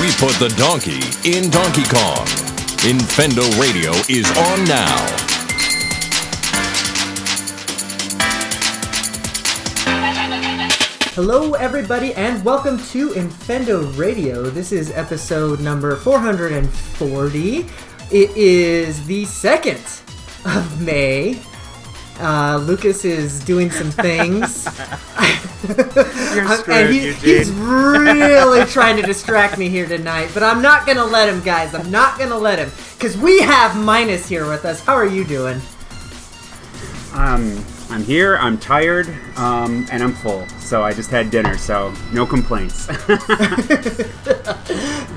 We put the donkey in Donkey Kong. Infendo Radio is on now. Hello, everybody, and welcome to Infendo Radio. This is episode number 440. It is the 2nd of May. Uh, Lucas is doing some things. You're screwed, and he- he's really trying to distract me here tonight, but I'm not gonna let him, guys. I'm not gonna let him. Because we have Minus here with us. How are you doing? Um, I'm here. I'm tired, um, and I'm full. So I just had dinner, so no complaints.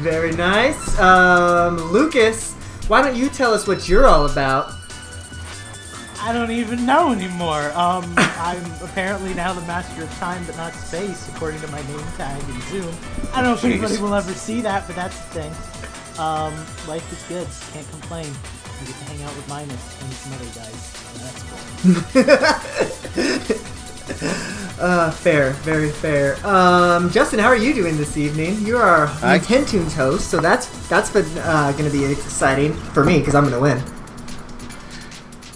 Very nice. Um, Lucas, why don't you tell us what you're all about? I don't even know anymore. Um, I'm apparently now the master of time but not space, according to my name tag in Zoom. I don't know if anybody will ever see that, but that's the thing. Um, life is good. Can't complain. I get to hang out with Minus and some other guys. So that's cool. Uh, fair, very fair. Um, Justin, how are you doing this evening? You're our I- Nintendoons host, so that's that's been uh, going to be exciting for me because I'm going to win.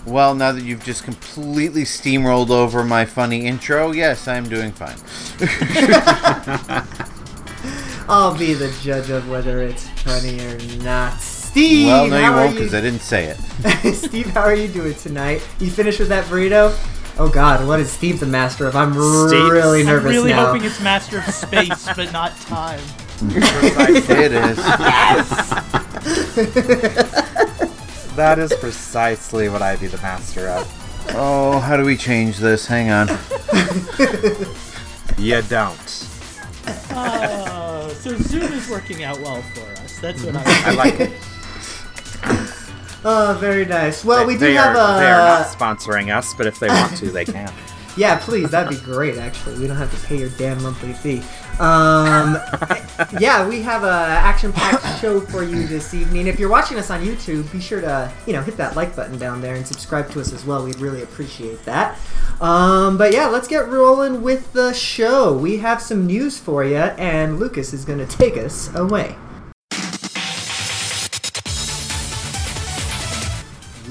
Well, now that you've just completely steamrolled over my funny intro, yes, I'm doing fine. I'll be the judge of whether it's funny or not. Steve, well, no, you how won't are because I didn't say it. Steve, how are you doing tonight? You finished with that burrito? Oh God, what is Steve the master of? I'm Steve- really nervous I'm really now. hoping it's master of space but not time. it is. That is precisely what I'd be the master of. Oh, how do we change this? Hang on. You don't. Uh, so Zoom is working out well for us. That's what I I'm. like it. Oh, very nice. Well, we do they have are, a. They are not sponsoring us, but if they want to, they can. Yeah, please, that'd be great. Actually, we don't have to pay your damn monthly fee. Um, yeah, we have a action-packed show for you this evening. If you're watching us on YouTube, be sure to you know hit that like button down there and subscribe to us as well. We'd really appreciate that. Um, but yeah, let's get rolling with the show. We have some news for you, and Lucas is going to take us away.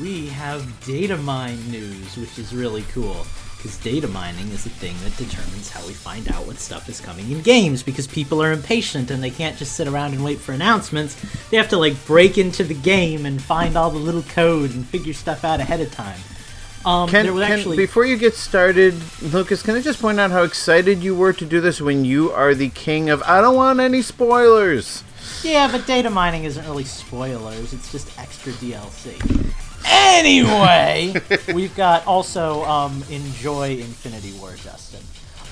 we have data mine news, which is really cool. Because data mining is the thing that determines how we find out what stuff is coming in games. Because people are impatient and they can't just sit around and wait for announcements. They have to like break into the game and find all the little code and figure stuff out ahead of time. Um, Can, there was can- actually before you get started, Lucas, can I just point out how excited you were to do this when you are the king of I don't want any spoilers? Yeah, but data mining isn't really spoilers, it's just extra DLC. Anyway, we've got also um, enjoy Infinity War, Justin.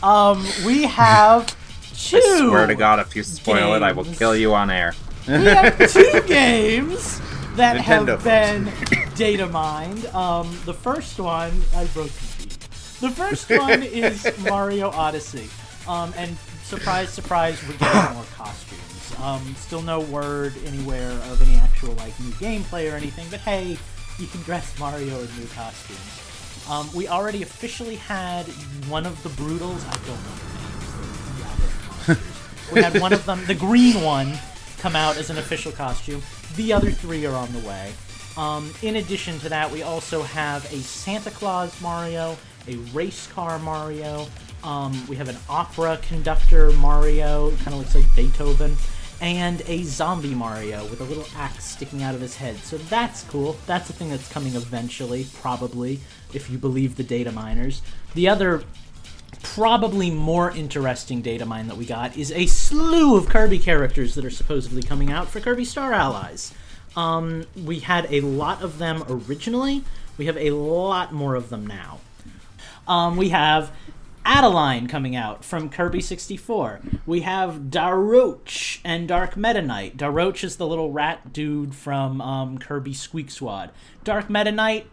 Um, we have two. I swear to God, if you spoil it, I will kill you on air. We have two games that Nintendo have been data mined. Um, the first one, I broke the feet. The first one is Mario Odyssey. Um, and surprise, surprise, we're getting more costumes. Um, still no word anywhere of any actual like new gameplay or anything, but hey, you can dress Mario in new costumes. Um, we already officially had one of the Broodals. I don't know their names. They're rabbit monsters. we had one of them, the green one, come out as an official costume. The other three are on the way. Um, in addition to that, we also have a Santa Claus Mario, a race car Mario. Um, we have an opera conductor Mario, kind of looks like Beethoven, and a zombie Mario with a little axe sticking out of his head. So that's cool. That's a thing that's coming eventually, probably, if you believe the data miners. The other probably more interesting data mine that we got is a slew of Kirby characters that are supposedly coming out for Kirby Star Allies. Um, we had a lot of them originally. We have a lot more of them now. Um, we have Adeleine coming out from Kirby 64. We have Daroach and Dark Meta Knight. Daroach is the little rat dude from um, Kirby Squeak Squad. Dark Meta Knight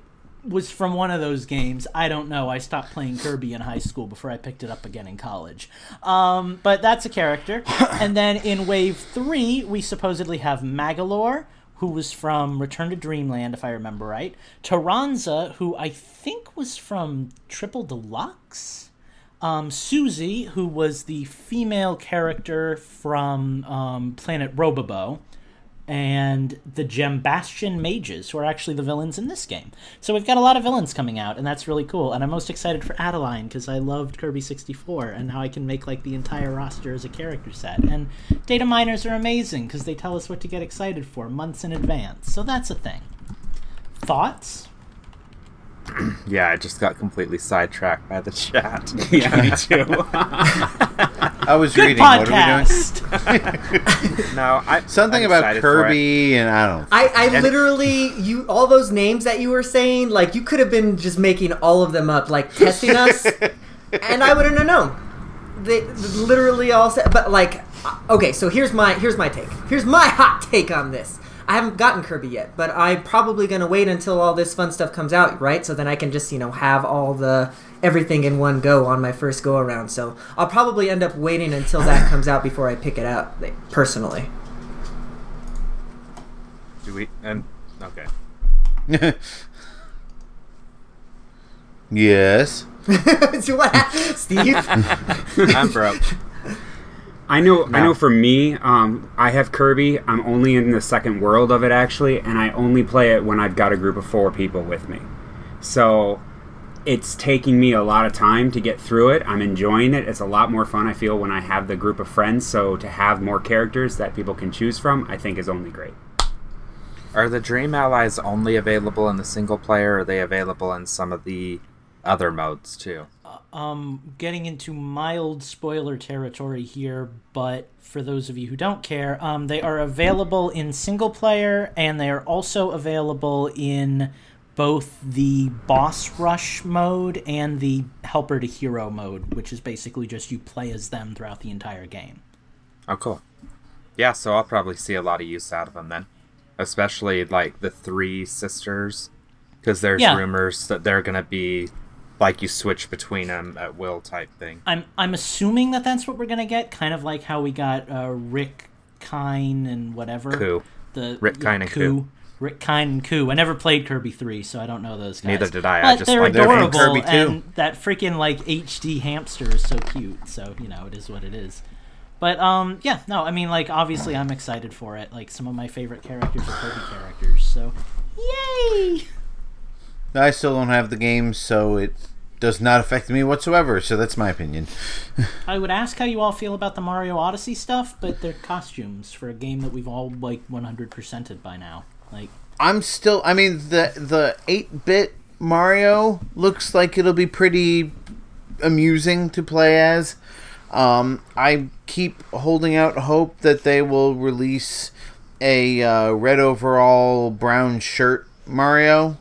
was from one of those games. I don't know. I stopped playing Kirby in high school before I picked it up again in college. Um, but that's a character. and then in Wave 3, we supposedly have Magolor, who was from Return to Dreamland, if I remember right. Taranza, who I think was from Triple Deluxe. Um, Susie, who was the female character from um, Planet Robobot, and the Jambastion Mages, who are actually the villains in this game. So we've got a lot of villains coming out, and that's really cool. And I'm most excited for Adeleine because I loved Kirby 64 and how I can make like the entire roster as a character set. And data miners are amazing because they tell us what to get excited for months in advance. So that's a thing. Thoughts? Yeah, I just got completely sidetracked by the chat. yeah, me too. I was Good reading. What are we doing? no, I Something I'm about excited for it. Kirby, and I don't. I, I literally you all those names that you were saying like you could have been just making all of them up like testing us and I wouldn't have known. They literally all said but like uh, okay so here's my here's my take here's my hot take on this. I haven't gotten Kirby yet, but I'm probably gonna wait until all this fun stuff comes out, right? So then I can just you know have all the everything in one go on my first go around. So I'll probably end up waiting until that comes out before I pick it up, like, personally. Do we? And okay. yes. so what, hap- Steve? I'm broke. I know. I know. For me, um, I have Kirby. I'm only in the second world of it actually, and I only play it when I've got a group of four people with me. So it's taking me a lot of time to get through it. I'm enjoying it. It's a lot more fun. I feel when I have the group of friends. So to have more characters that people can choose from, I think is only great. Are the Dream Allies only available in the single player, or are they available in some of the other modes too? Um, getting into mild spoiler territory here, but for those of you who don't care, um, they are available in single player and they are also available in both the boss rush mode and the helper to hero mode, which is basically just you play as them throughout the entire game. Oh, cool. Yeah, so I'll probably see a lot of use out of them then, especially like the three sisters, because there's Yeah. rumors that they're gonna be like you switch between them at will type thing. I'm I'm assuming that that's what we're gonna get, kind of like how we got uh, Rick, Kine, and whatever. Coo. The Rick, Kine, and Coo. Rick, Kine, and Coo. I never played Kirby three, so I don't know those guys. Neither did I. I But just they're like adorable, Kirby 2. and that freaking like HD hamster is so cute. So you know, it is what it is. But um, yeah, no, I mean, like obviously, I'm excited for it. Like some of my favorite characters are Kirby characters, so yay! I still don't have the game, so it does not affect me whatsoever. So that's my opinion. I would ask how you all feel about the Mario Odyssey stuff, but they're costumes for a game that we've all like 100%ed by now. Like, I'm still. I mean, the the eight bit Mario looks like it'll be pretty amusing to play as. Um, I keep holding out hope that they will release a uh, red overall, brown shirt Mario.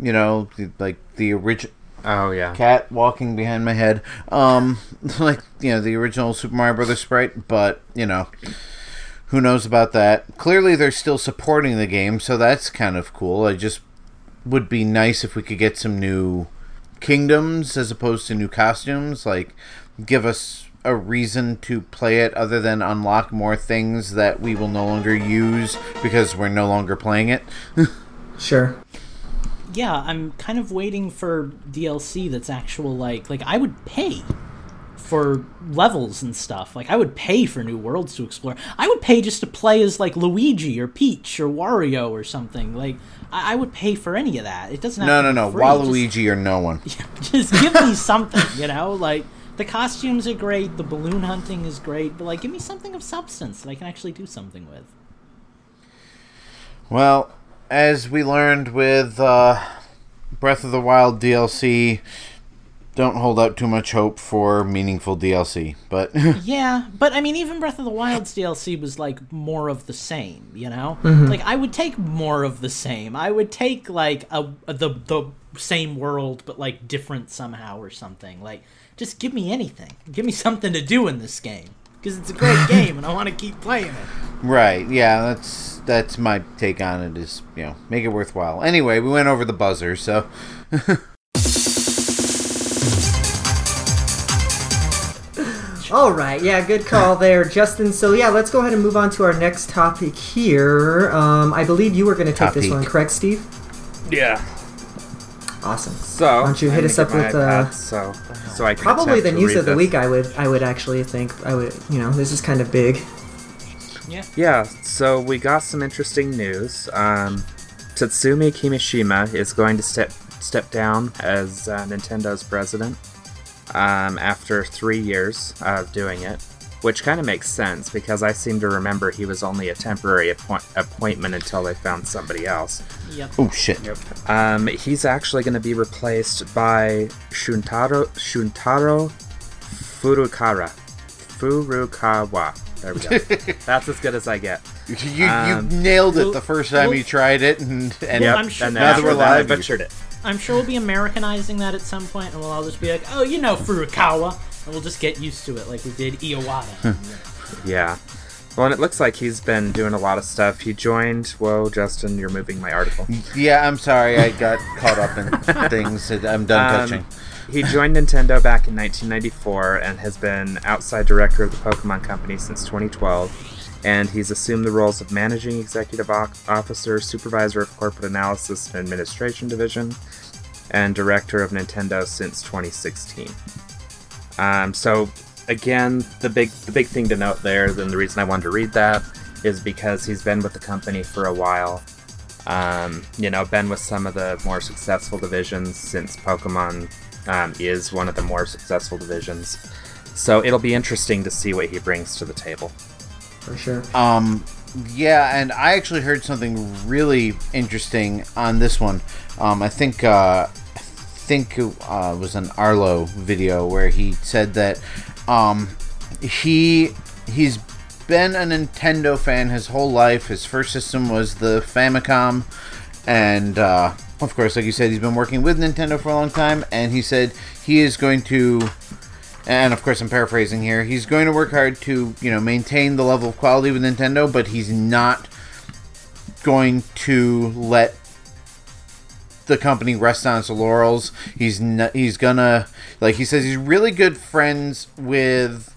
You know, the, like the original Oh yeah. cat walking behind my head. Um, like you know the original Super Mario Brothers sprite, but you know, who knows about that? Clearly, they're still supporting the game, so that's kind of cool. I just would be nice if we could get some new kingdoms as opposed to new costumes. Like, give us a reason to play it other than unlock more things that we will no longer use because we're no longer playing it. Sure. Yeah, I'm kind of waiting for DLC that's actual like like I would pay for levels and stuff. Like I would pay for new worlds to explore. I would pay just to play as like Luigi or Peach or Wario or something. Like I, I would pay for any of that. It doesn't have no, to no, be no. free. Just- Waluigi or no one. just give me something, you know? Like the costumes are great, the balloon hunting is great, but like give me something of substance that I can actually do something with. Well, as we learned with uh, Breath of the Wild DLC, don't hold out too much hope for meaningful DLC. But Yeah, but I mean, even Breath of the Wild's DLC was like more of the same, you know. Like I would take more of the same. I would take like a, a- the the same world, but like different somehow or something. Like just give me anything. Give me something to do in this game because it's a great game and I want to keep playing it. right, yeah, that's that's my take on it. Is you know make it worthwhile. Anyway, we went over the buzzer, so All right, yeah, good call there, Justin. So yeah, let's go ahead and move on to our next topic here. Um, I believe you were going to take this one, correct, Steve? Yeah. Awesome. So Why don't you hit us up get my with, uh, so so I Probably the news of the this. week. I would I would actually think I would you know this is kind of big. Yeah. Yeah, so we got some interesting news. Um, Tatsumi Kimishima is going to step step down as uh, Nintendo's president um, after three years of doing it, which kind of makes sense because I seem to remember he was only a temporary appoint- appointment until they found somebody else. Yep. Oh shit. Um, he's actually going to be replaced by Shuntaro Shuntaro Furukawa. Furukawa. There we go. That's as good as I get. You, Um, you nailed it the first time you tried it, and and Yep. I'm sure- and now that we're after that, I live, butchered it. I'm sure we'll be Americanizing that at some point, and we'll all just be like, "Oh, you know Furukawa," and we'll just get used to it, like we did Iwata. Yeah. Well, and it looks like he's been doing a lot of stuff. He joined. Whoa, Justin, you're moving my article. yeah, I'm sorry, I got caught up in things. I'm done Um, touching. He joined Nintendo back in 1994 and has been outside director of the Pokemon Company since 2012. And he's assumed the roles of managing executive o- officer, supervisor of corporate analysis and administration division, and director of Nintendo since 2016. Um, so again, the big the big thing to note there, and the reason I wanted to read that is because he's been with the company for a while. Um, you know, been with some of the more successful divisions since Pokemon um, is one of the more successful divisions. So it'll be interesting to see what he brings to the table. For sure. Um, yeah, and I actually heard something really interesting on this one. Um, I think uh, I think it uh, was an Arlo video where he said that um, he he's been a Nintendo fan his whole life. His first system was the Famicom, and uh, of course, like you said, he's been working with Nintendo for a long time. And he said he is going to and of course I'm paraphrasing here, he's going to work hard to, you know, maintain the level of quality with Nintendo, but he's not going to let the company rest on its laurels. He's not, he's gonna like he says he's really good friends with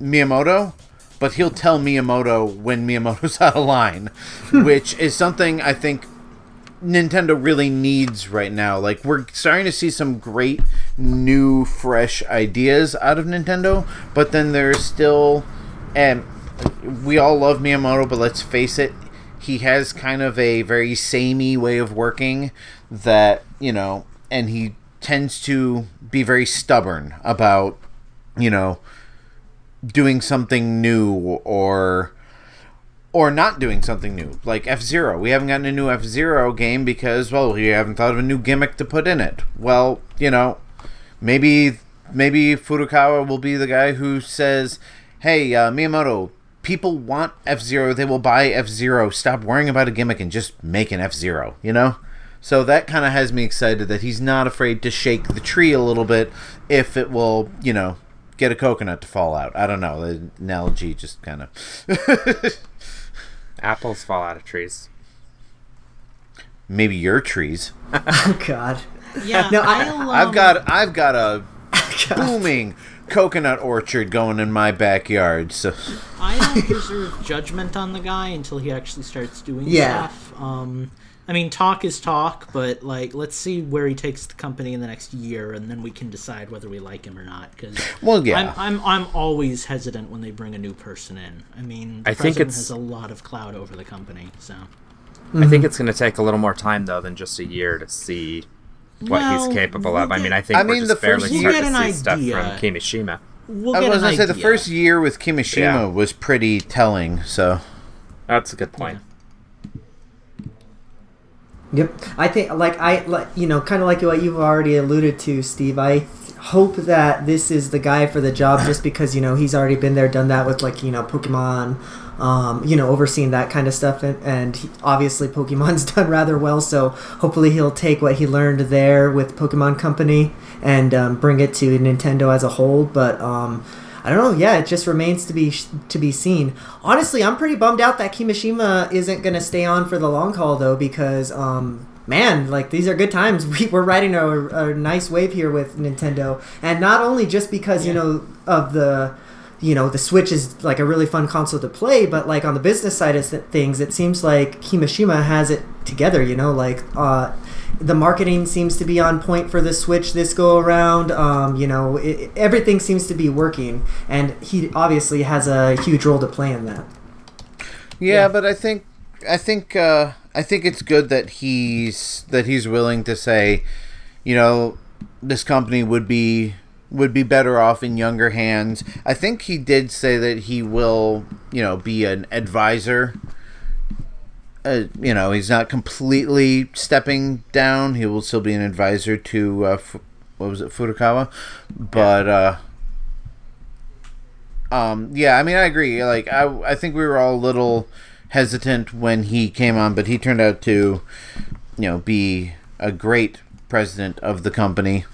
Miyamoto, but he'll tell Miyamoto when Miyamoto's out of line, which is something I think Nintendo really needs right now. Like we're starting to see some great new fresh ideas out of Nintendo, but then there's still and we all love Miyamoto, but let's face it, he has kind of a very samey way of working that, you know, and he tends to be very stubborn about, you know, doing something new or or not doing something new, like F Zero. We haven't gotten a new F Zero game because, well, we haven't thought of a new gimmick to put in it. Well, you know, maybe maybe Furukawa will be the guy who says, "Hey, uh, Miyamoto, people want F Zero. They will buy F Zero. Stop worrying about a gimmick and just make an F Zero." You know. So that kind of has me excited that he's not afraid to shake the tree a little bit if it will, you know, get a coconut to fall out. I don't know. The analogy just kind of. Apples fall out of trees. maybe your trees. Oh God. Yeah, No, I- I'll, um, I've got I've got a booming coconut orchard going in my backyard. So I don't reserve judgment on the guy until he actually starts doing Yeah. stuff. Um, I mean, talk is talk, but like, let's see where he takes the company in the next year, and then we can decide whether we like him or not. Because Well, yeah. I'm, I'm I'm always hesitant when they bring a new person in. I mean, the I think president it's- has a lot of cloud over the company, so. I think it's going to take a little more time though than just a year to see what Well, he's capable we'll of. I mean, I think I we're mean, just the first barely year- starting We'll to see an stuff idea. from Kimishima. We'll I was gonna say the first year with Kimishima Yeah. was pretty telling. So That's a good point. Yep. I think like I like you know kind of like what you've already alluded to, Steve. I hope that this is the guy for the job just because you know he's already been there, done that with like you know Pokemon, um, you know overseeing that kind of stuff, and, and he, obviously Pokemon's done rather well. So hopefully he'll take what he learned there with Pokemon Company and um, bring it to Nintendo as a whole. But um, I don't know. Yeah, it just remains to be to be seen. Honestly, I'm pretty bummed out that Kimishima isn't going to stay on for the long haul though, because um, man, like these are good times. We, we're riding a, a nice wave here with Nintendo, and not only just because you know of the you know the Switch is like a really fun console to play, but like on the business side of things, it seems like Kimishima has it together. You know, like uh, the marketing seems to be on point for the Switch this go around. Um, you know, it, everything seems to be working, and he obviously has a huge role to play in that. Yeah, Yeah. but I think I think uh, I think it's good that he's that he's willing to say, you know, this company would be would be better off in younger hands. I think he did say that he will, you know, be an advisor. Uh, you know, he's not completely stepping down. He will still be an advisor to uh, Fu- what was it, Furukawa, but. Uh, um, yeah, I mean, I agree. Like, I, I think we were all a little hesitant when he came on, but he turned out to, you know, be a great president of the company.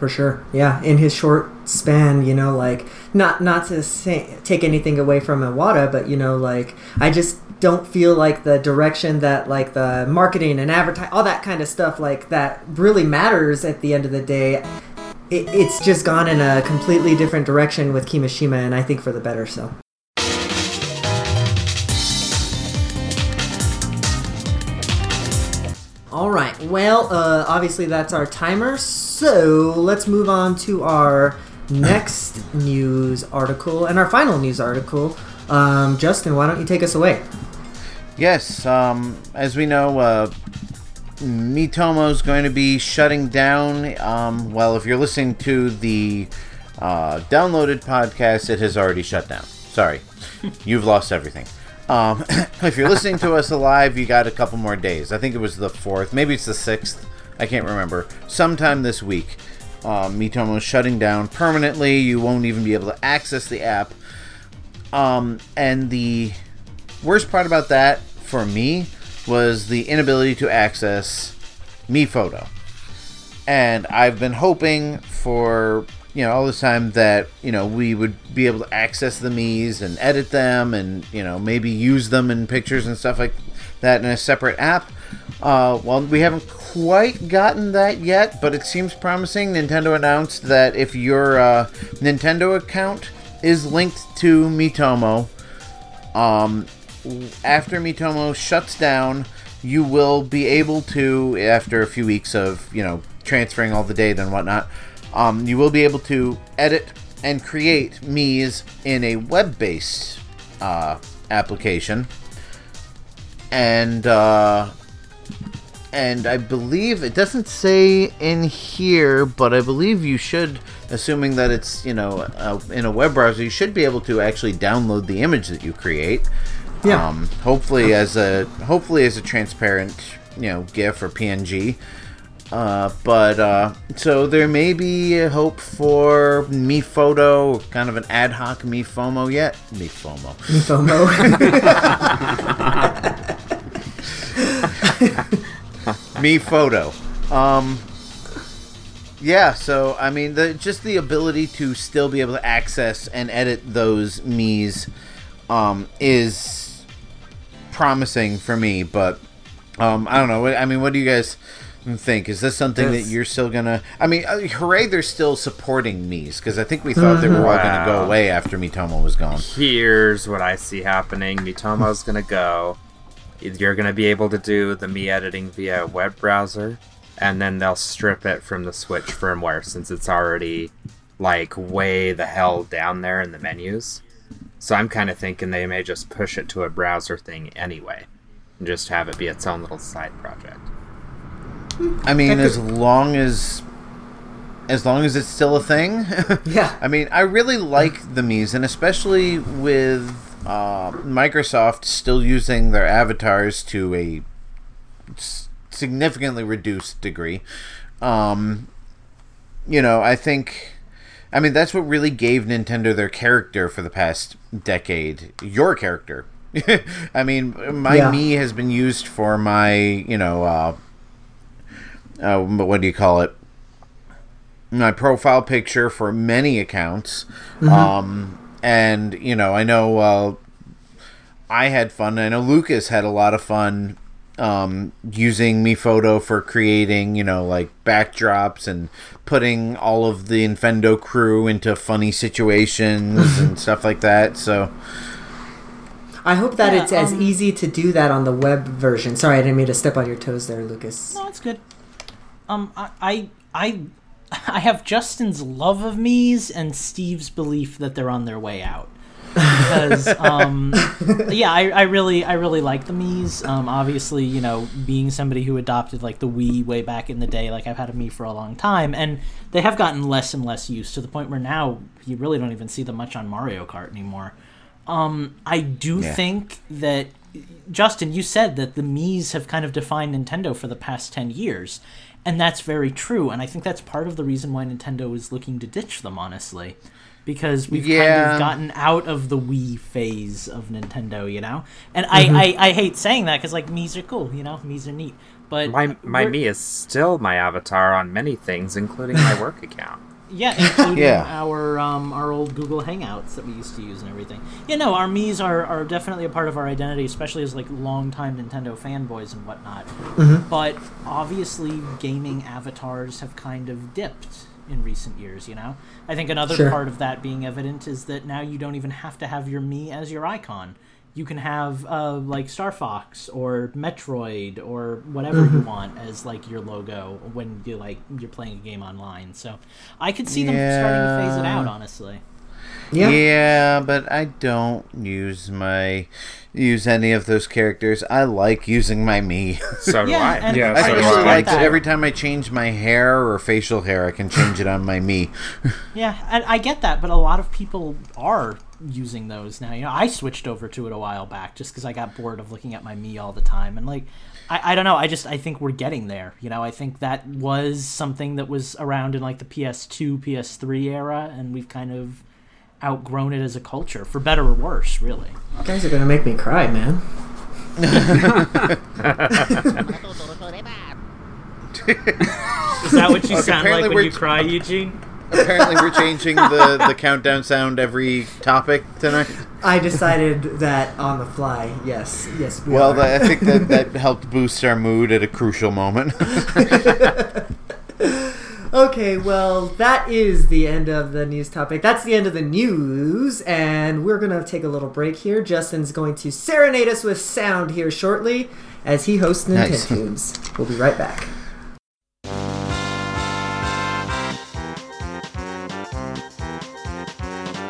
For sure, yeah. In his short span, you know, like not not to say, take anything away from Iwata, but you know, like I just don't feel like the direction that like the marketing and advertise all that kind of stuff like that really matters at the end of the day. It, it's just gone in a completely different direction with Kimishima, and I think for the better. So. All right. Well, uh, obviously that's our timer. So let's move on to our next news article and our final news article. Um, Justin, why don't you take us away? Yes, um, as we know, uh, Miitomo's going to be shutting down. Um, well, if you're listening to the uh, downloaded podcast, it has already shut down. Sorry, you've lost everything. Um, if you're listening to us alive, you got a couple more days. I think it was the fourth, maybe it's the sixth. I can't remember. Sometime this week, um, is shutting down permanently. You won't even be able to access the app. Um, and the worst part about that for me was the inability to access Miifoto and i've been hoping for you know all this time that you know we would be able to access the Mii's and edit them and you know maybe use them in pictures and stuff like that in a separate app. Uh, well we haven't quite gotten that yet but it seems promising. Nintendo announced that if your uh, nintendo account is linked to Miitomo um, after Miitomo shuts down, you will be able to, after a few weeks of, you know, transferring all the data and whatnot, um, you will be able to edit and create Mii's in a web based uh, application. And, uh, and I believe it doesn't say in here, but I believe you should, assuming that it's you know uh, in a web browser, you should be able to actually download the image that you create. Yeah. Um, hopefully as a hopefully as a transparent you know GIF or PNG. Uh, but uh, so there may be hope for Miifoto, kind of an ad hoc me FOMO yet. Me FOMO. Me FOMO. Miifoto. Um, yeah, so I mean, the just the ability to still be able to access and edit those Mii's um, is promising for me. But um, I don't know. I mean, what do you guys think? Is this something This- that you're still gonna? I mean, uh, hooray! They're still supporting Mii's because I think we thought they were all gonna go away after Miitomo was gone. Here's what I see happening. Miitomo's gonna go. You're gonna be able to do the Mii editing via web browser, and then they'll strip it from the Switch firmware since it's already like way the hell down there in the menus. So I'm kind of thinking they may just push it to a browser thing anyway, and just have it be its own little side project. I mean, That as long as as long as it's still a thing. Yeah. I mean, I really like the Mii's, and especially with uh, Microsoft still using their avatars to a significantly reduced degree. Um, you know, I think. I mean, that's what really gave Nintendo their character for the past decade. Your character. I mean, my Yeah. Mii has been used for my, you know, uh, uh, but what do you call it? My profile picture for many accounts. Um, and, you know, I know uh, I had fun. I know Lucas had a lot of fun um, using Miifoto for creating, you know, like backdrops and putting all of the Infendo crew into funny situations and stuff like that. So, I I hope that Yeah, it's as um, easy to do that on the web version. Sorry, I didn't mean to step on your toes there, Lucas. No, it's good. Um, I, I, I, I have Justin's love of Mii's and Steve's belief that they're on their way out. Because, um, yeah, I, I really, I really like the Mii's. Um, obviously, you know, being somebody who adopted like the Wii way back in the day, like I've had a Mii for a long time, and they have gotten less and less use to the point where now you really don't even see them much on Mario Kart anymore. Um, I do Yeah. think that Justin, you said that the Mii's have kind of defined Nintendo for the past 10 years. And that's very true. And I think that's part of the reason why Nintendo is looking to ditch them, honestly. Because we've kind of gotten out of the Wii phase of Nintendo, you know? And I, mm-hmm. I, I hate saying that because, like, Mii's are cool, you know? Mii's are neat. But My my we're- Mii is still my avatar on many things, including my work account. Yeah, including Yeah. our um, our old Google Hangouts that we used to use and everything. Yeah, no, our Mii's are, are definitely a part of our identity, especially as like longtime Nintendo fanboys and whatnot. But obviously, gaming avatars have kind of dipped in recent years. You know, I think another Sure. part of that being evident is that now you don't even have to have your Mii as your icon. You can have uh, like Star Fox or Metroid or whatever you want as like your logo when you like you're playing a game online. So I could see them starting to phase it out. Honestly, Yeah. Yeah, but I don't use my use any of those characters. I like using my Mii. So do Yeah, I. and Yeah, I so I do I. like that. that every time I change my hair or facial hair, I can change it on my Mii. Yeah, and I get that, but a lot of people are using those now. You know, I switched over to it a while back just because I got bored of looking at my Mii all the time, and like, I, I don't know. I just I think we're getting there. You know, I think that was something that was around in like the PS2, PS3 era, and we've kind of outgrown it as a culture, for better or worse, really. You guys are gonna make me cry, man. Is that what you sound like when you cry, Eugene? Apparently, we're changing the, the countdown sound every topic tonight. I decided that on the fly. Yes, yes. We Well, are. I think that, that helped boost our mood at a crucial moment. Okay, well, that is the end of the news topic. That's the end of the news, and we're going to take a little break here. Justin's going to serenade us with sound here shortly as he hosts Nice. Nintendoons. We'll be right back.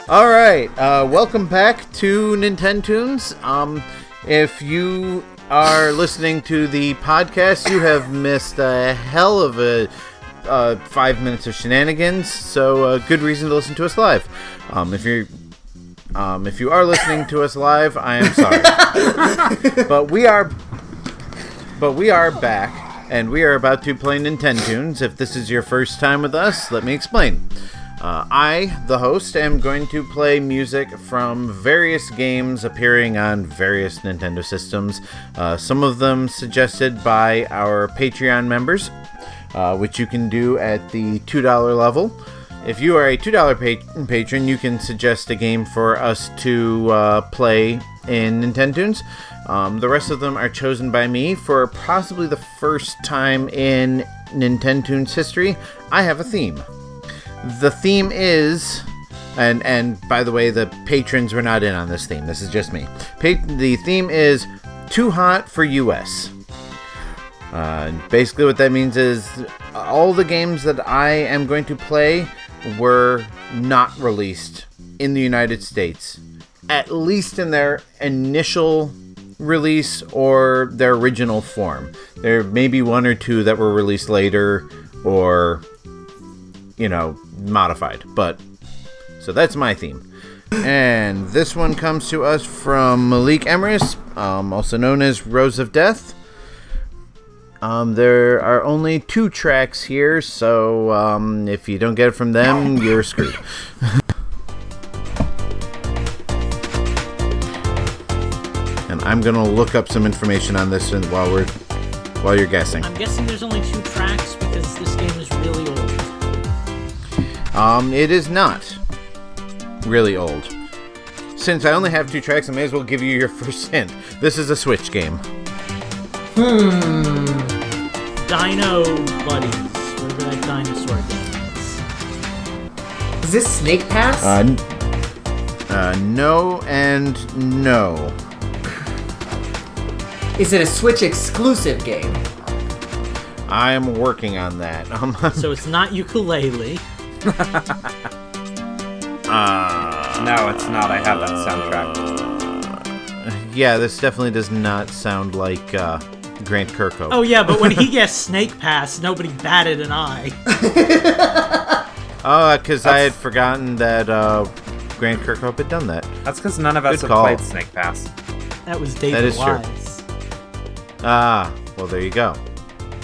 All right, uh, welcome back to Nintendoons. Um, if you are listening to the podcast, you have missed a hell of a uh, five minutes of shenanigans. So, uh, good reason to listen to us live. Um, if you're um, if you are listening to us live, I am sorry, but we are but we are back, and we are about to play Nintendoons. If this is your first time with us, let me explain. Uh, I, the host, am going to play music from various games appearing on various Nintendo systems. Uh, some of them suggested by our Patreon members, uh, which you can do at the $2 level. If you are a $2 pa- patron, you can suggest a game for us to uh, play in Nintendoons. Um, the rest of them are chosen by me for possibly the first time in Nintendoons history. I have a theme. The theme is, and and by the way, the patrons were not in on this theme. This is just me. Pa- the theme is too hot for US. Uh, basically, what that means is all the games that I am going to play were not released in the United States, at least in their initial release or their original form. There may be one or two that were released later or, you know, modified. But, so that's my theme. And this one comes to us from Malik Emrys, um, also known as Rose of Death. Um, there are only two tracks here, so um, if you don't get it from them, you're screwed. and I'm gonna look up some information on this and while we're while you're guessing. I'm guessing there's only two tracks because this game is really old. Um, it is not really old. Since I only have two tracks, I may as well give you your first hint. This is a Switch game. Dino Buddies, whatever that dinosaur game is. Is this Snake Pass? Uh, n- uh, no and no. Is it a Switch exclusive game? I'm working on that. Um, So it's not Yooka-Laylee. No, it's not. I have that soundtrack. yeah, this definitely does not sound like uh, Grant Kirkhope. Oh yeah, but when he gets Snake Pass, nobody batted an eye. Oh, because I had forgotten that uh, Grant Kirkhope had done that. That's because none of us Good have call. played Snake Pass. That was David is true. Wise. Ah, well, there you go.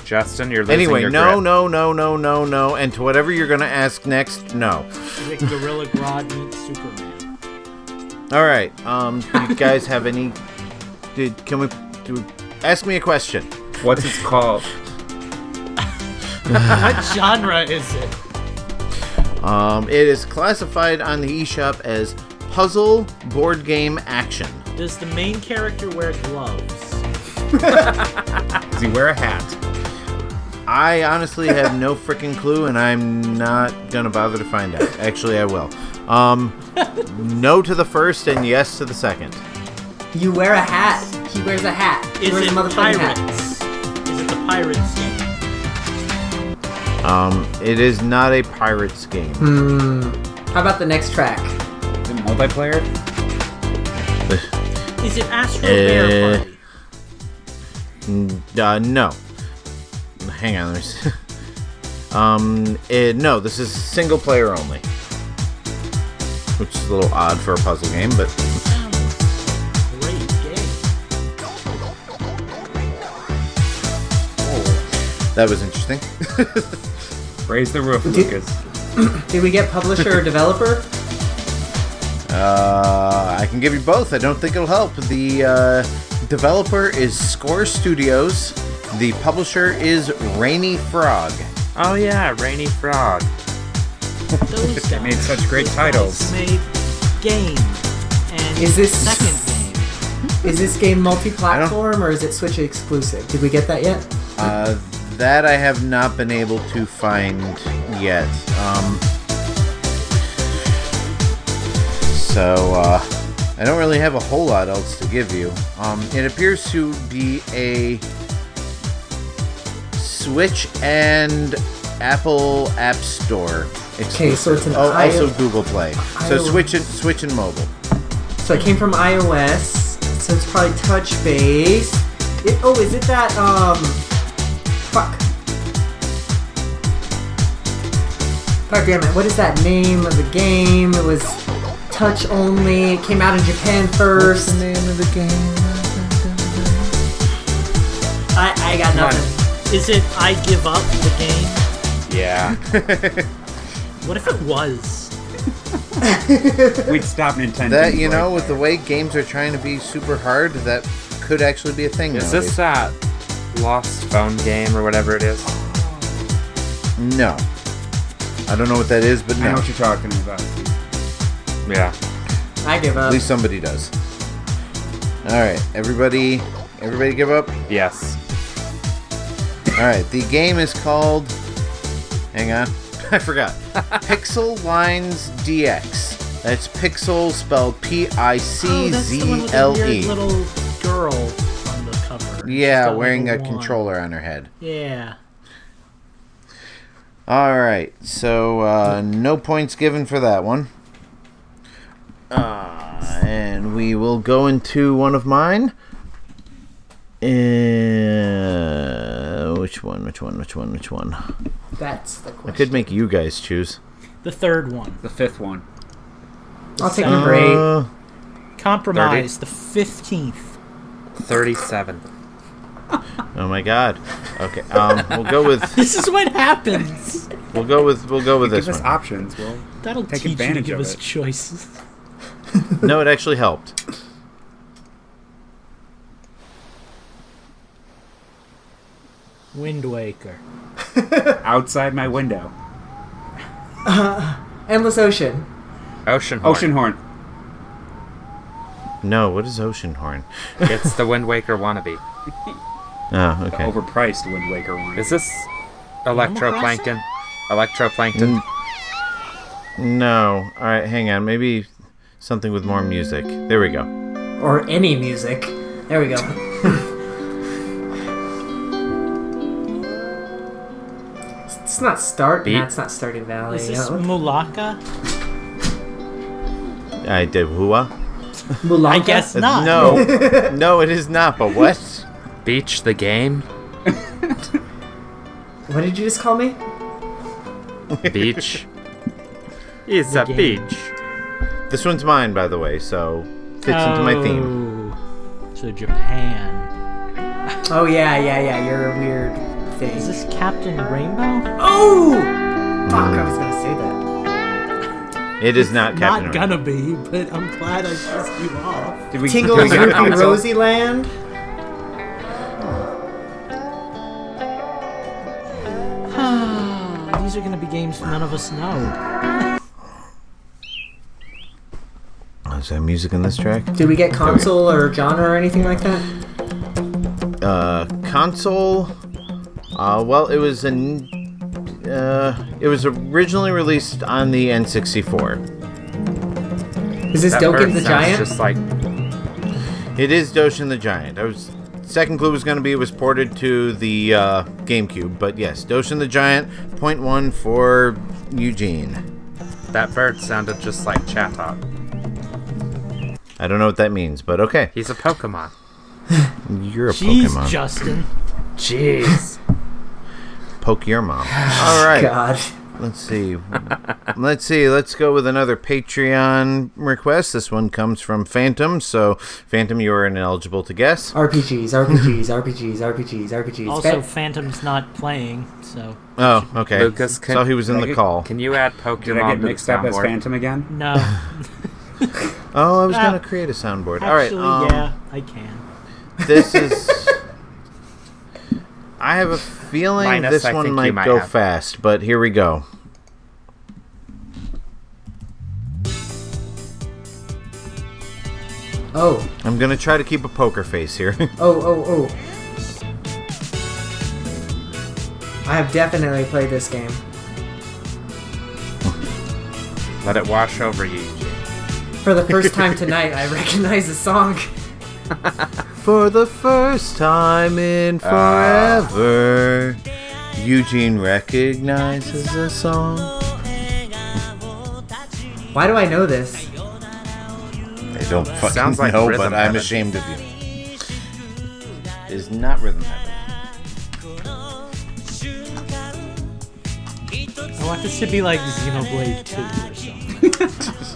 Justin, you're losing Anyway, your no, grip. no, no, no, no, no, and to whatever you're gonna ask next, no. Is it Gorilla Grodd meets Superman? All right. Um, do you guys have any? Did can we? Do, ask me a question. What's it called? what genre is it? Um, it is classified on the eShop as puzzle board game action. Does the main character wear gloves? Does he wear a hat? I honestly have no freaking clue, and I'm not gonna bother to find out. Actually, I will. Um, no to the first and yes to the second. You wear a hat. He wears a hat. He Is wears it a motherfucking hat. Is it the Pirates game? Um, it is not a pirates game. Hmm. How about the next track? Is it multiplayer? Is it Astro Uh, Bear Party? Uh, no. Hang on, let me see. Um, it, no, this is single player only. Which is a little odd for a puzzle game, but that was interesting. Raise the roof, Lucas. Did we get publisher or developer? Uh, I can give you both. I don't think it'll help. The uh, developer is Score Studios. The publisher is Rainy Frog. Oh yeah, Rainy Frog. Those guys. made such great Those titles. guys Made game. And Is this- second game? Is this game multi-platform or is it Switch exclusive? Did we get that yet? Uh, that I have not been able to find yet. Um, so uh, I don't really have a whole lot else to give you. Um, it appears to be a Switch and Apple App Store. Okay, so it's an oh, I- also Google Play. So. Switch and Switch and mobile. So it came from iOS. So it's probably touch base. It, oh, is it that um? Fuck damn it! What is that name of the game? It was touch only. It came out in Japan first. The name of the game? I, I got Come on. nothing. Is it I Give Up the game? Yeah. What if it was? We'd stop Nintendo. That you right know, with the way games are trying to be super hard, that could actually be a thing. Is nowadays. this that lost phone game or whatever it is? No. I don't know what that is, but I no. know what you're talking about. Yeah. I give up. At least somebody does. All right, everybody, everybody, give up. Yes. All right, the game is called. Hang on, I forgot. Pixel Lines DX. That's Pixel spelled P I Oh, that's the one with the weird E. little girl on the cover. Yeah, wearing a wand. controller on her head. Yeah. All right, so uh, no points given for that one. Uh, and we will go into one of mine. Uh, which one? Which one? Which one? Which one? That's the I could make you guys choose. The third one. The fifth one. I'll take number eight. Uh, Compromise. The 15th. 37. oh my god. Okay. Um, we'll go with This is what happens. we'll go with we'll go with Give this us one. options. Well, That'll Take teach you to advantage give of us it. choices. No, it actually helped. Wind Waker. outside my window. Endless Ocean. Ocean Horn. Ocean Horn. No, what is Ocean Horn? It's the Wind Waker wannabe. Oh, okay. The overpriced Wind Waker one. Is this electroplankton? Electroplankton. N- no. All right, hang on. Maybe something with more music. There we go. Or any music. There we go. it's not start. Beat? Nah, it's not Stardew Valley. Is this you? Mulaka? I did hua. Mulaka? I guess uh, not. No, no, it is not. But what? Beach the game. What did you just call me? Beach. it's a game. beach. This one's mine, by the way, so fits into my theme. Oh, So Japan. Oh yeah, yeah, yeah. You're a weird thing. Is this Captain Rainbow? Oh! Fuck! I was gonna say that. It is not Captain Not America. gonna be, but I'm glad I pissed you off. Did we, Tingle's did we get a Droopy console? Rosie Land. These are gonna be games none of us know. Is there music in this track? Did we get console or genre or anything like that? Uh, console. Uh, well, it was an. Uh, it was originally released on the N64. Is this That Doshin the sounds Giant? Just like It is Doshin the Giant. I was second clue was going to be it was ported to the uh, GameCube, but yes, Doshin the Giant. Point one for Eugene. that bird sounded just like Chatot. I don't know what that means, but okay. He's a Pokemon. You're a Jeez, Pokemon. Justin. Jeez. Poke your mom. All right. God. Let's see. Let's see. Let's go with another Patreon request. This one comes from Phantom. So, Phantom, you are ineligible to guess. RPGs, RPGs, RPGs, RPGs, RPGs. Also, Fa- Phantom's not playing, so Oh, okay. Lucas, can- so he was in the call. Can you add Pokemon Did I get mixed up as? Phantom again? no. Oh, I was Ah. gonna create a soundboard. All right. Actually, um, yeah, I can. This is. I have a feeling Minus, this I one might, might go have. fast, but here we go. oh, I'm gonna try to keep a poker face here. oh, oh, oh. I have definitely played this game. Let it wash over you. For the first time tonight, I recognize the song. For the first time in ah. forever, Eugene recognizes a song. Why do I know this? I don't fucking Sounds like know, Rhythm but I'm ashamed of you. It is not Rhythm Heaven. I want this to be like Xenoblade 2 or something.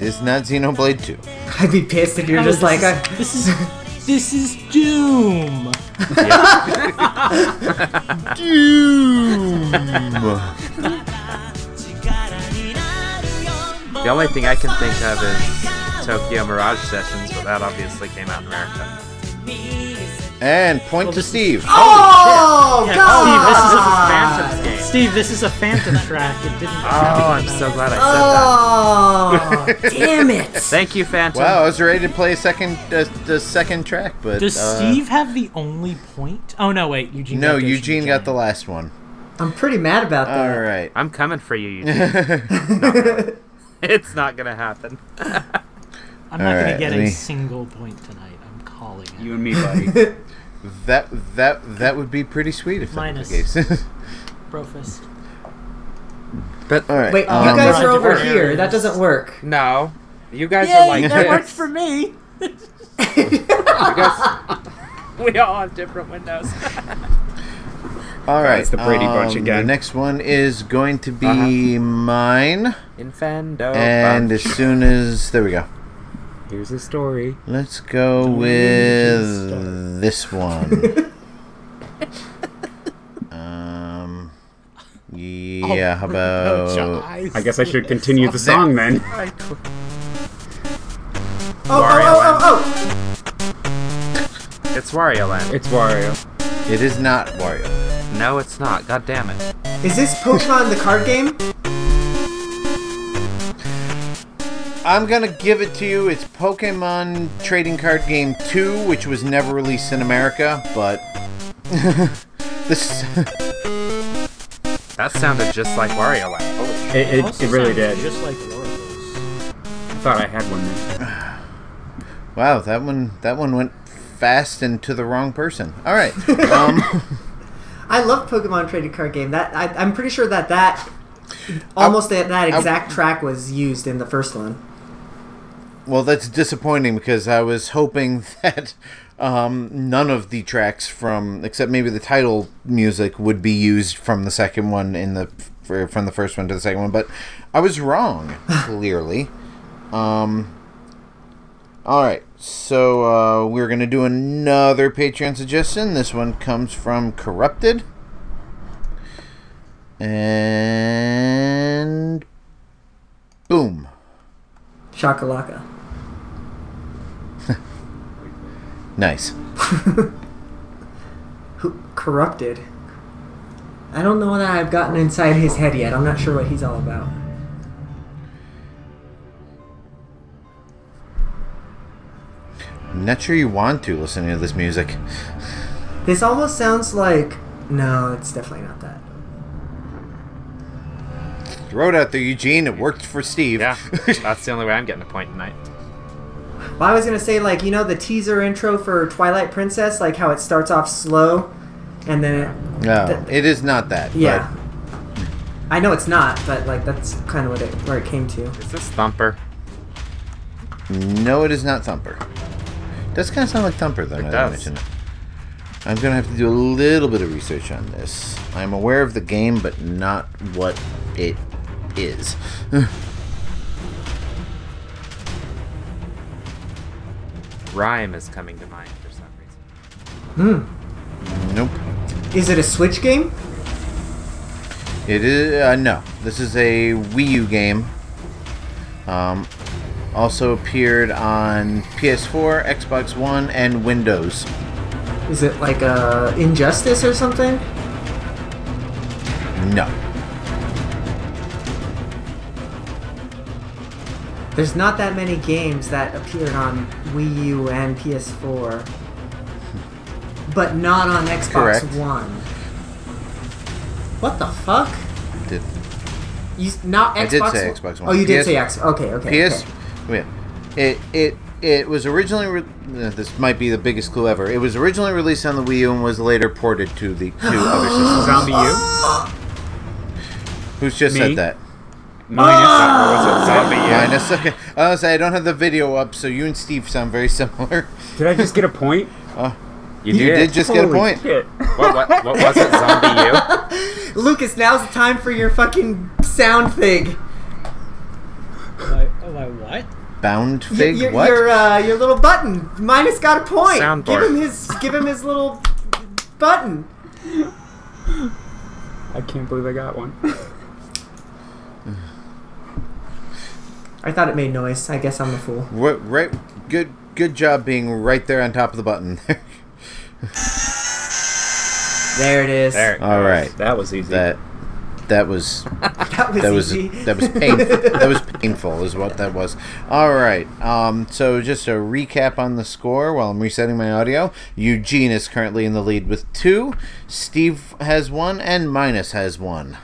It is not Xenoblade 2. I'd be pissed if you're just like, is, I, this is this is Doom. Doom. The only thing I can think of is Tokyo Mirage Sessions, but that obviously came out in America. And point Well, to this is- Steve. oh Yeah, God! Steve, this is a Phantom's game. Steve, this is a Phantom track. It didn't. Oh, I'm so glad I said that. Oh, damn it! Thank you, Phantom. Wow, I was ready to play a second, uh, the second track, but Does uh, Steve have the only point? Oh no, wait, Eugene. No, got Eugene got the last one. I'm pretty mad about that. All right. I'm coming for you, Eugene. it's not gonna happen. I'm not All gonna right, get let a me- single point tonight. I'm calling it. You and me, buddy. That that that would be pretty sweet if that Minus. was the case. Brofist. But All right. Wait, um, you guys are Different over areas. here. That doesn't work. no, you guys Yay, are like that this. worked for me. Guys, we all have different windows. All right. It's the Brady Bunch um, again. The next one is going to be mine, Infando. and as soon as there we go. Here's a story. Let's go even with this one. um. Yeah. How about? I guess I should continue the song then. Oh, oh, oh, oh, It's Wario Land. It's Wario. It is not Wario. No, it's not. God damn it. oh! This Pokemon the card game? I'm gonna give it to you. It's Pokemon Trading Card Game 2, which was never released in America, but this That sounded just like Wario Land. Holy shit. It, it, it really did. Just like Warhorse. I thought I had one there. wow, that one that one went fast and to the wrong person. All right. Um, I love Pokemon trading card game. That I, I'm pretty sure that that almost that, that exact track was used in the first one. Well, that's disappointing because I was hoping that um, none of the tracks from, except maybe the title music, would be used from the second one in the from the first one to the second one. But I was wrong, clearly. Um, all right, so uh, we're gonna do another Patreon suggestion. This one comes from Corrupted, and boom. Shakalaka. Nice. Who corrupted? I don't know that I've gotten inside his head yet. I'm not sure what he's all about. I'm not sure you want to listening to this music. This almost sounds like no, it's definitely not that. Throw it out there, Eugene. It worked for Steve. Yeah, that's the only way I'm getting a point tonight. Well, I was gonna say like you know the teaser intro for Twilight Princess, like how it starts off slow, and then it, no, Th- it is not that. yeah. I know it's not, but like that's kind of what it where it came to. Is this Thumper? no, it is not Thumper. Does kind of sound like Thumper, though. It now that I does. mention it. I'm gonna have to do a little bit of research on this. I'm aware of the game, but not what it is. Rime is coming to mind for some reason. Hmm. Nope. Is it a Switch game? It is uh, no. This is a Wii U game. Um, also appeared on PS4, Xbox One, and Windows. Is it like a Injustice or something? No. There's not that many games that appeared on Wii U and PS4, but not on Xbox Correct. One. What the fuck? Did You s- not Xbox? I did say One- Xbox One. Oh, you did PS say Xbox. Okay, okay. PS. okay. Wait. It it it was originally. Re- uh, this might be the biggest clue ever. It was originally released on the Wii U and was later ported to the to other systems. ZombiU? Who's just Me? said that? Minus. Or was it ZombiU? Minus. Okay. I was say I don't have the video up, so you and Steve sound very similar. Did I just get a point? You You did. did just get a point. What, what, what was it? Zombie You? Lucas, now's the time for your fucking sound thing. Why, why what? Bound Y- fig. your, what? your uh, your little button. Minus got a point. Soundboard. Give him his give him his little button. I can't believe I got one. I thought it made noise. I guess I'm the fool. Right, right. Good. Good job being right there on top of the button. There it is. There. it All goes. right. That was easy. That that was That was that was that was painful. that was painful, is what that was. All right. Um. So just a recap on the score while I'm resetting my audio. Eugene is currently in the lead with two. Steve has one, and Minus has one.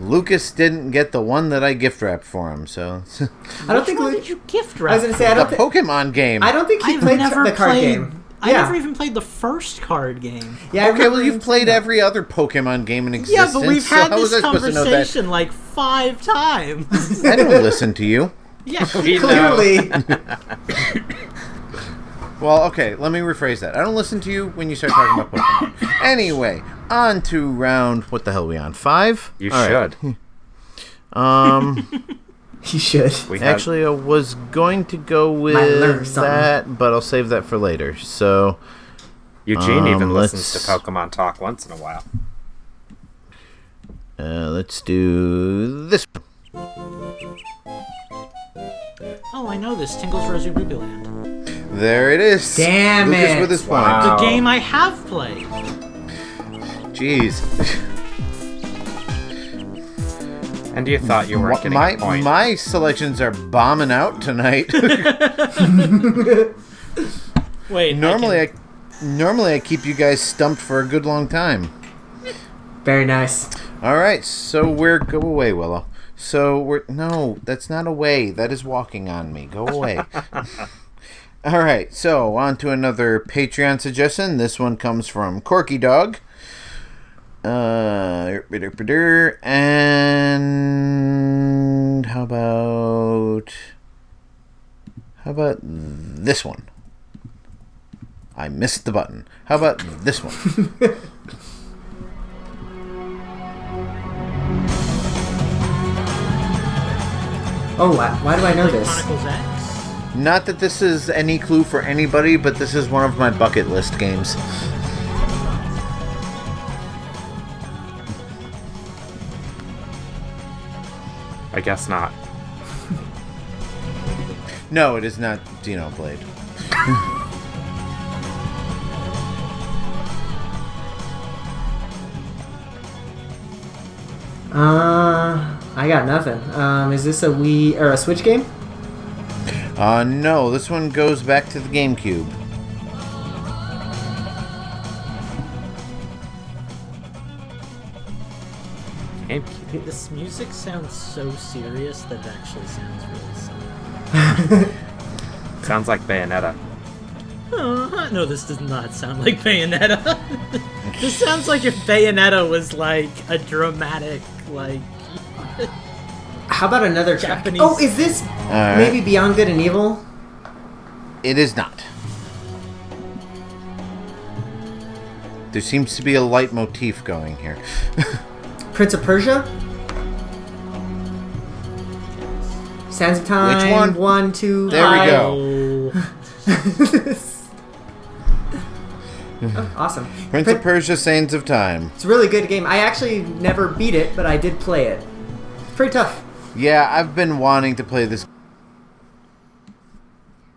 Lucas didn't get the one that I gift wrapped for him. So I don't think Which one Lu- did you gift I wrap? was gonna say I the don't. Thi- Pokemon game. I don't think he I've played never the card played. game. I yeah. never even played the first card game. yeah. I Okay, well you've played saying every other Pokemon game in existence. Yeah, but we've had how was this I supposed to know that? conversation like five times. I don't listen to you. yeah, We that. know. Clearly, Well, okay, let me rephrase that. I don't listen to you when you start talking about Pokemon. Anyway, on to round. What the hell are we on? Five? You All right. should. Um, he should. We had, actually, I was going to go with that, but I'll save that for later. So, Eugene even um, listens to Pokemon Talk once in a while. uh, let's do this. Oh, I know this. Tingle's Rosy Rupeeland. There it is. Damn Lucas it. with his. Wow. The game I have played. Jeez. And you thought you weren't getting my a point. my selections are bombing out tonight. Wait, normally, I I, normally I keep you guys stumped for a good long time. Very nice. All right, so we're go away, Willow. So we're no, that's not away. That is walking on me. Go away. All right, so on to another Patreon suggestion. This one comes from Corky Dog. Uh, and how about how about this one? I missed the button. How about this one? Oh, why, why do I know this? Not that this is any clue for anybody, but this is one of my bucket list games. I guess not. No, it is not Xenoblade. Uh, I got nothing. Um, is this a Wii or a Switch game? Uh, no, this one goes back to the GameCube. This music sounds so serious that it actually sounds really silly. Sounds like Bayonetta. Uh, no, this does not sound like Bayonetta. this sounds like if Bayonetta was like a dramatic, like How about another track? Japanese- Oh, is this Alright. maybe Beyond Good and Evil? It is not. There seems to be a leitmotif going here. Prince of Persia? Sands of Time. Which one? One, two, There we five. go. oh, awesome. Prince Prin- of Persia: Sands of Time. It's a really good game. I actually never beat it, but I did play it. It's pretty tough. Yeah, I've been wanting to play this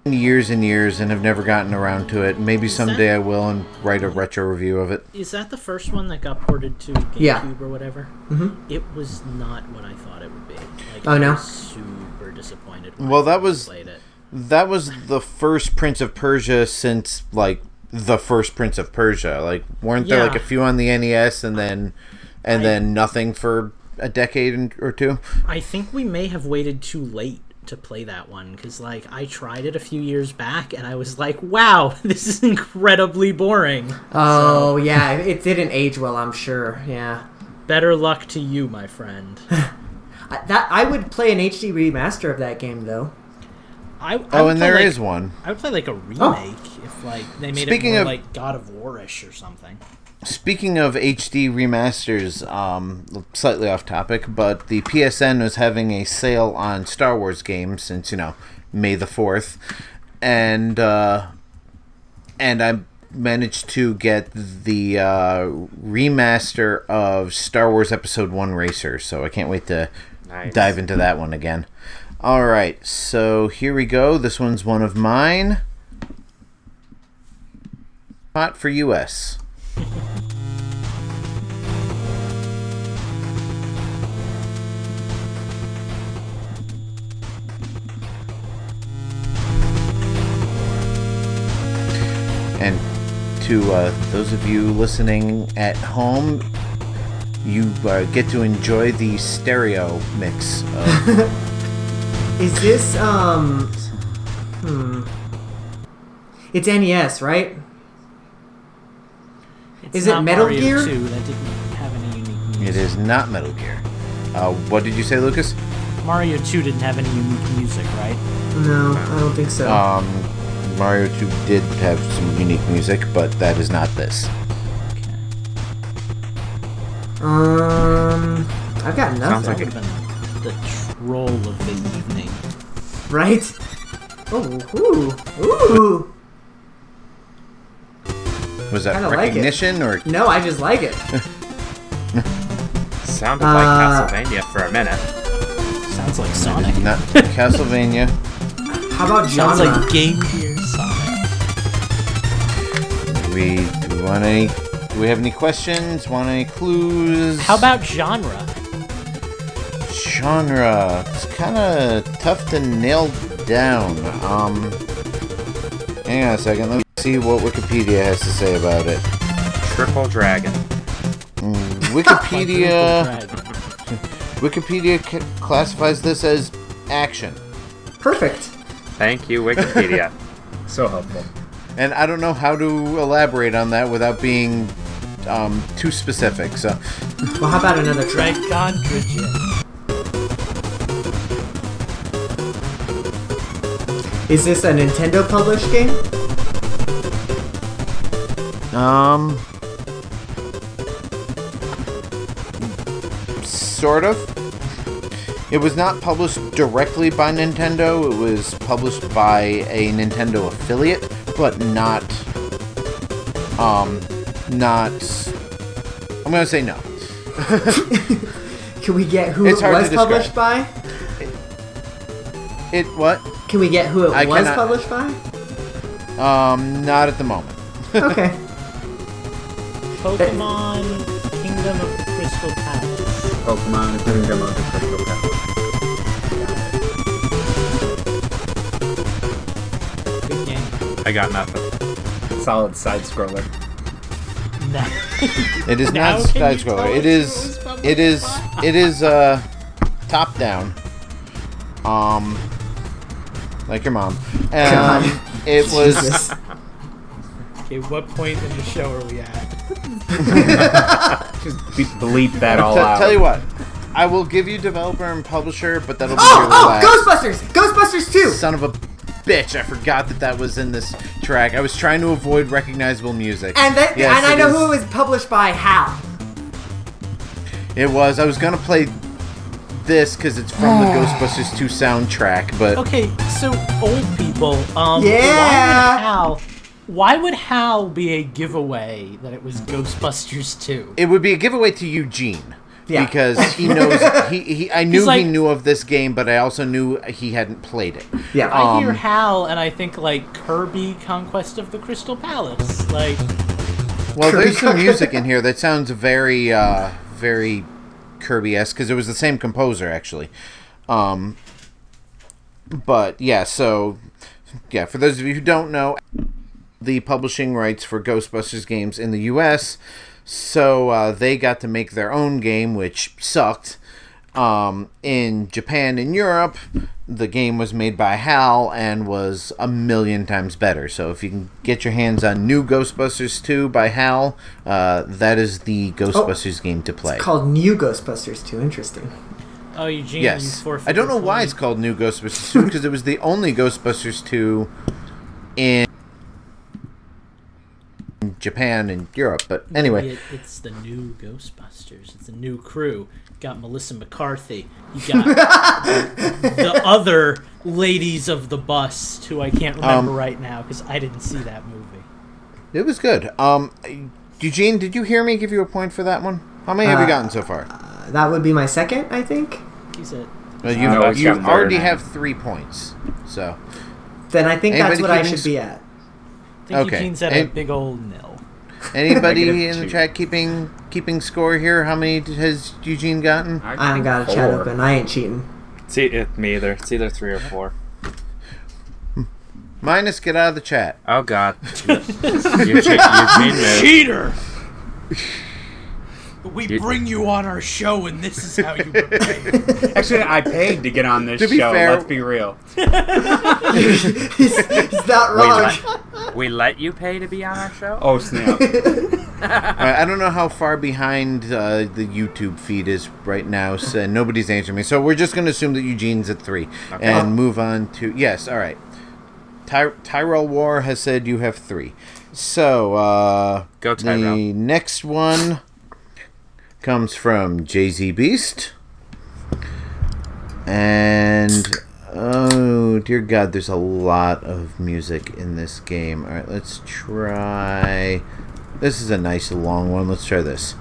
years and years and have never gotten around to it. Maybe that- someday I will and write a retro review of it. is that the first one that got ported to GameCube Yeah. or whatever? Mm-hmm. It was not what I thought it would be. Like, Oh, I no? was super disappointed. When Well, I that was- played it. That was the first Prince of Persia since like the first Prince of Persia. Like weren't there like a few on the NES and then and I- then nothing for a decade or two? I think we may have waited too late to play that one because, like, I tried it a few years back and I was like, "Wow, this is incredibly boring." Oh, yeah. It didn't age well, I'm sure. Yeah. Better luck to you, my friend. I, that I would play an HD remaster of that game, though. I, I Oh, and play, there like, is one. I would play like a remake if like they made Speaking it more of- like God of Warish or something. Speaking of HD remasters, um, slightly off topic, but the PSN was having a sale on Star Wars games since you know May the fourth, and uh, and I managed to get the uh, remaster of Star Wars Episode One Racer, so I can't wait to Nice. dive into that one again. All right, so here we go. This one's one of mine. Hot for US. And to uh, those of you listening at home, you uh, get to enjoy the stereo mix. Of, Is this, um. Hmm. It's NES, right? It's Is it Metal Mario Gear? 2 that didn't have any unique music. it is not Metal Gear. Uh, what did you say, Lucas? Mario 2 didn't have any unique music, right? No, I don't think so. Um, Mario 2 did have some unique music, but that is not this. Um. I've got nothing. Sounds like That would have been the troll of the evening. Right? Oh, ooh. Ooh. Was that Kinda like it. recognition or No, I just like it. Sounded Uh, like Castlevania for a minute. Sounds like Sonic. not Castlevania? How about Sounds genre? like Game Gear Sonic. We do we want any? Do we have any questions? Want any clues? How about genre? genre? It's kind of tough to nail down. Um, hang on a second. Let me see what Wikipedia has to say about it. Triple Dragon. Wikipedia. Wikipedia c- classifies this as action, Perfect. Thank you, Wikipedia. So helpful. and I don't know how to elaborate on that without being um, too specific. So Well, how about another track? Dragon Gridget. Is this a Nintendo published game? Um, sort of. It was not published directly by Nintendo. It was published by a Nintendo affiliate, but not. Um, not. I'm gonna say no. Can we get who It's it was published by? It what? Can we get who it I was cannot- published by? Um, not at the moment. Okay. Pokemon Kingdom of the Crystal Palace. Pokemon Kingdom of the Crystal Palace. Good game. I got nothing. Solid side scroller. No. It is Now not can side you tell scroller. us It who is. was published It is. by? It is. Uh, top down. Um, like your mom. Um, it was. Okay, what point in the show are we at? Just be- bleep that all T- out. tell you what, I will give you developer and publisher, but that'll be Oh, your oh, last. Ghostbusters! Ghostbusters 2! Son of a bitch! I forgot that that was in this track. I was trying to avoid recognizable music. And that, Yes, and I know is- who it was published by. How? It was. I was gonna play this because it's from the Ghostbusters 2 soundtrack, but Okay, so old people. Um, Yeah. Why would HAL? Why would HAL be a giveaway that it was Ghostbusters 2? it would be a giveaway to Eugene. Yeah. Because he knows he, he I knew like- he knew of this game, but I also knew he hadn't played it. Yeah. I hear um, HAL and I think like Kirby Conquest of the Crystal Palace. Like, Well, Kirby there's some music in here that sounds very, uh, very Kirby-esque because it was the same composer actually. Um, but yeah, so yeah, for those of you who don't know, the publishing rights for Ghostbusters games in the U.S. So uh, they got to make their own game, which sucked. Um, in Japan and Europe, the game was made by HAL and was a million times better. So if you can get your hands on New Ghostbusters 2 by HAL, uh, that is the Ghostbusters game to play. It's called New Ghostbusters 2. Interesting. oh, Eugene, Yes. I don't know why it's called New Ghostbusters 2 because it was the only Ghostbusters 2 in Japan and Europe. But anyway, It, it's the new Ghostbusters. It's a new crew. You got Melissa McCarthy. You got the other ladies of the bust, who I can't remember Um, right now because I didn't see that movie. it was good. Um, Eugene, did you hear me give you a point for that one? How many have you Uh, gotten so far? Uh, that would be my second, I think. He's a Well, you no, it's you already have three points. So Then I think that's what I should be at. I think Okay. Eugene's at a big old nil. anybody in the chat keeping keeping score here? How many has Eugene gotten? I ain't got a chat Four. open. I ain't cheating. See, it, me either. It's either three or four. Hmm. Minus, get out of the chat. Oh God. Eugene, Eugene missed. Cheater! We You- bring you on our show, and this is how you behave. Actually, I paid to get on this To be show. fair- Let's be real. he's, he's not We wrong. let, we let you pay to be on our show? Oh snap! Alright, I don't know how far behind uh, the YouTube feed is right now, so nobody's answering me. So we're just going to assume that Eugene's at three and move on to yes. All right. Ty- Tyrell War has said you have three. So uh, Go, the next one comes from Jay Z Beast, and oh dear God, there's a lot of music in this game. All right, let's try. This is a nice long one. Let's try this.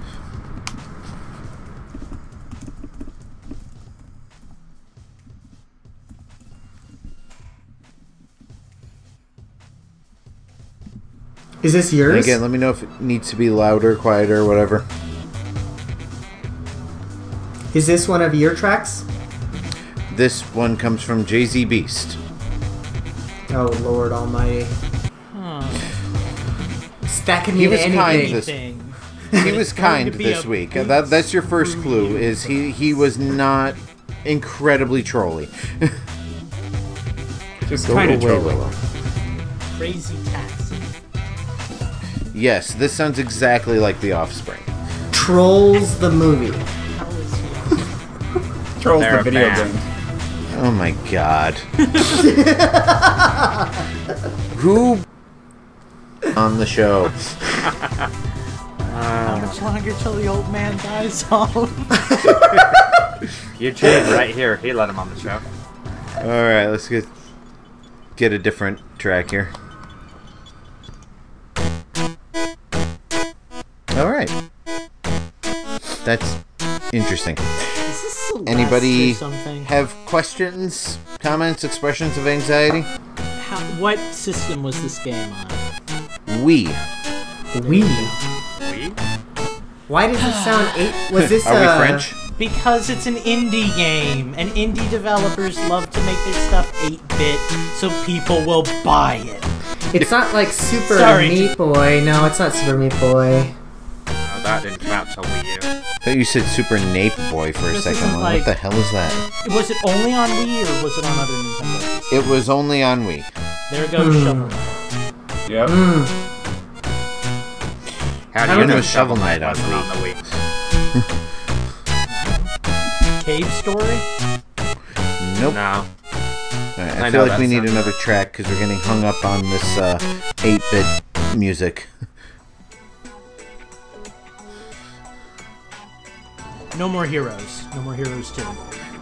Is this And yours? again, let me know if it needs to be louder, quieter, whatever. Is this one of your tracks? This one comes from Jay Z Beast. Oh Lord Almighty! Stacking me He to was kind anything. this- Thing. He was kind to be this a week. big That, that's your first clue. Is he? He was not incredibly trolly. Just Go kind of away, trolling. Willow. Crazy taxi. Yes, this sounds exactly like The Offspring. Trolls the movie. Trolls the video band. game. Oh my god. Who on the show? How much longer till the old man dies off? Eugene, right here. He let him on the show. All right, let's get get a different track here. All right, that's interesting. Is this Celeste Anybody have questions, comments, expressions of anxiety? How, what system was this game on? We We. We? Why does it sound eight? Was this are we uh, French? Because it's an indie game, and indie developers love to make their stuff 8-bit, so people will buy it. It's not like Super Sorry. Meat Boy. No, it's not Super Meat Boy. Oh, that didn't come out till Wii U. I thought you said Super Nape Boy for a This second. isn't What the hell is that? Was it only on Wii, or was it on other Nintendo? It was only on Wii. There goes Hmm. Shovel Knight. Yep. How do you know Shovel Knight on wasn't Wii? on the Wii? Cave Story? Nope. No. All right, I, I feel like we need another track because we're getting hung up on this uh, 8-bit music. No More Heroes. No More Heroes 2.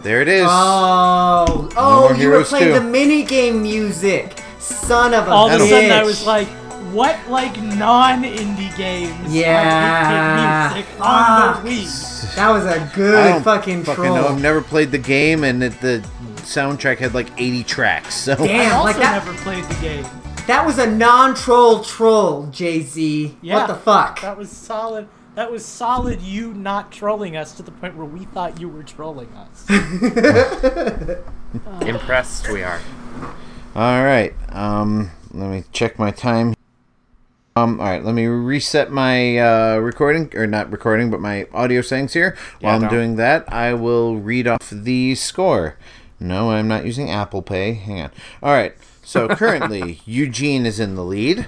There it is. Oh, oh, More you were Heroes playing too. the minigame music. Son of a All of a bitch. sudden, I was like, what, like, non-indie games Yeah. have 8-bit music on the Wii? that was a I good don't fucking fucking troll. know. I've never played the game, and it, the soundtrack had like 80 tracks. So I Damn, also like that. never played the game. That was a non-troll troll, Jay Z. Yeah. What the fuck? That was solid. That was solid. You not trolling us to the point where we thought you were trolling us. Impressed we are. All right. Um, let me check my time. Um, all right. Let me reset my uh, recording, or not recording, but my audio settings here. While I'm don't. doing that, I will read off the score. No, I'm not using Apple Pay. Hang on. All right. So currently, Eugene is in the lead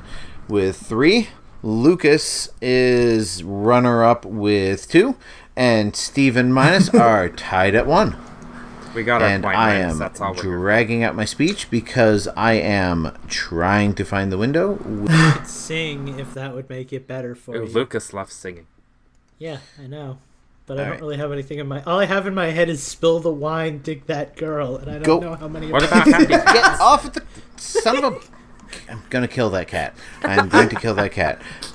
with three. Lucas is runner up with two, and Steve and Minus are tied at one We got our and point I minus, am That's all we're dragging out my speech because I am trying to find the window. Sing if that would make it better for Ooh, you. Lucas loves singing. Yeah, I know. But I don't right. really have anything in my. All I have in my head is "Spill the wine, dig that girl," and I don't Go. know how many. What of about Happy Get off of the son of a! I'm gonna kill that cat. I'm going to kill that cat.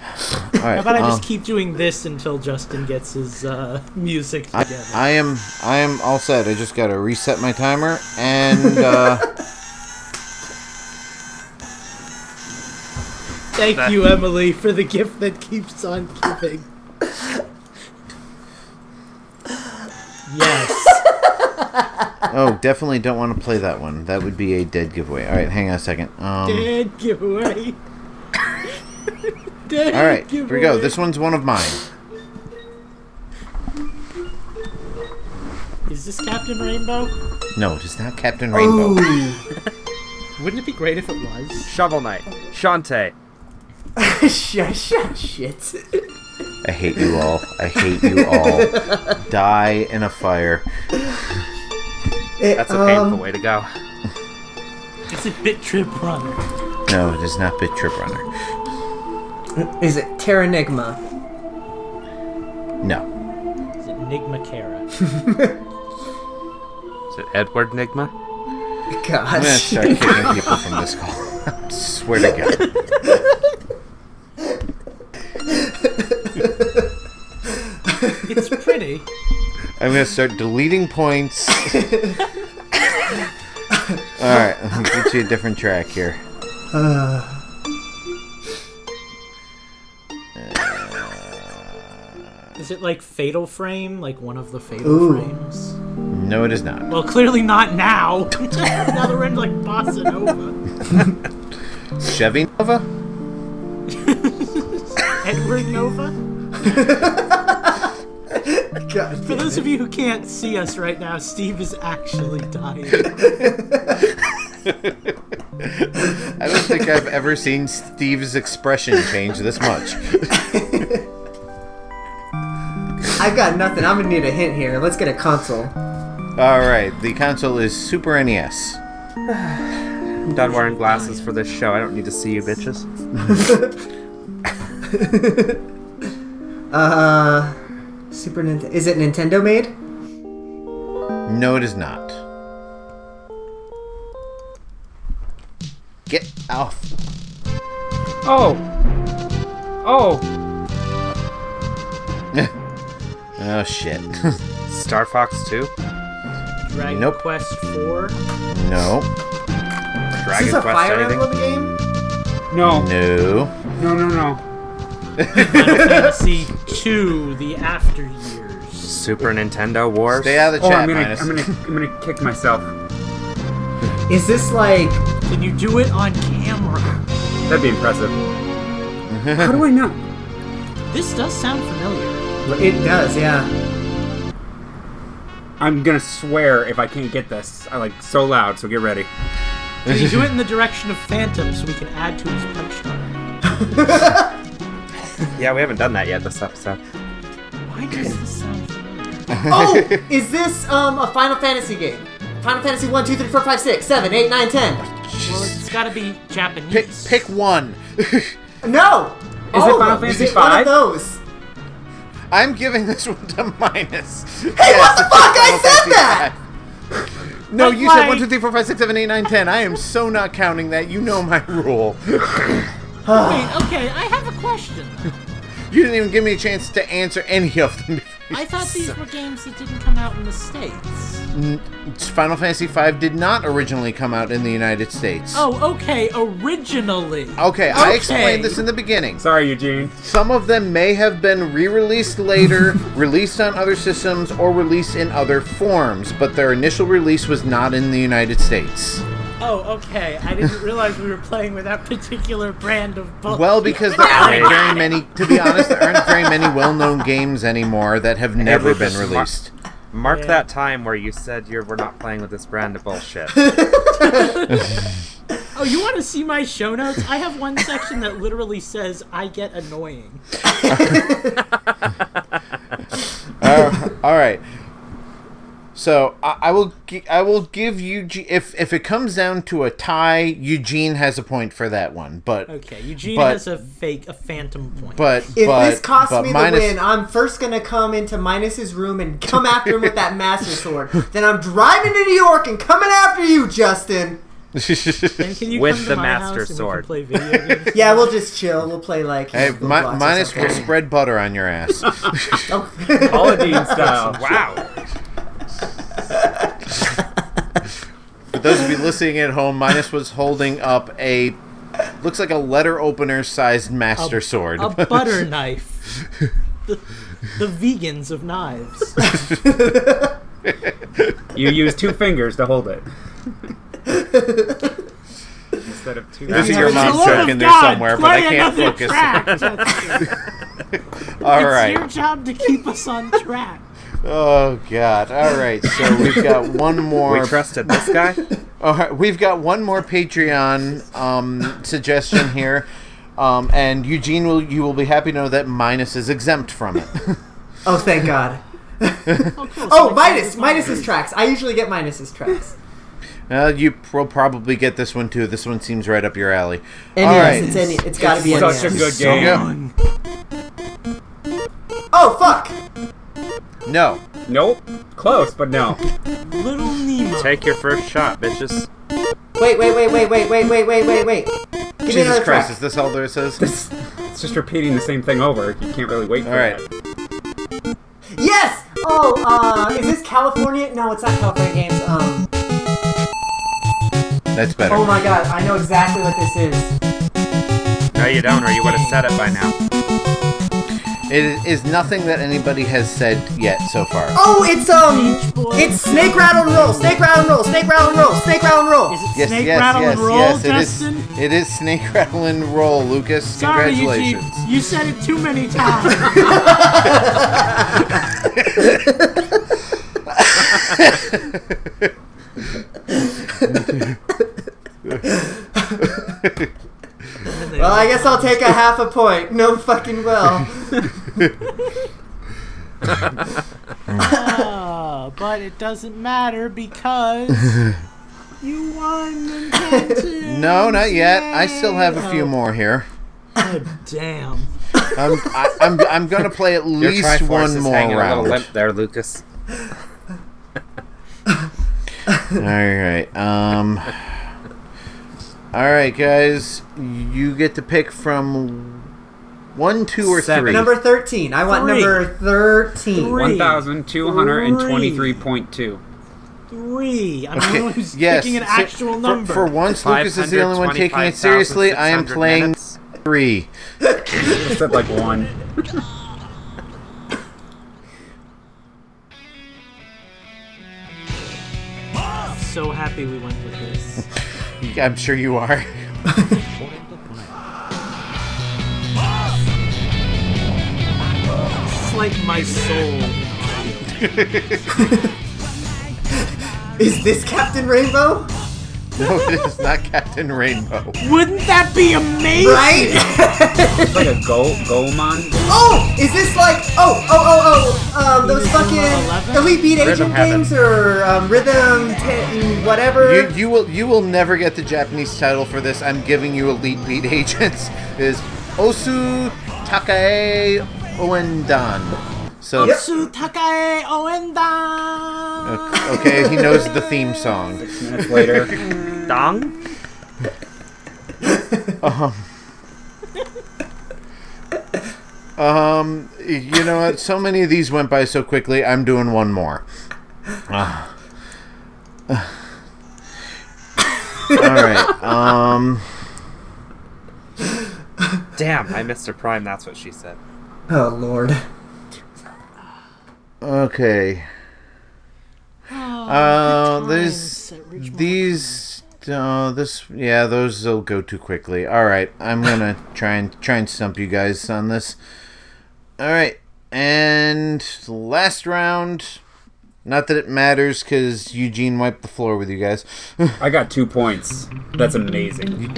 All right. How about I um, just keep doing this until Justin gets his uh, music I, together? I am I am all set. I just gotta reset my timer and uh, Thank that- you, Emily, for the gift that keeps on giving. yes. Oh, definitely don't want to play that one. That would be a dead giveaway. All right, hang on a second. Um, Dead giveaway. Dead all right, here we go. This one's one of mine. Is this Captain Rainbow? No, it is not Captain Rainbow. Wouldn't it be great if it was? Shovel Knight. Shantae. shit, shit, shit. I hate you all. I hate you all. Die in a fire. It, That's a um, painful way to go. It's a Bit Trip Runner. No, it is not Bit Trip Runner. Is it Terranigma? No. Is it Nigma Kara? Is it Edward Nigma? I'm gonna Gosh. start kicking people from this call. I swear to God. It's pretty. I'm gonna start deleting points. Alright, let me get you a different track here. Uh, is it like Fatal Frame? Like one of the Fatal Ooh. Frames? No, it is not. Well, clearly not now. now they're in like Bossa Nova. Chevy Nova? Edward Nova? God. For those of you who can't see us right now, Steve is actually dying. I don't think I've ever seen Steve's expression change this much. I've got nothing. I'm gonna need a hint here. Let's get a console. All right, the console is Super NES. I'm done wearing glasses for this show. I don't need to see you bitches. Uh, Super Nintendo. Is it Nintendo made? No, it is not. Get off. Oh! Oh! Oh shit. Star Fox 2? Dragon Nope. Quest 4. no. Is Dragon this a Quest Fire anything? Emblem game? No. No. No, no, no. Final Fantasy 2, The After Years. Super Nintendo Wars? Stay out of the Oh, chat, I'm gonna, minus. I'm gonna, I'm gonna kick myself. Is this like? Can you do it on camera? That'd be impressive. How do I know? This does sound familiar. It does, yeah. I'm gonna swear if I can't get this. I like so loud, so get ready. Can you do it in the direction of Phantom so we can add to his punch punchline? Yeah, we haven't done that yet this episode. Why does this sound familiar? Oh, is this um a Final Fantasy game? Final Fantasy 1, 2, 3, 4, 5, 6, 7, 8, 9, 10. Well, it's gotta be Japanese. Pick pick one. No! Is All it of Final Fantasy it one of those? I'm giving this one to minus. Hey, what the fuck? I said that! No, But you said why- 1, 2, 3, 4, 5, 6, 7, 8, 9, 10. I am so not counting that. You know my rule. Wait, okay, I have a question. You didn't even give me a chance to answer any of them. I thought these were games that didn't come out in the States. Final Fantasy V did not originally come out in the United States. Oh, okay, originally. Okay, okay. I explained this in the beginning. Sorry, Eugene. Some of them may have been re-released later, released on other systems, or released in other forms, but their initial release was not in the United States. Oh, okay. I didn't realize we were playing with that particular brand of book. Well, because there aren't very many, to be honest, there aren't very many well-known games anymore that have never Lucas, been Mar- released. Mark Yeah. that time where you said you we're not playing with this brand of bullshit. Oh, you want to see my show notes? I have one section that literally says I get annoying. Uh, all right. So I, I will gi- I will give Eugene if if it comes down to a tie, Eugene has a point for that one. But Okay, Eugene But- has a fake, a phantom point. but If but, this costs but me minus, the win, I'm first gonna come into Minus's room and come after him with that Master Sword. Then I'm driving to New York and coming after you, Justin. then can you with come to the my Master house and Sword. We can play video games? Yeah, we'll just chill. We'll play like. Hey, you mi- Roblox or minus will something. spread butter on your ass. Oh. Paladin style. wow. For those of you listening at home, minus was holding up a looks like a letter opener sized master sword. a butter knife. The, the vegans of knives. You use two fingers to hold it. Instead of two. There's Yeah. your For the mom's joke in there somewhere, but I can't focus. All it's right. your job to keep us on track. Oh God! All right, so we've got one more. We trusted this guy? All right, we've got one more Patreon um, suggestion here, um, and Eugene will you will be happy to know that Minus is exempt from it. Oh, thank God. Oh, cool. Oh, minus, it's minus's tracks. I usually get minus's tracks. uh, you will probably get this one too. This one seems right up your alley. NES, All right. it's any, it's got to be Such a good game. Oh fuck! No, Nope. Close, but no. Little Nemo. Take your first shot, bitches. Wait, wait, wait, wait, wait, wait, wait, wait, wait, wait. Give me Jesus another Christ! track. Is this all there says? It's just repeating the same thing over. You can't really wait for it. All right. that. Yes. Oh, uh, is this California? No, it's not California Games. Um. That's better. Oh my God, I know exactly what this is. No, you don't, or you would have said it by now. It is nothing that anybody has said yet so far. Oh, it's um, it's Snake Rattle and Roll, Snake Rattle and Roll, Snake Rattle and Roll, Snake Rattle and Roll. Is it Yes, Snake yes, Rattle yes, and Roll, yes. Justin? It is. It is Snake Rattle and Roll, Lucas. Sorry, Eugene. You said it too many times. then they Well, I guess I'll take a half a point. No fucking well. Ah, but it doesn't matter because you won. and can't No, not yet. I still have a few more here. God damn. I'm I, I'm I'm gonna play at Your least Triforce one is more hanging a little round. limp there, Lucas. All right. Um. All right, guys. You get to pick from one, two, or Seven. three. Number 13. I want Three. number 13. Three. 1,223.2. Three. I'm the Okay, one who's yes. picking an so actual for- number. For, once, Lucas is the only one taking it seriously. I am 525,600 playing minutes. three. Just said like one. so happy we went with this. I'm sure you are. It's like my soul. Is this Captain Rainbow? No, it is not Captain Rainbow. Wouldn't that be amazing? Right? It's like a go Goemon. oh! Is this like. Oh, oh, oh, oh. Um, those fucking 11? Elite Beat Rhythm Agent Heaven. games or um, Rhythm 10, whatever? You, you will you will never get the Japanese title for this. I'm giving you Elite Beat Agents. Is Osu Takae Ouendan. So Otsu Takae Ouendan. okay, he knows the theme song. Minutes later. Dong? Um, you know what? So many of these went by so quickly. I'm doing one more. Ah. All right. Um. Damn, I missed her prime, that's what she said. oh, Lord. Okay. Uh, there's these. Uh, this. Yeah, those will go too quickly. All right. I'm gonna try and try and stump you guys on this. All right. And last round. Not that it matters, because Eugene wiped the floor with you guys. I got two points. That's amazing.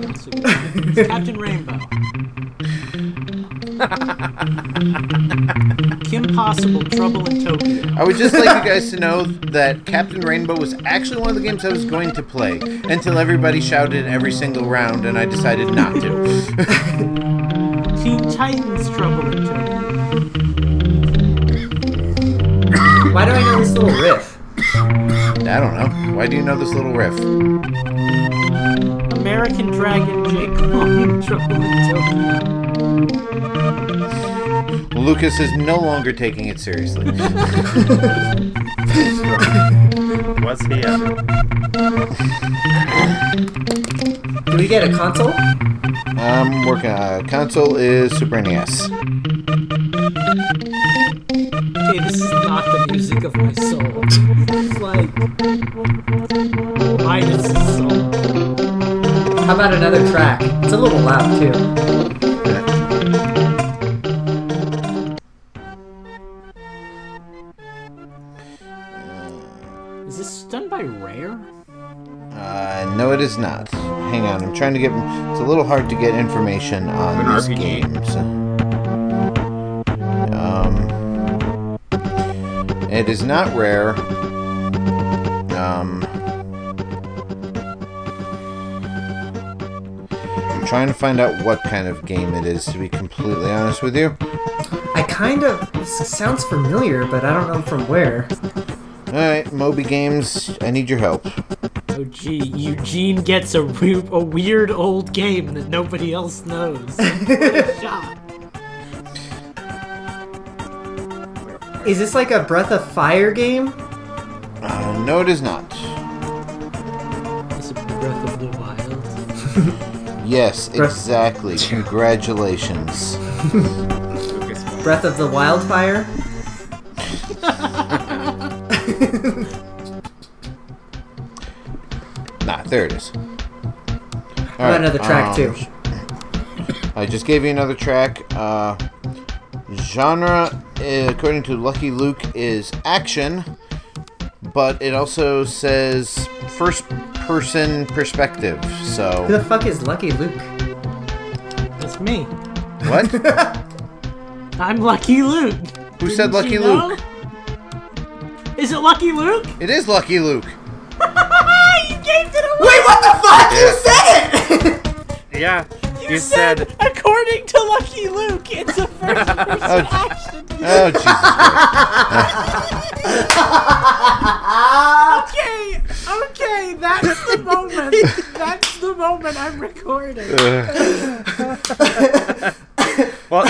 Captain Rainbow. Kim Possible, Trouble in Tokyo. I would just like you guys to know that Captain Rainbow was actually one of the games I was going to play until everybody shouted every single round and I decided not to. Teen Titans, Trouble in Tokyo. Why do I know this little riff? I don't know. Why do you know this little riff? American Dragon, Jake Long, Trouble in Tokyo. Lucas is no longer taking it seriously. What's he ever? Do we get a console? I'm working. Uh, console is Super NES. Okay, this is not the music of my soul. It's like minus the soul. How about another track? It's a little loud, too. Is not. Hang on, I'm trying to get. It's a little hard to get information on An these RPG. games. Um, it is not rare. Um, I'm trying to find out what kind of game it is. To be completely honest with you. I kind of. Sounds familiar, but I don't know from where. All right, Moby Games. I need your help. Oh gee, Eugene gets a, we- a weird old game that nobody else knows. Shot. Is this like a Breath of Fire game? Uh, no, it is not. Is it Breath of the Wild? Yes, exactly. Congratulations. Breath of the Wildfire? there it is. How about another track, too? I just gave you another track. Uh, genre, uh, according to Lucky Luke, is action, but it also says first person perspective. So who the fuck is Lucky Luke? That's me. What? I'm Lucky Luke. Who said Didn't Lucky you Luke? know? Is it Lucky Luke? It is Lucky Luke. you gave it away. Wait, what the fuck? You said it! Yeah, You, you said, said according to Lucky Luke, it's a first-person action. Oh, game. Oh Jesus Okay, okay, that's the moment. That's the moment I'm recording. Well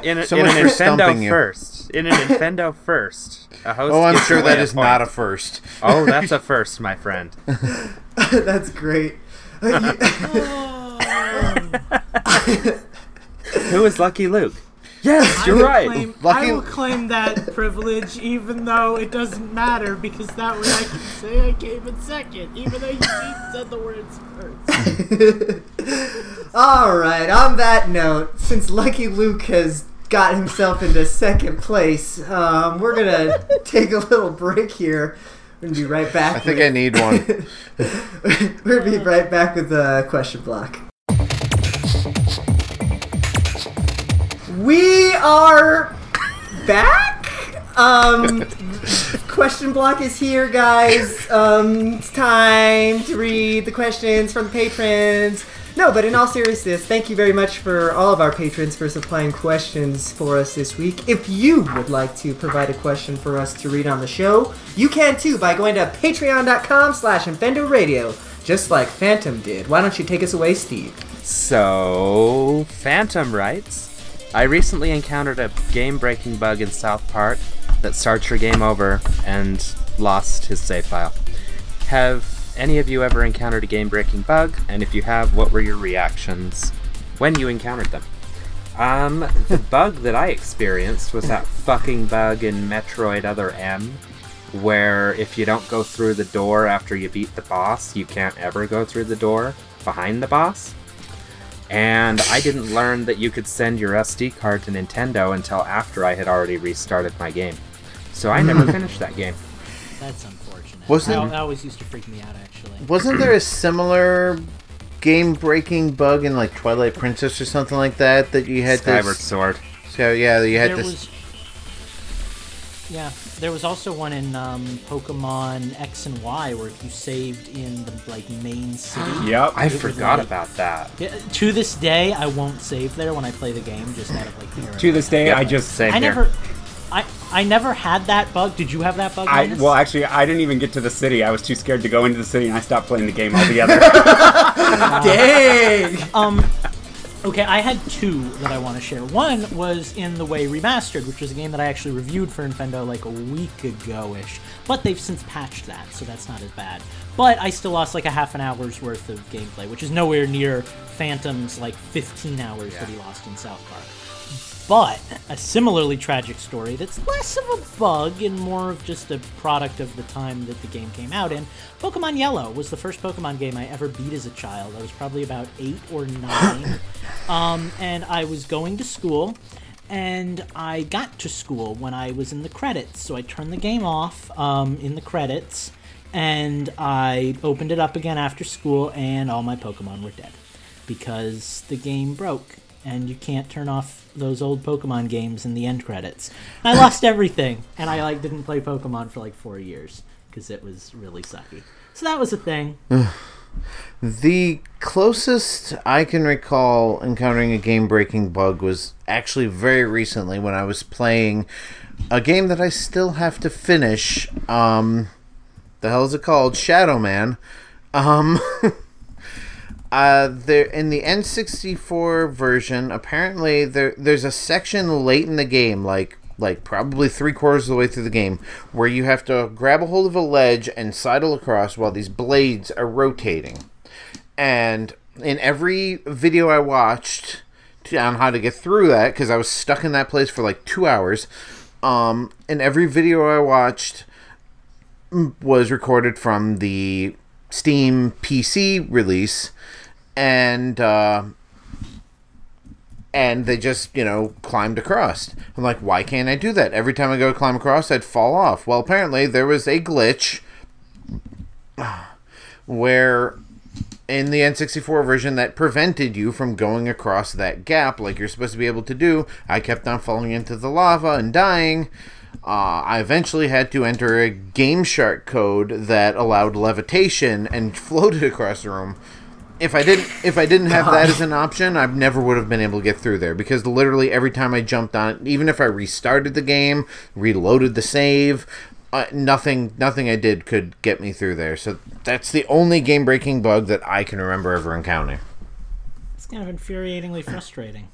in a, So in a much Nintendo first. In a Nintendo first, a host. Oh, I'm sure away that a is point. not a first. Oh, that's a first, my friend. That's great. Who is Lucky Luke? Yes, you're will right. Claim, Lucky- I will claim that privilege, even though it doesn't matter, because that way I can say I came in second, even though you said the words first. All right. On that note, since Lucky Luke has got himself into second place, um, we're gonna take a little break here. We're gonna be right back. I think I need one. We're gonna be right back with the question block. We are back. Um, question block is here, guys. Um, it's time to read the questions from the patrons. No, but in all seriousness, thank you very much for all of our patrons for supplying questions for us this week. If you would like to provide a question for us to read on the show, you can too by going to patreon.com slash Radio, just like Phantom did. Why don't you take us away, Steve? So, Phantom writes I recently encountered a game breaking bug in South Park that starts your game over and lost his save file. Have any of you ever encountered a game breaking bug? And if you have, what were your reactions when you encountered them? Um, the bug that I experienced was that fucking bug in Metroid Other M, where if you don't go through the door after you beat the boss, you can't ever go through the door behind the boss. And I didn't learn that you could send your SD card to Nintendo until after I had already restarted my game. So I never finished that game. That's unfortunate. Wasn't- that, that always used to freak me out, actually. Wasn't there a similar game-breaking bug in like Twilight Princess or something like that that you had Skyward to? Sword. So yeah, you had there this. was yeah there was also one in um, pokemon x and y where if you saved in the like main city Yep. I It was forgot like- about that. Yeah, to this day i won't save there when i play the game just out of like To this day, Yep, I just same i here. never I, I never had that bug. Did you have that bug? I well, actually, I didn't even get to the city. I was too scared to go into the city, and I stopped playing the game altogether. Dang! Um, okay, I had two that I want to share. One was in The Way Remastered, which was a game that I actually reviewed for Nintendo like a week ago-ish. But they've since patched that, so that's not as bad. But I still lost like a half an hour's worth of gameplay, which is nowhere near Phantom's like 15 hours that he lost in South Park. But a similarly tragic story that's less of a bug and more of just a product of the time that the game came out in. Pokemon Yellow was the first Pokemon game I ever beat as a child. I was probably about eight or nine. um, and I was going to school, and I got to school when I was in the credits. So I turned the game off um, in the credits, and I opened it up again after school, and all my Pokemon were dead because the game broke and you can't turn off those old Pokemon games in the end credits. I lost everything, and I like didn't play Pokemon for like four years because it was really sucky. So that was a thing. The closest I can recall encountering a game breaking bug was actually very recently when I was playing a game that I still have to finish. Um, the hell is it called? Shadow Man. Um, uh, there in the N64 version, apparently there there's a section late in the game, like like probably three quarters of the way through the game, where you have to grab a hold of a ledge and sidle across while these blades are rotating. And in every video I watched to, on how to get through that, because I was stuck in that place for like two hours, um, in every video I watched was recorded from the Steam PC release, and uh, and they just you know climbed across. I'm like, why can't I do that? Every time I go to climb across, I'd fall off. Well, apparently there was a glitch where in the N64 version that prevented you from going across that gap like you're supposed to be able to do. I kept on falling into the lava and dying. Uh, I eventually had to enter a Game Shark code that allowed levitation and floated across the room. If I didn't, if I didn't have that as an option, I never would have been able to get through there because literally every time I jumped on, it, even if I restarted the game, reloaded the save, uh, nothing, nothing I did could get me through there. So that's the only game-breaking bug that I can remember ever encountering. It's kind of infuriatingly frustrating.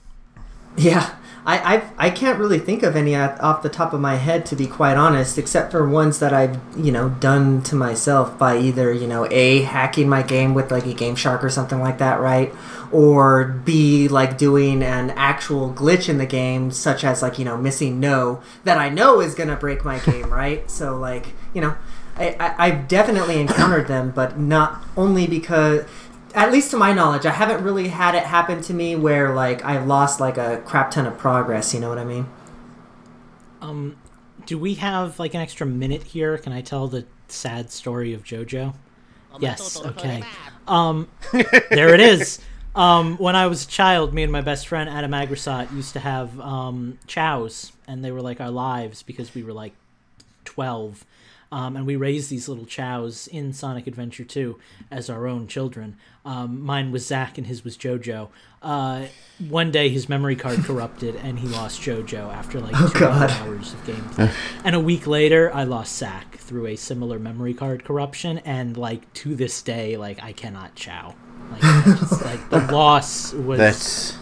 Yeah, I, I I can't really think of any off the top of my head to be quite honest, except for ones that I've you know done to myself by either you know a hacking my game with like a Game Shark or something like that, right? Or b like doing an actual glitch in the game, such as like you know MissingNo that I know is gonna break my game, right? So like you know. I, I, I've definitely encountered them, but not only because at least to my knowledge, I haven't really had it happen to me where like I lost like a crap ton of progress. You know what I mean? Um, do we have like an extra minute here? Can I tell the sad story of JoJo? Yes. Okay. Um, there it is. Um, when I was a child, me and my best friend Adam Agrisot used to have um, Chaos, and they were like our lives because we were like twelve. Um, and we raised these little Chaos in Sonic Adventure 2 as our own children. Um, mine was Zach and his was JoJo. Uh, one day his memory card corrupted and he lost JoJo after like two God. hours of gameplay. and a week later, I lost Zach through a similar memory card corruption. And like to this day, like I cannot Chao. Like, just, like the loss was That's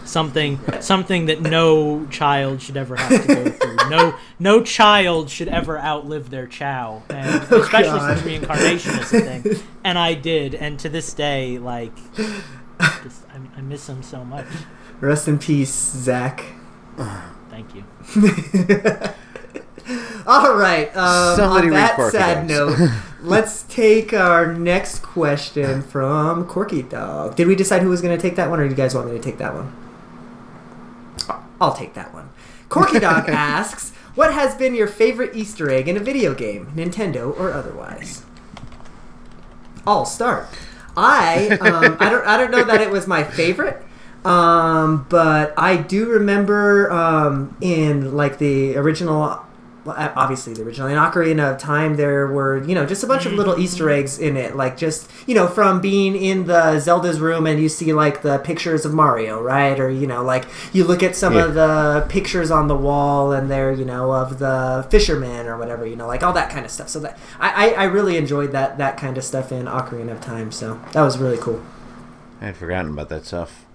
something something that no child should ever have to go through. No no child should ever outlive their Chao, and especially God. since reincarnation is a thing. And I did, and to this day, like, just, I, I miss him so much. Rest in peace, Zach. Thank you. All right. Um, Somebody on that sad note, let's take our next question from Corky Dog. Did we decide who was going to take that one, or do you guys want me to take that one? I'll take that one. Corky Dog asks, "What has been your favorite Easter egg in a video game, Nintendo or otherwise?" I'll start. I um, I don't I don't know that it was my favorite, um, but I do remember um, in like the original. Well, uh, obviously, the original in Ocarina of Time, there were you know just a bunch of little Easter eggs in it, like just you know from being in the Zelda's room and you see like the pictures of Mario, right? Or you know like you look at some Yeah. of the pictures on the wall and they're you know of the fisherman or whatever, you know like all that kind of stuff. So that I, I, I really enjoyed that that kind of stuff in Ocarina of Time. So that was really cool. I had forgotten about that stuff.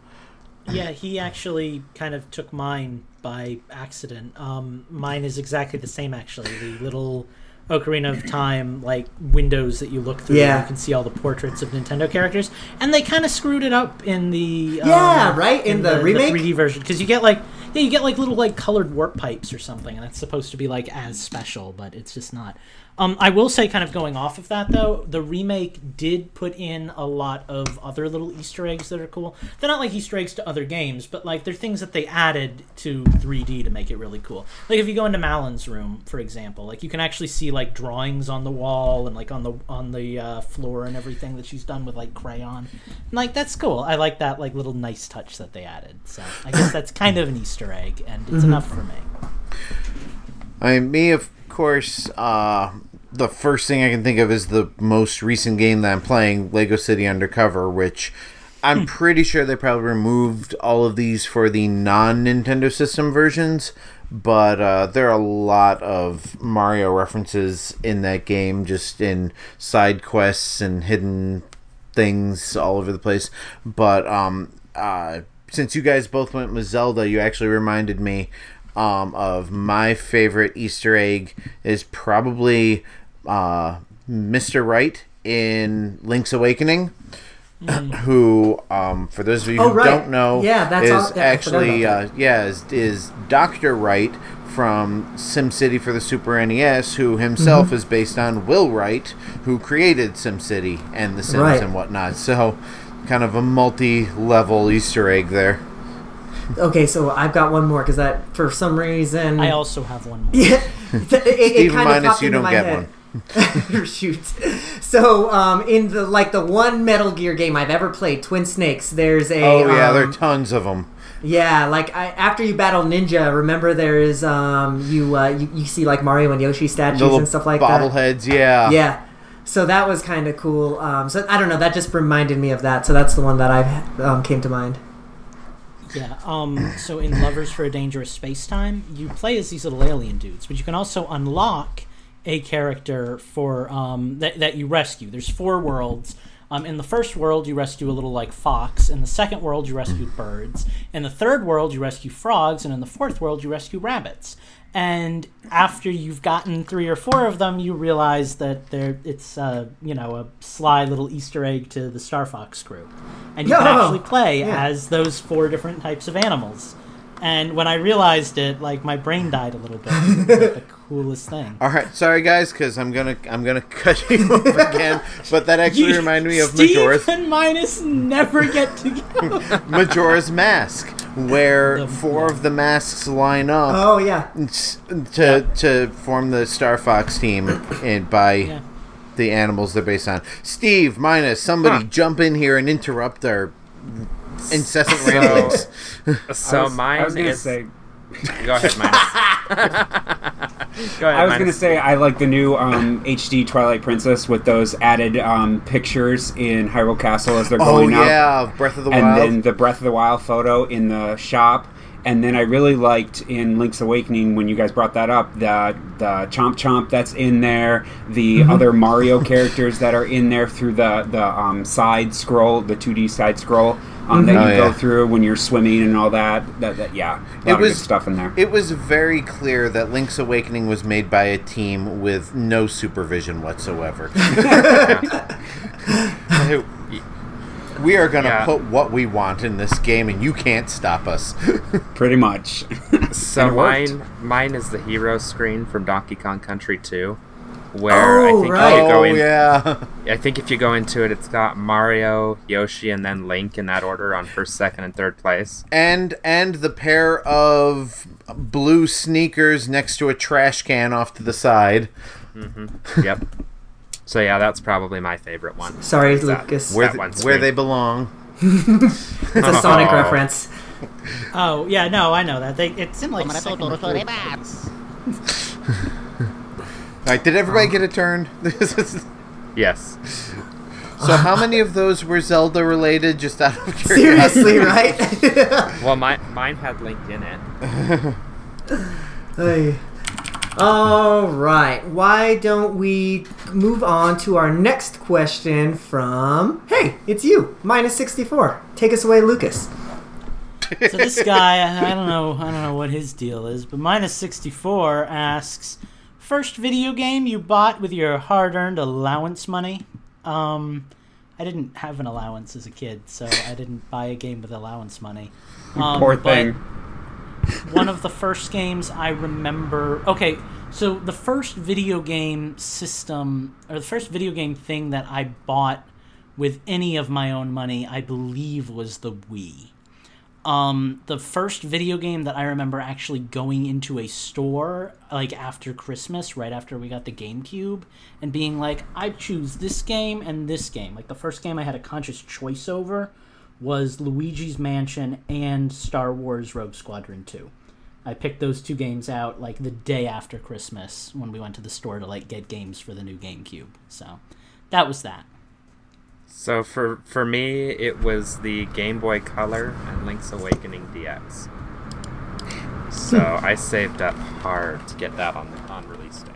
Yeah, he actually kind of took mine by accident. Um, mine is exactly the same, actually. The little Ocarina of Time like windows that you look through, Yeah. you can see all the portraits of Nintendo characters, and they kind of screwed it up in the Yeah, um, right? In the remake? 3D version because you get like yeah, you get like little like colored warp pipes or something, and that's supposed to be like as special, but it's just not. Um, I will say, kind of going off of that though, the remake did put in a lot of other little Easter eggs that are cool. They're not like Easter eggs to other games, but like they're things that they added to 3D to make it really cool. Like if you go into Malon's room, for example, like you can actually see like drawings on the wall and like on the on the uh, floor and everything that she's done with like crayon. And, like that's cool. I like that like little nice touch that they added. So I guess that's kind of an Easter egg, and it's enough for me. I mean, me, of course, uh, the first thing I can think of is the most recent game that I'm playing, Lego City Undercover, which I'm pretty sure they probably removed all of these for the non Nintendo system versions. But uh, there are a lot of Mario references in that game, just in side quests and hidden things all over the place. But um, uh, since you guys both went with Zelda, you actually reminded me um, of my favorite Easter egg is probably uh, Mr. Wright in Link's Awakening. Who, um, for those of you Oh, who right. don't know, Yeah, that's is all- yeah, actually about uh, yeah is, is Doctor Wright from SimCity for the Super NES, who himself Mm-hmm. is based on Will Wright, who created SimCity and The Sims Right. and whatnot. So, kind of a multi-level Easter egg there. Okay, so I've got one more because that for some reason I also have one more. Yeah, it, it, it Even kind of minus popped you into don't my get head. one. Shoot. So, um, in the like the one Metal Gear game I've ever played, Twin Snakes. There's a Oh yeah, there um, are tons of them. Yeah, like I, after you battle Ninja, remember there is um you uh you, you see like Mario and Yoshi statues Little and stuff like that. bobbleheads, yeah. Yeah. So that was kind of cool. Um, so I don't know. That just reminded me of that. So that's the one that I um, came to mind. Yeah. Um. So in Lovers for a Dangerous Space Time, you play as these little alien dudes, but you can also unlock a character for um that that you rescue. There's four worlds. Um, in the first world, you rescue a little like fox. In the second world, you rescue birds. In the third world, you rescue frogs, and in the fourth world, you rescue rabbits. And after you've gotten three or four of them, you realize that they're it's uh, you know a sly little Easter egg to the Star Fox crew, and you can actually play Yeah. as those four different types of animals. And when I realized it, like my brain died a little bit. It was like the coolest thing. All right, sorry guys, because I'm gonna I'm gonna cut you off again. But that actually You- reminded me of Steve Majora's and Minus never get together. Majora's Mask, where The- four of the masks line up Oh yeah. s- to to form the Star Fox team, and by Yeah. the animals they're based on. Steve, minus somebody Huh. jump in here and interrupt our incessant ramblings. So I was, mine I was gonna is. say. Go ahead, Minus. Go ahead. I was gonna say I like the new um, HD Twilight Princess with those added um, pictures in Hyrule Castle as they're oh going up, yeah, Breath of the and Wild. And then the Breath of the Wild photo in the shop. And then I really liked in Link's Awakening when you guys brought that up the the Chomp Chomp that's in there, the Mm-hmm. other Mario characters that are in there through the the um, side scroll, the 2D side scroll um, that Oh, you yeah. go through when you're swimming and all that. That, that yeah, a lot It of was- good stuff in there. It was very clear that Link's Awakening was made by a team with no supervision whatsoever. we are going to Yeah. put what we want in this game, and you can't stop us. Pretty much. So And it worked. mine, mine is the hero screen from Donkey Kong Country 2, where I Oh, think right. if you go oh, in, yeah. I think if you go into it, it's got Mario, Yoshi, and then Link in that order on first, second, and third place. And and the pair of blue sneakers next to a trash can off to the side. Mm-hmm. Yep. So yeah, that's probably my favorite one. Sorry, that- Lucas. Where, That th- one's where they belong. It's a Sonic Oh. reference. Oh yeah, no, I know that. They, it's in like second or third. All right, did everybody um, get a turn? Yes. So how many of those were Zelda related? Just out of curiosity. Seriously, right? Well, my, mine had Link in it. Hey. All right. Why don't we move on to our next question from Hey, it's you, minus 64. Take us away, Lucas. So this guy, I I don't know, I don't know what his deal is, but minus sixty four asks, first video game you bought with your hard earned allowance money. Um, I didn't have an allowance as a kid, so I didn't buy a game with allowance money. Um, Poor but thing. one of the first games I remember. Okay, so the first video game system, or the first video game thing that I bought with any of my own money, I believe was the Wii. Um, the first video game that I remember actually going into a store, like after Christmas, right after we got the GameCube, and being like, I choose this game and this game. Like the first game I had a conscious choice over was Luigi's Mansion and Star Wars Rogue Squadron 2. I picked those two games out like the day after Christmas when we went to the store to like get games for the new GameCube. So that was that. So for for me, it was the Game Boy Color and Link's Awakening DX. So I saved up hard to get that on on release day.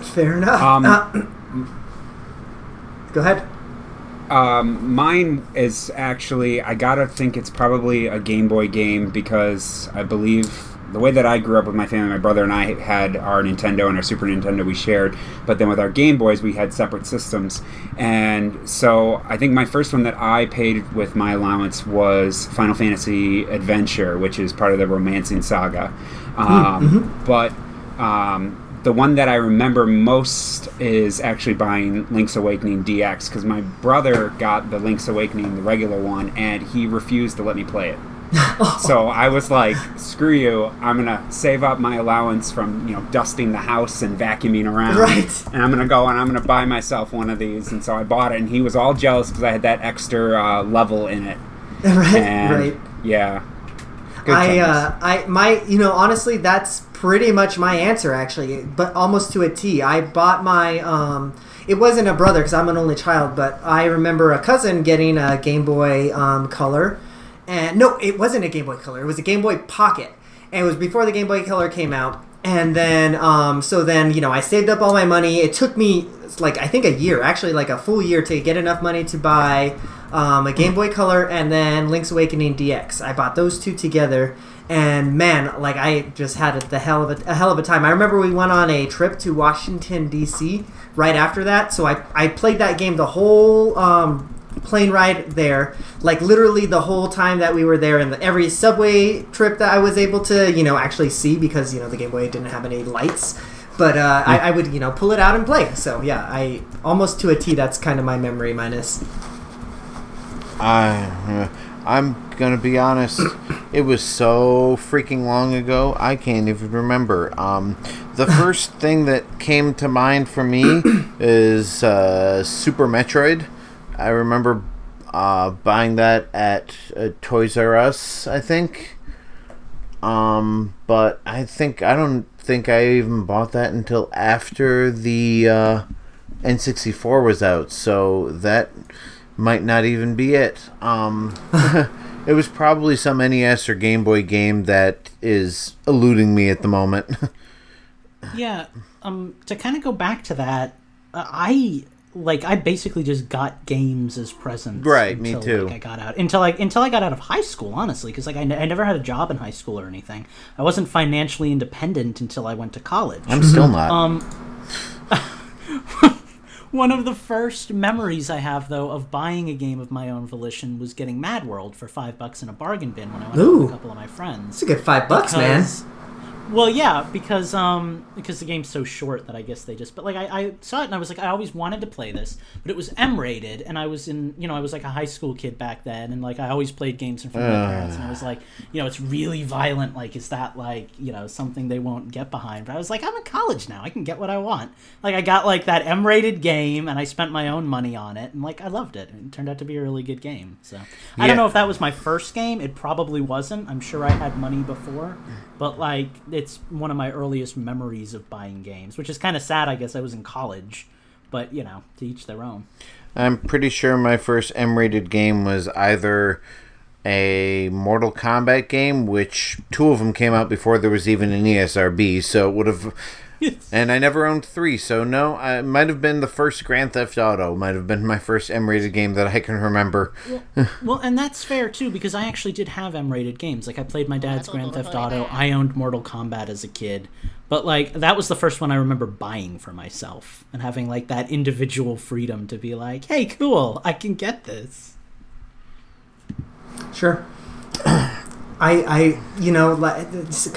Fair enough. Um, Uh, go ahead. Um, mine is actually, I gotta think it's probably a Game Boy game because I believe the way that I grew up with my family, my brother and I had our Nintendo and our Super Nintendo we shared, but then with our Game Boys we had separate systems. And so I think my first one that I paid with my allowance was Final Fantasy Adventure, which is part of the Romancing Saga. Um, But um, the one that I remember most is actually buying Link's Awakening DX because my brother got the Link's Awakening, the regular one, and he refused to let me play it. so I was like, "Screw you! I'm gonna save up my allowance from you know dusting the house and vacuuming around, Right. And I'm gonna go and I'm gonna buy myself one of these." And so I bought it, and he was all jealous because I had that extra uh, level in it. right, And right. yeah, Good I, times. uh, I, my, you know, honestly, that's pretty much my answer, actually, but almost to a T. I bought my, um, it wasn't a brother because I'm an only child, but I remember a cousin getting a Game Boy um, Color, and no, it wasn't a Game Boy Color. It was a Game Boy Pocket, and it was before the Game Boy Color came out. And then, um, so then, you know, I saved up all my money. It took me like I think a year, actually, like a full year to get enough money to buy um, a Game Boy Color and then Link's Awakening DX. I bought those two together, and man, like I just had the hell of a, a hell of a time. I remember we went on a trip to Washington D.C. right after that, so I I played that game the whole um, plane ride there, like literally the whole time that we were there, and every subway trip that I was able to you know actually see because you know the Game Boy didn't have any lights. But uh, I, I would, you know, pull it out and play. So yeah, I almost to a T. That's kind of my memory minus. I, I'm gonna be honest. It was so freaking long ago. I can't even remember. Um, the first thing that came to mind for me is uh, Super Metroid. I remember uh, buying that at uh, Toys R Us. I think. Um, but I think I don't think I even bought that until after the uh, N64 was out. So that might not even be it. Um, it was probably some NES or Game Boy game that is eluding me at the moment. Yeah, um, to kind of go back to that, uh, I like I basically just got games as presents. Right, me too. Like, I got out until I until I got out of high school, honestly, because like I, I never had a job in high school or anything. I wasn't financially independent until I went to college. I'm still not. Um, One of the first memories I have, though, of buying a game of my own volition was getting Mad World for five bucks in a bargain bin when I went out Ooh. with a couple of my friends. It's a good five bucks, man. Well, yeah, because um because the game's so short that I guess they just but like I, I saw it and I was like I always wanted to play this, but it was M rated and I was in you know I was like a high school kid back then and like I always played games in front of my parents and I was like you know it's really violent like is that like you know something they won't get behind? But I was like I'm in college now I can get what I want. Like I got like that M rated game and I spent my own money on it and like I loved it. It turned out to be a really good game. So I Yeah. don't know if that was my first game. It probably wasn't. I'm sure I had money before, but like it's one of my earliest memories of buying games, which is kind of sad. I guess I was in college, but you know, to each their own. I'm pretty sure my first M-rated game was either a Mortal Kombat game, which two of them came out before there was even an ESRB, so it would have. And I never owned three, so no, I it might have been the first Grand Theft Auto. Might have been my first M-rated game that I can remember. Well, and that's fair too because I actually did have M-rated games. Like I played my dad's Grand Theft Auto. I owned Mortal Kombat as a kid, but like that was the first one I remember buying for myself and having like that individual freedom to be like, "Hey, cool, I can get this." Sure. I, I, you know,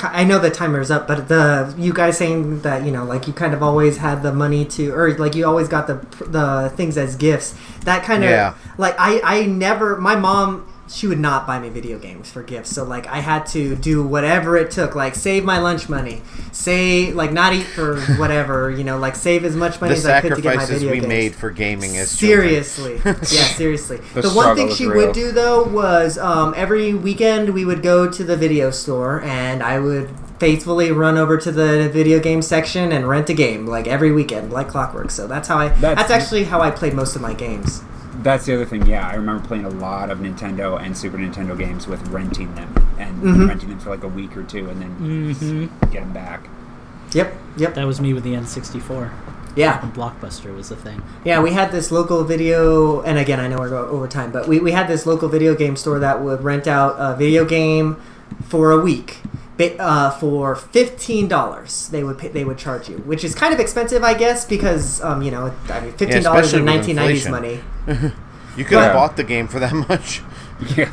I know the timer's up, but the you guys saying that you know, like you kind of always had the money to, or like you always got the the things as gifts. That kind of, Yeah. like I, I never. My mom, she would not buy me video games for gifts, so like I had to do whatever it took, like save my lunch money, say like not eat for whatever, you know, like save as much money The as I could to get my sacrifices video we games. made for gaming as children. Seriously, yeah, seriously. The the one thing she real. would do though was um, every weekend we would go to the video store and I would faithfully run over to the video game section and rent a game like every weekend, like clockwork. So that's how I. That's, That's- actually how I played most of my games. That's the other thing. Yeah, I remember playing a lot of Nintendo and Super Nintendo games with renting them and Mhm. renting them for like a week or two, and then Mm-hmm. get them back. Yep, yep, That was me with the N64. yeah. And Blockbuster was the thing. Yeah, we had this local video, and again, I know we're over time, but we, we had this local video game store that would rent out a video game for a week. Ba- Uh, for fifteen dollars, they would pay, they would charge you, which is kind of expensive, I guess, because um, you know, I mean, fifteen dollars especially in nineteen nineties money. You could have bought the game for that much. Yeah.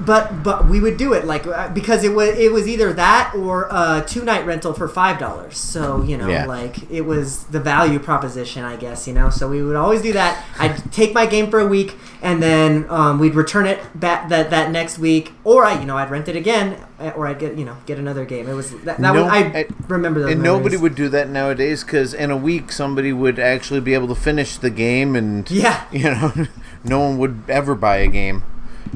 But but we would do it like uh, because it was it was either that or a two night rental for five dollars. So you know, Yeah. like it was the value proposition, I guess. You know, so we would always do that. I'd take my game for a week, and then um, we'd return it back that that next week, or I you know I'd rent it again, uh, or I'd get you know get another game. It was that, that No, was, I I- remember those. And nobody would do that nowadays because in a week somebody would actually be able to finish the game, and Yeah. you know, no one would ever buy a game.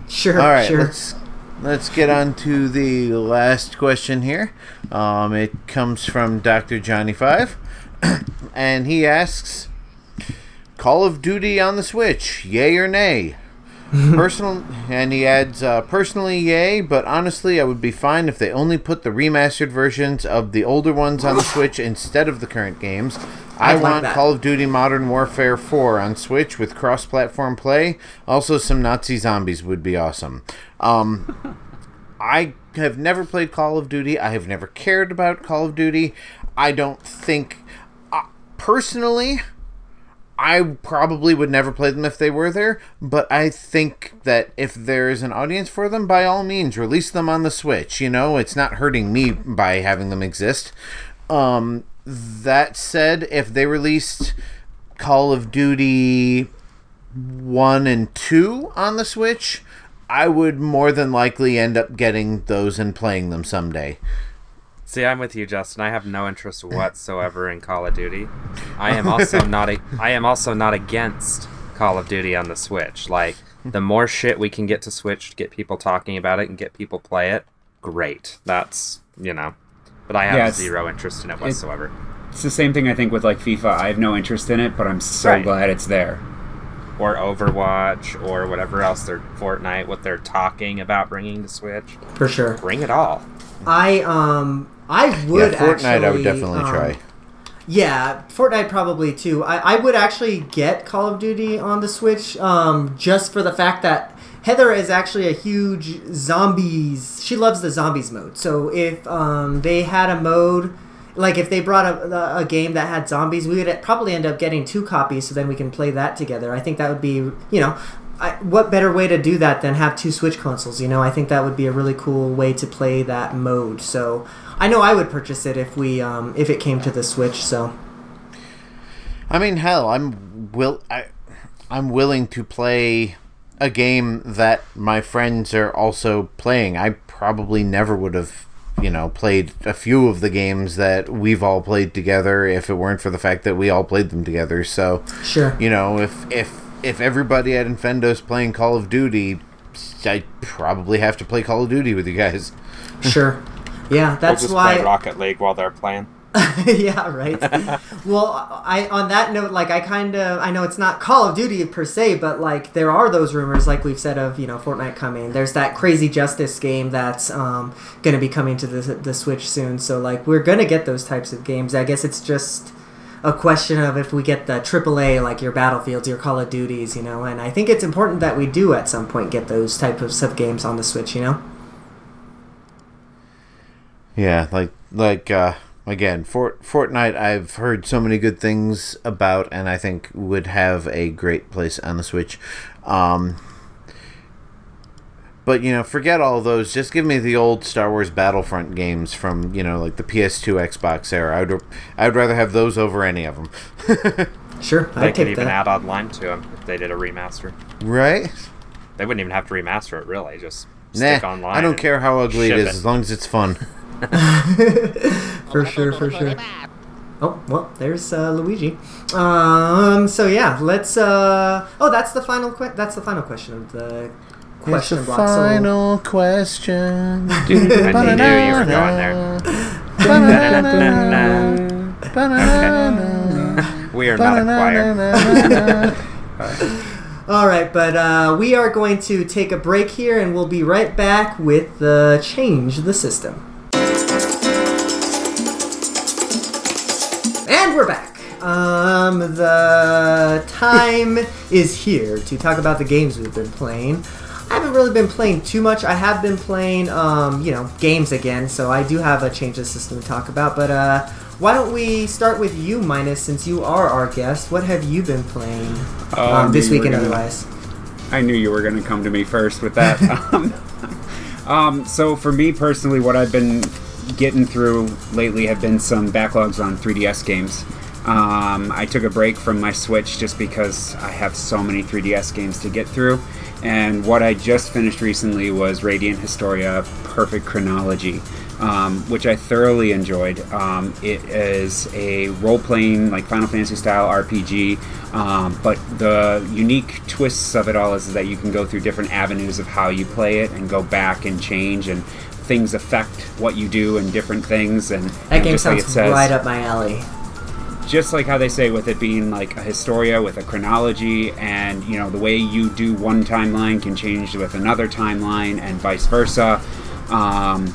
Sure, All right, sure. let's let's get on to the last question here. Um, it comes from Doctor Johnny Five, and he asks, "Call of Duty on the Switch, yay or nay?" Personal, and he adds, uh, "Personally, yay, but honestly, I would be fine if they only put the remastered versions of the older ones on the Switch instead of the current games." I like want that. Call of Duty Modern Warfare 4 on Switch with cross-platform play. Also, some Nazi zombies would be awesome. Um, I have never played Call of Duty. I have never cared about Call of Duty. I don't think, uh, personally, I probably would never play them if they were there. But I think that if there is an audience for them, by all means, release them on the Switch. You know, it's not hurting me by having them exist. Um, that said, if they released Call of Duty 1 and 2 on the Switch, I would more than likely end up getting those and playing them someday. See, I'm with you, Justin. I have no interest whatsoever in Call of Duty. I am also not a, I am also not against Call of Duty on the Switch. Like the more shit we can get to Switch to get people talking about it and get people play it, great. That's you know. But I have Yeah, zero interest in it whatsoever. It's the same thing I think with like FIFA. I have no interest in it, but I'm so Right. glad it's there. or Overwatch or whatever else they're Fortnite, what they're talking about bringing to Switch. for sure. Bring it all. I um I would yeah, Fortnite I would definitely um, try. Yeah, Fortnite probably too. I, I would actually get Call of Duty on the Switch um, just for the fact that Heather is actually a huge zombies. She loves the zombies mode. So if um, they had a mode, like if they brought a, a game that had zombies, we would probably end up getting two copies so then we can play that together. I think that would be, you know, I, what better way to do that than have two Switch consoles? You know, I think that would be a really cool way to play that mode. So I know I would purchase it if we um, if it came to the Switch. So I mean, hell, I'm will I, I'm willing to play a game that my friends are also playing. I probably never would have, you know, played a few of the games that we've all played together if it weren't for the fact that we all played them together. So, sure. you know, if if if everybody at Infendo's playing Call of Duty, I probably have to play Call of Duty with you guys. Sure. Yeah, that's we'll just why. play Rocket League while they're playing. yeah, right. well, I on that note, like I kind of I know it's not Call of Duty per se, but like there are those rumors, like we've said of you know Fortnite coming. There's that Crazy Justice game that's um, going to be coming to the the Switch soon. So like we're gonna get those types of games. I guess it's just a question of if we get the AAA like your Battlefields, your Call of Duties, you know. And I think it's important that we do at some point get those type of sub games on the Switch, you know. Yeah, like like uh again, Fort Fortnite I've heard so many good things about and I think would have a great place on the Switch. Um but you know, forget all those. Just give me the old Star Wars Battlefront games from you know, like the PS2, Xbox era. I'd I'd rather have those over any of them. Sure, They I'd could take even that. add online to them if they did a remaster. right? They wouldn't even have to remaster it, really. Just Nah, stick online. I don't care how ugly it as long as it's fun. for sure, for sure. Oh well, there's uh, Luigi. Um, so yeah, let's. Uh, oh, that's the final. Que- that's the final question of the question it's the block. So- final question. I knew you were going there. We are not a choir. all right, but uh, we are going to take a break here, and we'll be right back with the change the system. And we're back. Um, the time is here to talk about the games we've been playing. I haven't really been playing too much. I have been playing, um, you know, games again, so I do have a change of system to talk about. But uh, why don't we start with you, Minus, since you are our guest? What have you been playing um, Um, this we week and gonna- otherwise? I knew you were going to come to me first with that. um, so for me personally, what I've been getting through lately have been some backlogs on 3DS games. Um, I took a break from my Switch just because I have so many 3DS games to get through. And what I just finished recently was Radiant Historia Perfect Chronology, um, which I thoroughly enjoyed. Um, it is a role playing, like Final Fantasy style RPG, um, but the unique twists of it all is that you can go through different avenues of how you play it and go back and change and things affect what you do and different things and That game just like sounds says, right up my alley. just like how they say with it being like a historia with a chronology and you know the way you do one timeline can change with another timeline and vice versa um,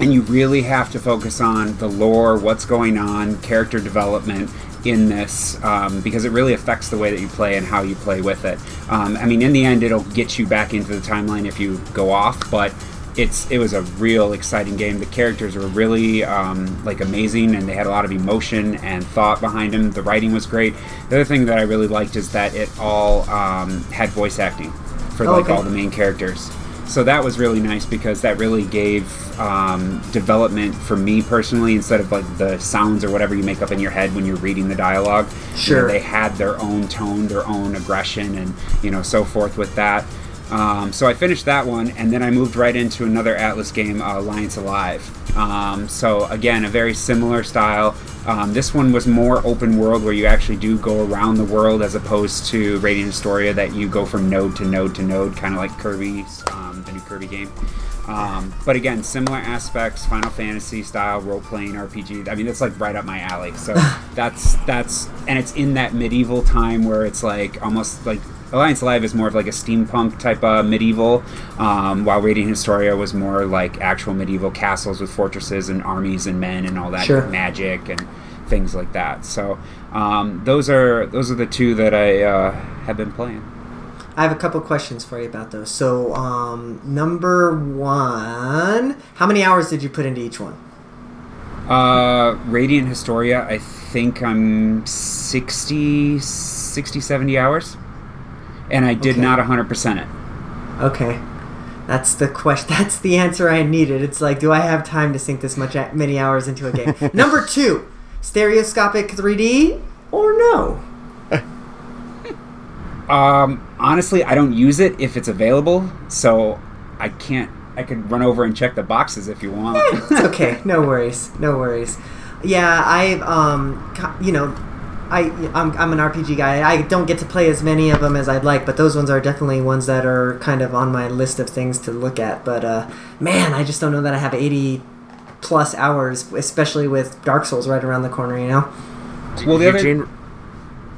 and you really have to focus on the lore what's going on character development in this um, because it really affects the way that you play and how you play with it um, i mean in the end it'll get you back into the timeline if you go off but it's it was a real exciting game. The characters were really um, like amazing, and they had a lot of emotion and thought behind them. The writing was great. The other thing that I really liked is that it all um, had voice acting for Oh, like okay. all the main characters. So that was really nice because that really gave um, development for me personally instead of like the sounds or whatever you make up in your head when you're reading the dialogue. You know, Sure. they had their own tone, their own aggression, and you know so forth with that. Um, so I finished that one, and then I moved right into another Atlus game, uh, Alliance Alive. Um, so again, a very similar style. Um, this one was more open world, where you actually do go around the world, as opposed to Radiant Historia, that you go from node to node to node, kind of like Kirby's, um, the new Kirby game. Um, but again, similar aspects, Final Fantasy style role playing RPG. I mean, that's like right up my alley. So that's that's and it's in that medieval time where it's like almost like Alliance Alive is more of like a steampunk type of medieval, um, while Radiant Historia was more like actual medieval castles with fortresses and armies and men and all that Sure. magic and things like that. So um, those are those are the two that I uh, have been playing. I have a couple questions for you about those. So, um, number one, how many hours did you put into each one? Uh, Radiant Historia, I think I'm 60, 60 70 hours. And I did Okay. not 100% it. Okay, that's the question. That's the answer I needed. It's like, do I have time to sink this much many hours into a game? number two, stereoscopic 3D or no? Um, honestly, I don't use it if it's available, so I can't. I could run over and check the boxes if you want. it's okay. No worries. No worries. Yeah, I um, you know, I I'm, I'm an RPG guy. I don't get to play as many of them as I'd like, but those ones are definitely ones that are kind of on my list of things to look at. But uh, man, I just don't know that I have 80 plus hours, especially with Dark Souls right around the corner. You know. well, the other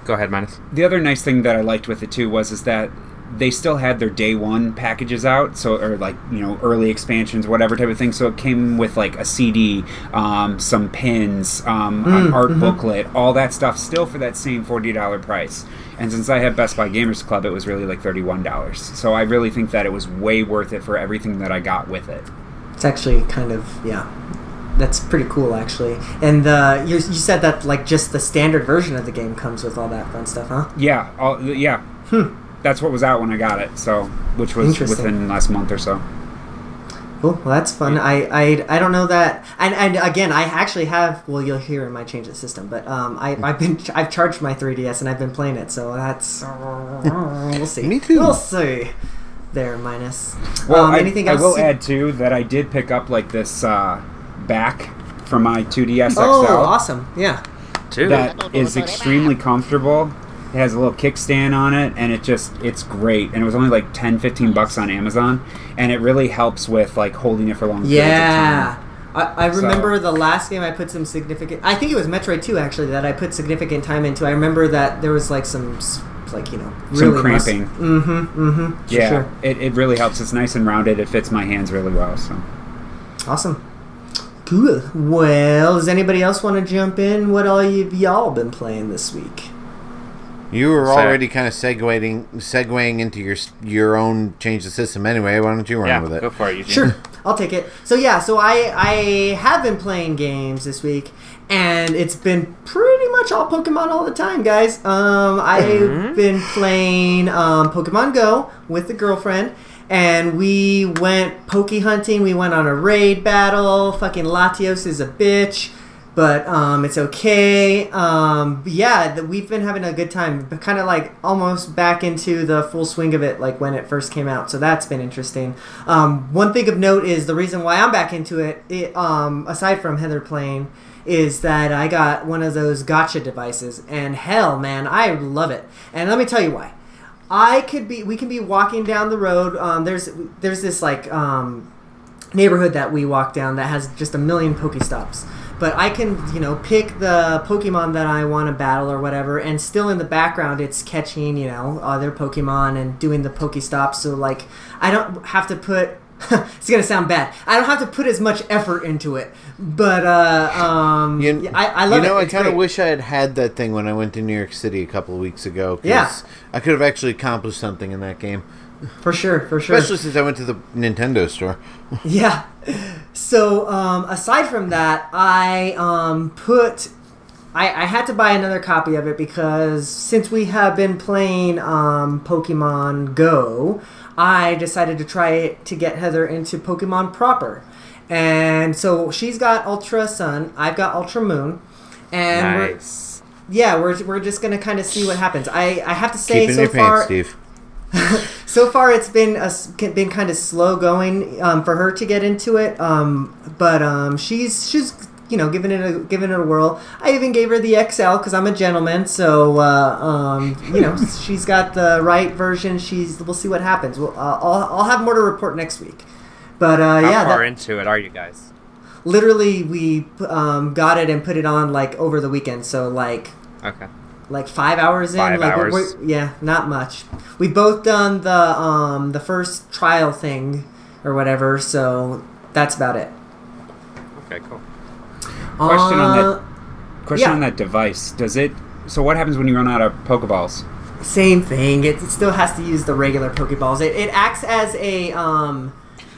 go ahead, Minus. the other nice thing that I liked with it too was is that they still had their day one packages out, so or like you know early expansions, whatever type of thing. So it came with like a CD, um, some pins, um, an art booklet, all that stuff, still for that same forty dollar price. And since I have Best Buy Gamers Club, it was really like thirty one dollars. So I really think that it was way worth it for everything that I got with it. It's actually kind of yeah. That's pretty cool, actually. And uh, you, you said that like just the standard version of the game comes with all that fun stuff, huh? Yeah, all, yeah. That's what was out when I got it. So which was within last month or so. Cool. Well, that's fun. I, I, I don't know that. And, and again, I actually have. Well, you'll hear in my change the system, but um, I, I've been I've charged my 3ds and I've been playing it. So that's we'll see. Me too. We'll see. There, minus. Well, um, I, anything I else? will add too that I did pick up like this uh, back for my 2DS XL. Oh, awesome! Yeah. Two. That is extremely comfortable. It has a little kickstand on it, and it just it's great. And it was only like 10, 15 bucks on Amazon, and it really helps with like holding it for long periods of Yeah. time. I, I So- remember the last game I put some significant. I think it was Metroid 2 actually that I put significant time into. I remember that there was like some, like you know, Some really cramping. Mm-hmm. Mm-hmm. Yeah, Sure. it, it really helps. It's nice and rounded. It fits my hands really well. So Awesome. Cool. Well, does anybody else want to jump in? What all you y'all been playing this week? You were Fair. already kind of segueing segueing into your your own change the system anyway. Why don't you run yeah, with it? go for it, Eugene. Sure. I'll take it. So yeah, so I I have been playing games this week, and it's been pretty much all Pokemon all the time, guys. Um, I've been playing um, Pokemon Go with the girlfriend. And we went pokey hunting. We went on a raid battle. Fucking Latios is a bitch but um, it's okay. Um, yeah, we've been having a good time, but kind of like almost back into the full swing of it, like when it first came out. So that's been interesting. Um, one thing of note is the reason why I'm back into it. it um, aside from Heather playing, is that I got one of those Go-tcha devices, and hell, man, I love it. And let me tell you why. I could be, we can be walking down the road. Um, there's, there's this like um, neighborhood that we walk down that has just a million Pokestops but I can, you know, pick the Pokemon that I want to battle or whatever, and still in the background it's catching, you know, other Pokemon and doing the Pokestops. So like, I don't have to put. it's gonna sound bad. I don't have to put as much effort into it, but uh, um, You, I, I love you know, it. I kind of wish I had had that thing when I went to New York City a couple of weeks ago. 'cause Yeah. I could have actually accomplished something in that game, for sure, for sure. especially since I went to the Nintendo store. Yeah. So um, aside from that, I um, put. I, I had to buy another copy of it because since we have been playing um, Pokemon Go, I decided to try to get Heather into Pokemon proper. And so she's got Ultra Sun, I've got Ultra Moon, and we're, yeah, we're, we're just gonna kind of see what happens. I, I have to say Keep in so your far, pants, Steve. so far it's been a, been kind of slow going um, for her to get into it um, but um, she's she's you know giving it a giving it a whirl. I even gave her the xl because i'm a gentleman so uh, um, you know she's got the right version. She's we'll see what happens. We'll, uh, I'll, I'll have more to report next week. But uh, How yeah far that- into it are you guys? literally we um, got it and put it on like over the weekend. So like Okay. Like five hours in. Five like hours. yeah, not much. We both done the um the first trial thing or whatever, so that's about it. Okay, cool. Question on Uh, that. Question yeah. on that device. Does it? So what happens when you run out of Pokeballs? Same thing. It, it still has to use the regular Pokeballs. It, it acts as a um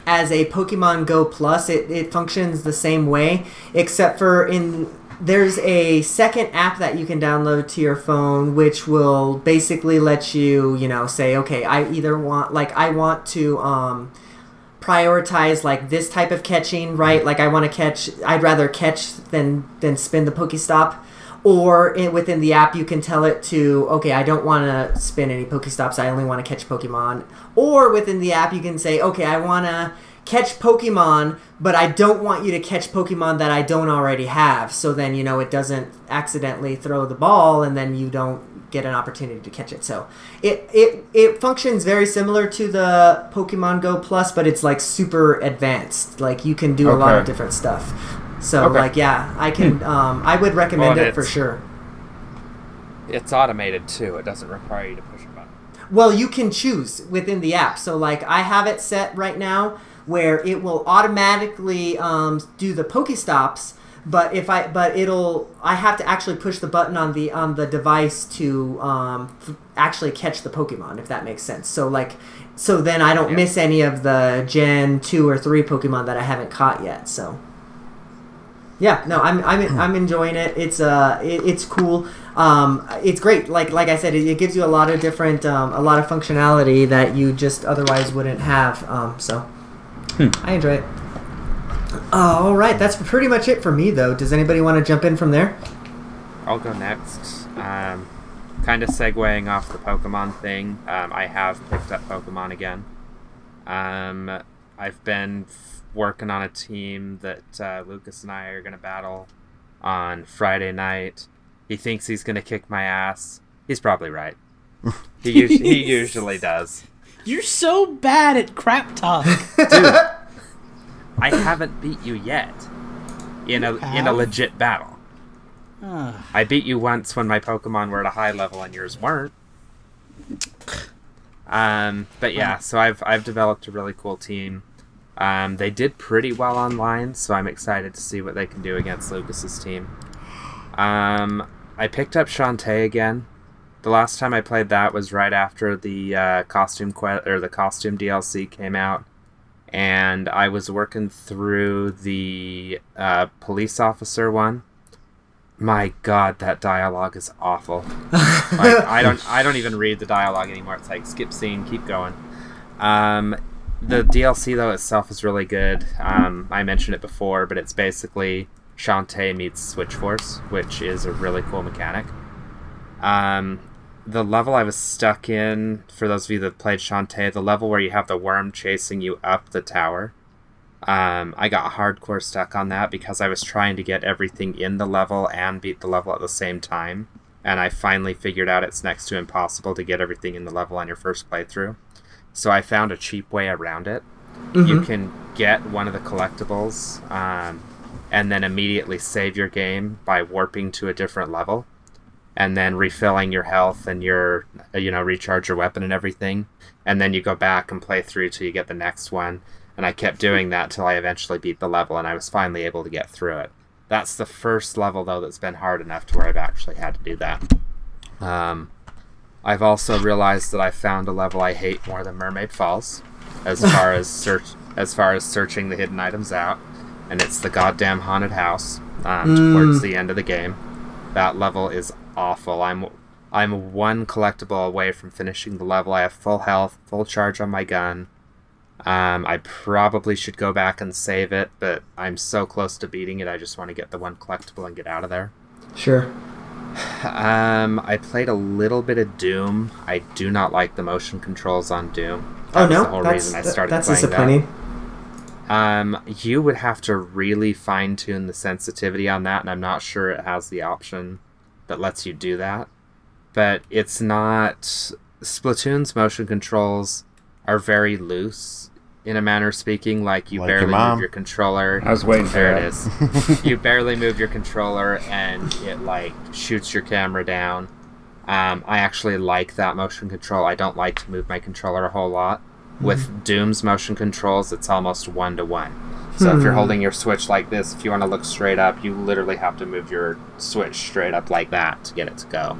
as a Pokemon Go Plus. It it functions the same way, except for in there's a second app that you can download to your phone which will basically let you you know say okay i either want like i want to um prioritize like this type of catching right? Like i want to catch i'd rather catch than than spin the pokestop. Or in, within the app you can tell it to okay i don't want to spin any pokestops i only want to catch pokemon. Or within the app you can say okay i want to catch pokemon but i don't want you to catch pokemon that i don't already have so then you know it doesn't accidentally throw the ball and then you don't get an opportunity to catch it so it it, it functions very similar to the pokemon go plus but it's like super advanced like you can do a lot of different stuff so Okay. like yeah i can um, i would recommend Well, it for sure It's automated too. It doesn't require you to push a button. Well, you can choose within the app. So, like, I have it set right now where it will automatically um, do the Pokestops. But if I, but it'll, I have to actually push the button on the on the device to um, f- actually catch the Pokemon, if that makes sense. So, like, so then I don't Yeah. miss any of the Gen two or three Pokemon that I haven't caught yet. So, yeah, no, I'm I'm I'm enjoying it. It's uh, it, it's cool. Um, it's great. Like like I said, it, it gives you a lot of different, um, a lot of functionality that you just otherwise wouldn't have. Um, so I enjoy it. all right, that's pretty much it for me, though. Does anybody want to jump in from there? I'll go next. Um, kind of segueing off the Pokemon thing, um, I have picked up Pokemon again. Um, I've been f- working on a team that uh, Lucas and I are going to battle on Friday night. He thinks he's going to kick my ass. He's probably right. He, us- he usually does. You're so bad at crap talk. Dude, I haven't beat you yet in a in a legit battle. I beat you once when my Pokemon were at a high level and yours weren't. Um, but yeah, so I've I've developed a really cool team. Um, they did pretty well online, so I'm excited to see what they can do against Lucas's team. Um, I picked up Shantae again. The last time I played that was right after the uh, costume que- or the costume DLC came out. and I was working through the uh, police officer one. My God, that dialogue is awful. like, I don't, I don't even read the dialogue anymore. It's like skip scene, keep going. Um, the DLC though itself is really good. Um, I mentioned it before, but it's basically Shantae meets Switch Force, which is a really cool mechanic. Um, the level I was stuck in, for those of you that played Shantae, the level where you have the worm chasing you up the tower. Um, I got hardcore stuck on that because I was trying to get everything in the level and beat the level at the same time. And I finally figured out it's next to impossible to get everything in the level on your first playthrough. So I found a cheap way around it. You can get one of the collectibles um, and then immediately save your game by warping to a different level and then refilling your health and your you know recharge your weapon and everything. And then you go back and play through till you get the next one. And i kept doing that till i eventually beat the level and i was finally able to get through it. That's the first level though that's been hard enough to where i've actually had to do that. Um, i've also realized that i found a level i hate more than mermaid falls as far as search as far as searching the hidden items out. And it's the goddamn haunted house um, towards the end of the game. That level is awful. I'm I'm one collectible away from finishing the level. I have full health, full charge on my gun. Um, I probably should go back and save it, but I'm so close to beating it. I just want to get the one collectible and get out of there. Sure. Um, I played a little bit of Doom. I do not like the motion controls on Doom. That Oh no, the whole that's reason I started that's playing that. disappointing. Um, you would have to really fine tune the sensitivity on that, and I'm not sure it has the option that lets you do that. But it's not. Splatoon's motion controls are very loose, in a manner of speaking. Like you Like barely mom. move your controller. I was waiting for There that. it is. you barely move your controller, and it like shoots your camera down. Um, I actually like that motion control. I don't like to move my controller a whole lot. With Doom's motion controls, it's almost one to one. So if you're holding your Switch like this, if you want to look straight up, you literally have to move your Switch straight up like that to get it to go.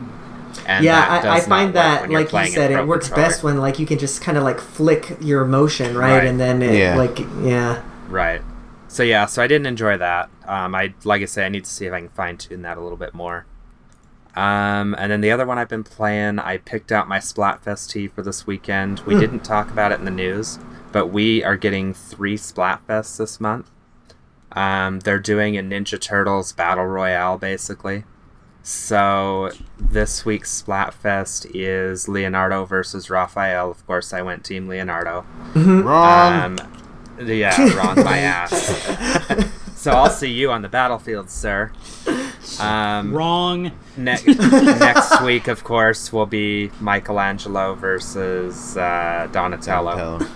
And yeah, I, I find that, like you said, it works controller. best when like you can just kind of like flick your motion, right? Right. And then it, Yeah. like yeah. Right. So yeah, so I didn't enjoy that. Um, I like I say, I need to see if I can fine tune that a little bit more. Um, and then the other one I've been playing, I picked out my Splatfest tee for this weekend. We didn't talk about it in the news, but we are getting three Splatfests this month. Um, they're doing a Ninja Turtles battle royale, basically. So this week's Splatfest is Leonardo versus Raphael. Of course, I went Team Leonardo. Wrong. Um, yeah, wrong my ass. so I'll see you on the battlefield, sir. Um, Wrong. ne- next week, of course, will be Michelangelo versus uh, Donatello. Donatello.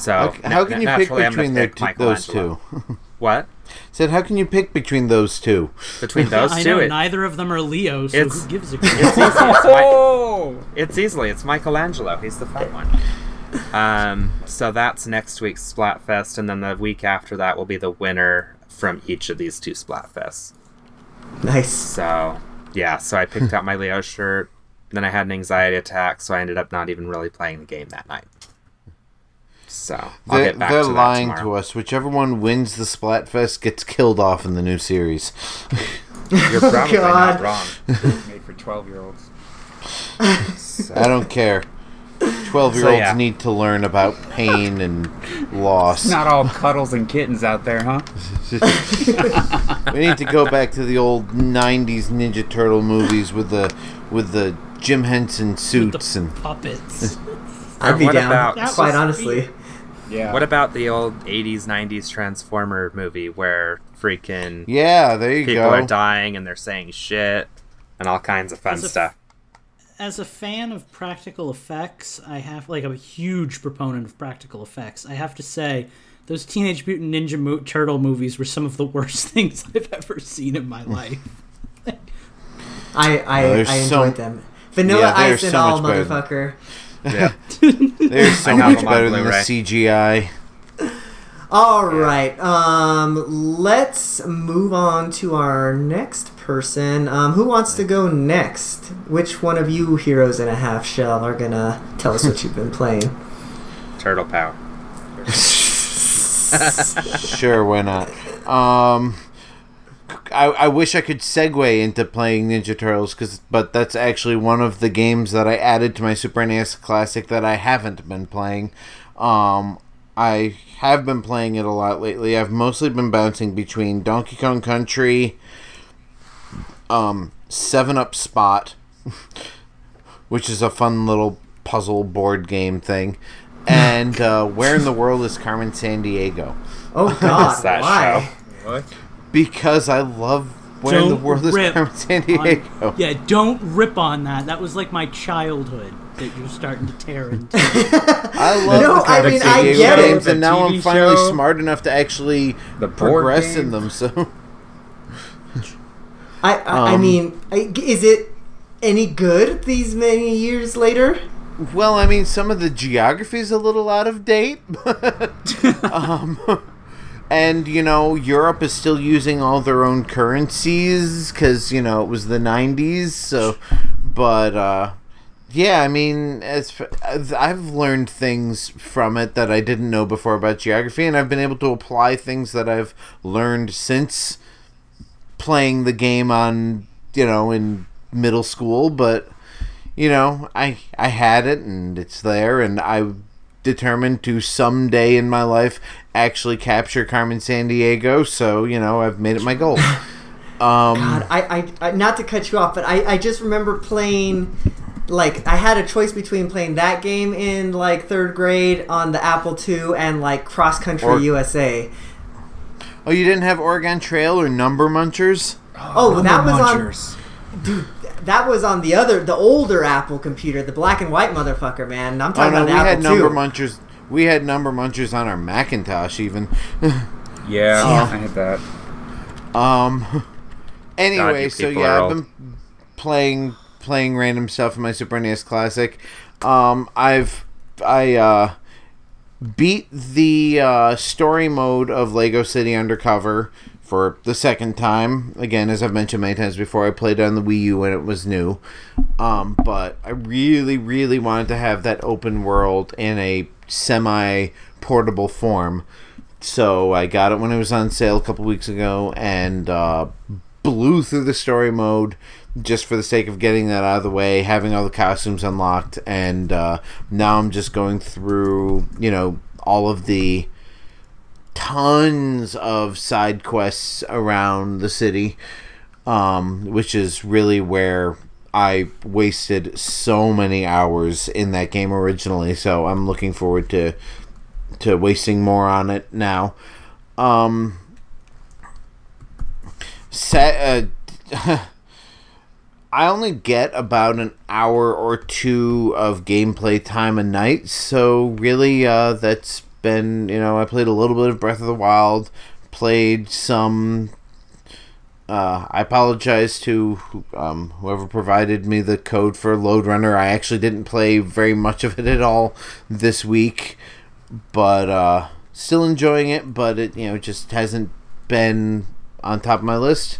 So How, how can you pick naturally, I'm gonna between pick two, those two? What Said, how can you pick between those two? between those I two? know it- neither of them are Leo, so It's- who gives a it's crap? easy. It's, Mi- it's easily. It's Michelangelo. He's the fun one. Um, so that's next week's Splatfest, and then the week after that will be the winner from each of these two Splatfests. Nice. So yeah, so I picked out my Leo shirt. Then I had an anxiety attack, so I ended up not even really playing the game that night. So I'll They're, get back they're to that lying to us. Whichever one wins the Splatfest gets killed off in the new series. You're probably oh, not God. wrong. Made for 12 year olds. So- I don't care. Twelve-year-olds yeah. need to learn about pain and loss. Not all cuddles and kittens out there, huh? we need to go back to the old '90s Ninja Turtle movies with the with the Jim Henson suits and Puppets. I'd be down. about- quite was honestly. Yeah. What about the old 80s, 90s Transformer movie where freaking yeah, there you people go. are dying and they're saying shit and all kinds of fun As a- stuff? As a fan of practical effects, I have like I'm a huge proponent of practical effects. I have to say, those Teenage Mutant Ninja Mo- Turtle movies were some of the worst things I've ever seen in my life. I I, there's I so- enjoyed them. Vanilla Yeah, they're ice and so all, motherfucker. better. Motherfucker. Yeah. They're so much better than the Blu-ray. CGI. All right. Um, let's move on to our next person. Um, who wants to go next? Which one of you heroes in a half shell are gonna tell us what you've been playing? Turtle Power. sure, why not? Um, I, I wish I could segue into playing Ninja Turtles, cause, but that's actually one of the games that I added to my Super NES Classic that I haven't been playing. Um, I have been playing it a lot lately. I've mostly been bouncing between Donkey Kong Country, um, Seven Up Spot, which is a fun little puzzle board game thing, and uh, Where in the World is Carmen Sandiego? Oh God, that why? show? Because I love Where in the Don't World is rip Carmen San on- Diego. yeah, don't rip on that. That was like my childhood that you're starting to tear into. I love No, the I Carmen mean, San I Diego get it. games, and The now TV I'm finally show. smart enough to actually The progress game. in them. So I I, I Um, mean, I, is it any good these many years later? Well, I mean, some of the geography is a little out of date, but, um, and you know, Europe is still using all their own currencies because you know it was the '90s. So, but uh, yeah, I mean, as I've learned things from it that I didn't know before about geography, and I've been able to apply things that I've learned since playing the game on you know in middle school, but you know, I I had it and it's there, and I determined to someday in my life actually capture Carmen Sandiego. So you know, I've made it my goal. Um, God, I, I, I not to cut you off, but I, I just remember playing. Like I had a choice between playing that game in like third grade on the Apple II and like Cross Country Or- USA. oh, you didn't have Oregon Trail or Number Munchers? Oh, that was on dude. That was on the other, the older Apple computer, the black and white motherfucker, man. I'm Oh talking no, about we the had Apple Number II. Munchers. We had Number Munchers on our Macintosh even. Yeah. I had that. Um. Anyway, you so yeah, I've been playing playing random stuff in my Super NES Classic. Um, I've I uh, beat the uh, story mode of Lego City Undercover for the second time. Again, as I've mentioned many times before, I played on the Wii U when it was new. Um, but I really, really wanted to have that open world in a semi portable form. So I got it when it was on sale a couple weeks ago and uh, blew through the story mode just for the sake of getting that out of the way, having all the costumes unlocked, and uh, now I'm just going through, you know, all of the tons of side quests around the city, um, which is really where I wasted so many hours in that game originally. So I'm looking forward to to wasting more on it now. Um, sa- uh, I only get about an hour or two of gameplay time a night, so really, uh, that's been you know I played a little bit of Breath of the Wild, played some. Uh, I apologize to um, whoever provided me the code for Lode Runner. I actually didn't play very much of it at all this week, but uh, still enjoying it. But it you know just hasn't been on top of my list.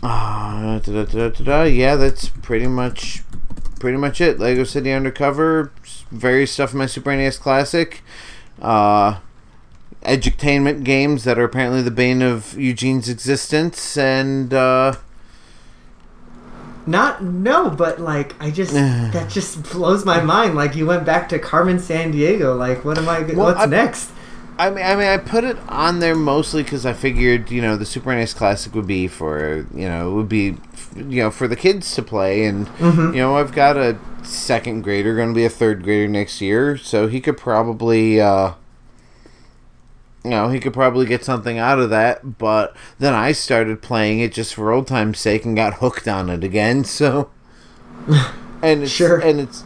Uh. Yeah, that's pretty much pretty much it. Lego City Undercover, various stuff in my Super NES Classic, uh, edutainment games that are apparently the bane of Eugene's existence, and uh, Not no, but like I just that just blows my mind. Like you went back to Carmen Sandiego. Like what am I? Well, what's I- next? I mean, I mean, I put it on there mostly because I figured, you know, the Super NES Classic would be for, you know, it would be, you know, for the kids to play, and you know, I've got a second grader, going to be a third grader next year, so he could probably, uh, you know, he could probably get something out of that. But then I started playing it just for old time's sake and got hooked on it again. So, and it's, Sure. and it's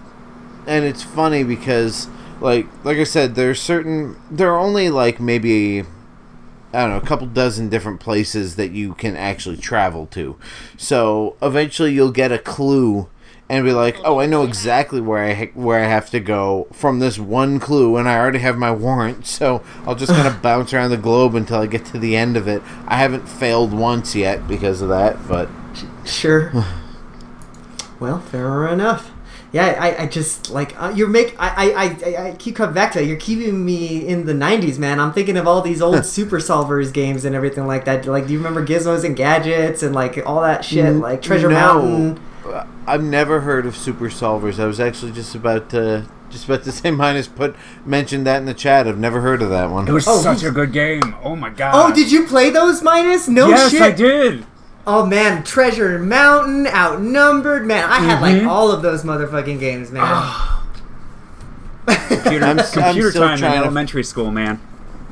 and it's funny because like like I said, there's certain there are only like maybe I don't know a couple dozen different places that you can actually travel to. So eventually you'll get a clue and be like, "Oh, I know exactly where I ha- where I have to go from this one clue, and I already have my warrant, so I'll just kind of bounce around the globe until I get to the end of it. I haven't failed once yet because of that, but Sure. well, fair enough. Yeah, I, I just like uh, you're make I, I, I, I keep coming back to it. You're keeping me in the '90s, man. I'm thinking of all these old Super Solvers games and everything like that. Like, do you remember Gizmos and Gadgets and like all that shit, like Treasure No. Mountain? I've never heard of Super Solvers. I was actually just about to just about to say minus put mentioned that in the chat. I've never heard of that one. It was Oh, such a good game. Oh my god. Oh, did you play those, Minus? No yes, shit. I did. Oh man, Treasure Mountain, Outnumbered, man. I had like mm-hmm. all of those motherfucking games, man. Ah. Computer, I'm- I'm still time in trying to- elementary school, man.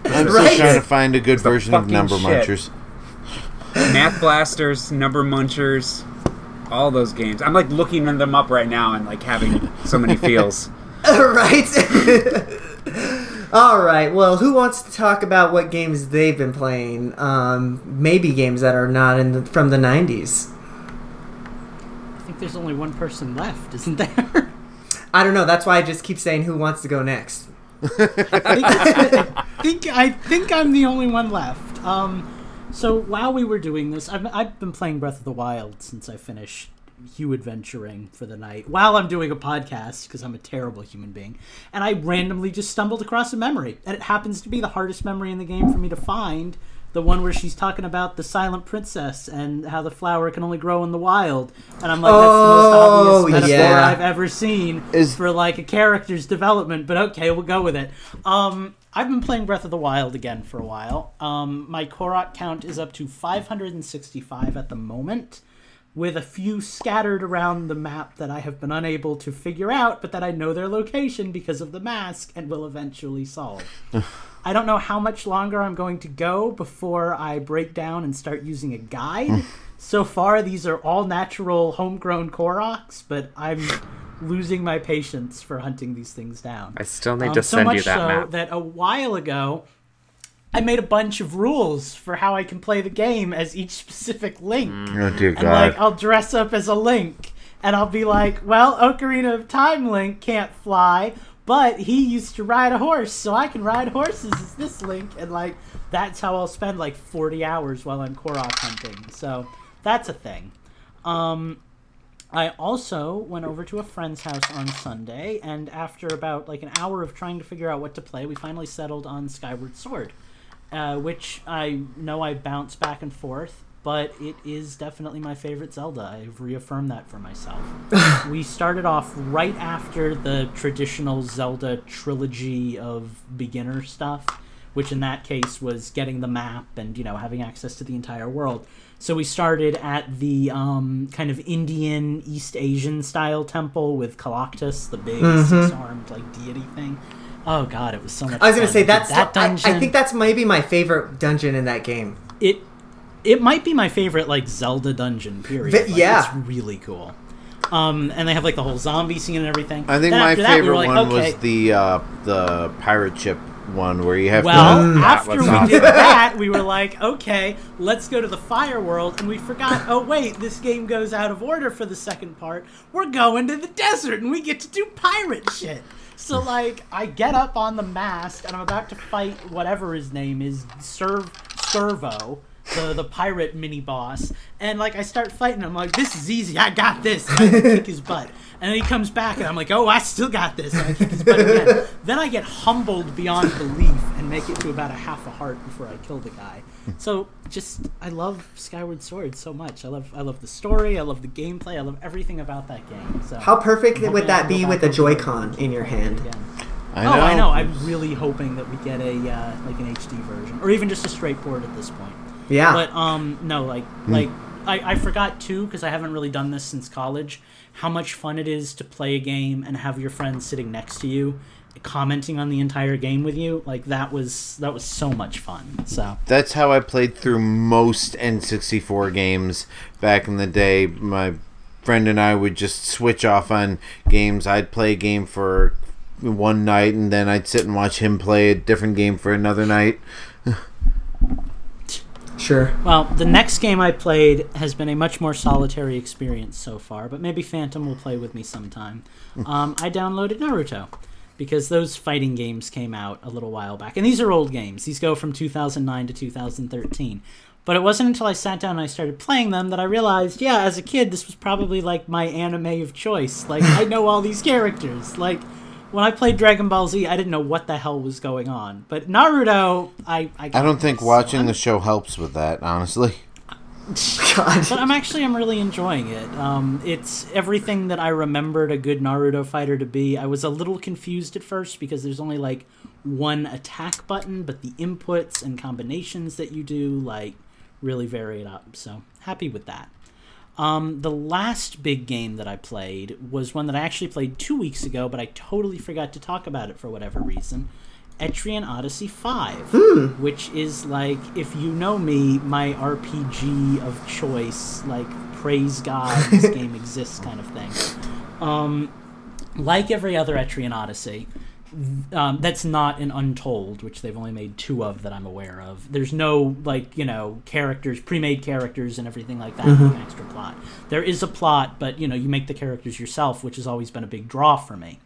I'm Right. still trying to find a good the version of Number shit. Munchers. Math Blasters, Number Munchers, all those games. I'm like looking them up right now and like having so many feels. right? All right. Well, who wants to talk about what games they've been playing? Um, maybe games that are not in the, from the '90s. I think there's only one person left, isn't there? I don't know. That's why I just keep saying who wants to go next. I think, I think I think I'm the only one left. Um, so while we were doing this, I've, I've been playing Breath of the Wild since I finished Hue Adventuring for the night. While I'm doing a podcast because I'm a terrible human being, and I randomly just stumbled across a memory, and it happens to be the hardest memory in the game for me to find. The one where she's talking about the silent princess and how the flower can only grow in the wild, and I'm like, that's the most Oh, obvious metaphor yeah. I've ever seen Is- for like a character's development, but okay, we'll go with it. Um, I've been playing Breath of the Wild again for a while. Um, my Korok count is up to 565 at the moment, with a few scattered around the map that I have been unable to figure out, but that I know their location because of the mask and will eventually solve. I don't know how much longer I'm going to go before I break down and start using a guide. so far, these are all natural, homegrown Koroks, but I'm losing my patience for hunting these things down. I still need Um, to so send much you that so map. that a while ago, I made a bunch of rules for how I can play the game as each specific link. Oh dear And God! like I'll dress up as a Link, and I'll be like, "Well, Ocarina of Time Link can't fly, but he used to ride a horse, so I can ride horses as this Link." And like that's how I'll spend like 40 hours while I'm Korok hunting. So that's a thing. Um, I also went over to a friend's house on Sunday, and after about like an hour of trying to figure out what to play, we finally settled on Skyward Sword, uh, which I know I bounce back and forth, but it is definitely my favorite Zelda. I've reaffirmed that for myself. we started off right after the traditional Zelda trilogy of beginner stuff, which in that case was getting the map and you know having access to the entire world. So we started at the um, kind of Indian East Asian style temple with Koloktos, the big six-armed like deity thing. Oh god, it was so much. I was gonna fun. say that's that I, I think that's maybe my favorite dungeon in that game. it. It might be my favorite like Zelda dungeon. Period. Vi- Like, yeah. it's really cool. Um, and they have like the whole zombie scene and everything. I think Then my after that, we favorite like, one okay, was the uh, the pirate ship one where you have Well, to. after we did that, we were like, okay, let's go to the fire world, and we forgot. Oh wait, this game goes out of order for the second part. We're going to the desert, and we get to do pirate shit. So like, I get up on the mast, and I'm about to fight whatever his name is, Serv Scervo. The, the pirate mini boss and like I start fighting I'm like this is easy I got this and I kick his butt and then he comes back and I'm like oh I still got this and I kick his butt again then I get humbled beyond belief and make it to about a half a heart before I kill the guy. So just I love Skyward Sword so much. I love I love the story. I love the gameplay. I love everything about that game. So How perfect would that be with the and play it Joy-Con in your hand? I know. Oh, I know. I'm really hoping that we get a uh, like an HD version, or even just a straight port at this point. Yeah. But um, no, like like I, I forgot too because I haven't really done this since college. How much fun it is to play a game and have your friends sitting next to you, commenting on the entire game with you. Like that was that was so much fun. So That's how I played through most N64 games back in the day. My friend and I would just switch off on games. I'd play a game for one night, and then I'd sit and watch him play a different game for another night. Sure. well, the next game I played has been a much more solitary experience so far, but maybe Phantom will play with me sometime. Um, I downloaded Naruto because those fighting games came out a little while back, and these are old games. These go from 2009 to 2013. But it wasn't until I sat down and I started playing them that I realized, yeah, as a kid, this was probably like my anime of choice. Like, I know all these characters. Like, when I played Dragon Ball Z, I didn't know what the hell was going on. But Naruto, I I, I don't think so watching I'm- the show helps with that, honestly. God. But I'm actually I'm really enjoying it. Um, it's everything that I remembered a good Naruto fighter to be. I was a little confused at first because there's only like one attack button, but the inputs and combinations that you do like really vary it up. So happy with that. Um, the last big game that I played was one that I actually played two weeks ago, but I totally forgot to talk about it for whatever reason. Etrian Odyssey 5, which is like, if you know me, my RPG of choice, like, praise God, this game exists kind of thing. Um, like every other Etrian Odyssey, um, that's not an Untold, which they've only made two of that I'm aware of. There's no like you know characters, pre-made characters, and everything like that, an extra plot. There is a plot, but you know you make the characters yourself, which has always been a big draw for me.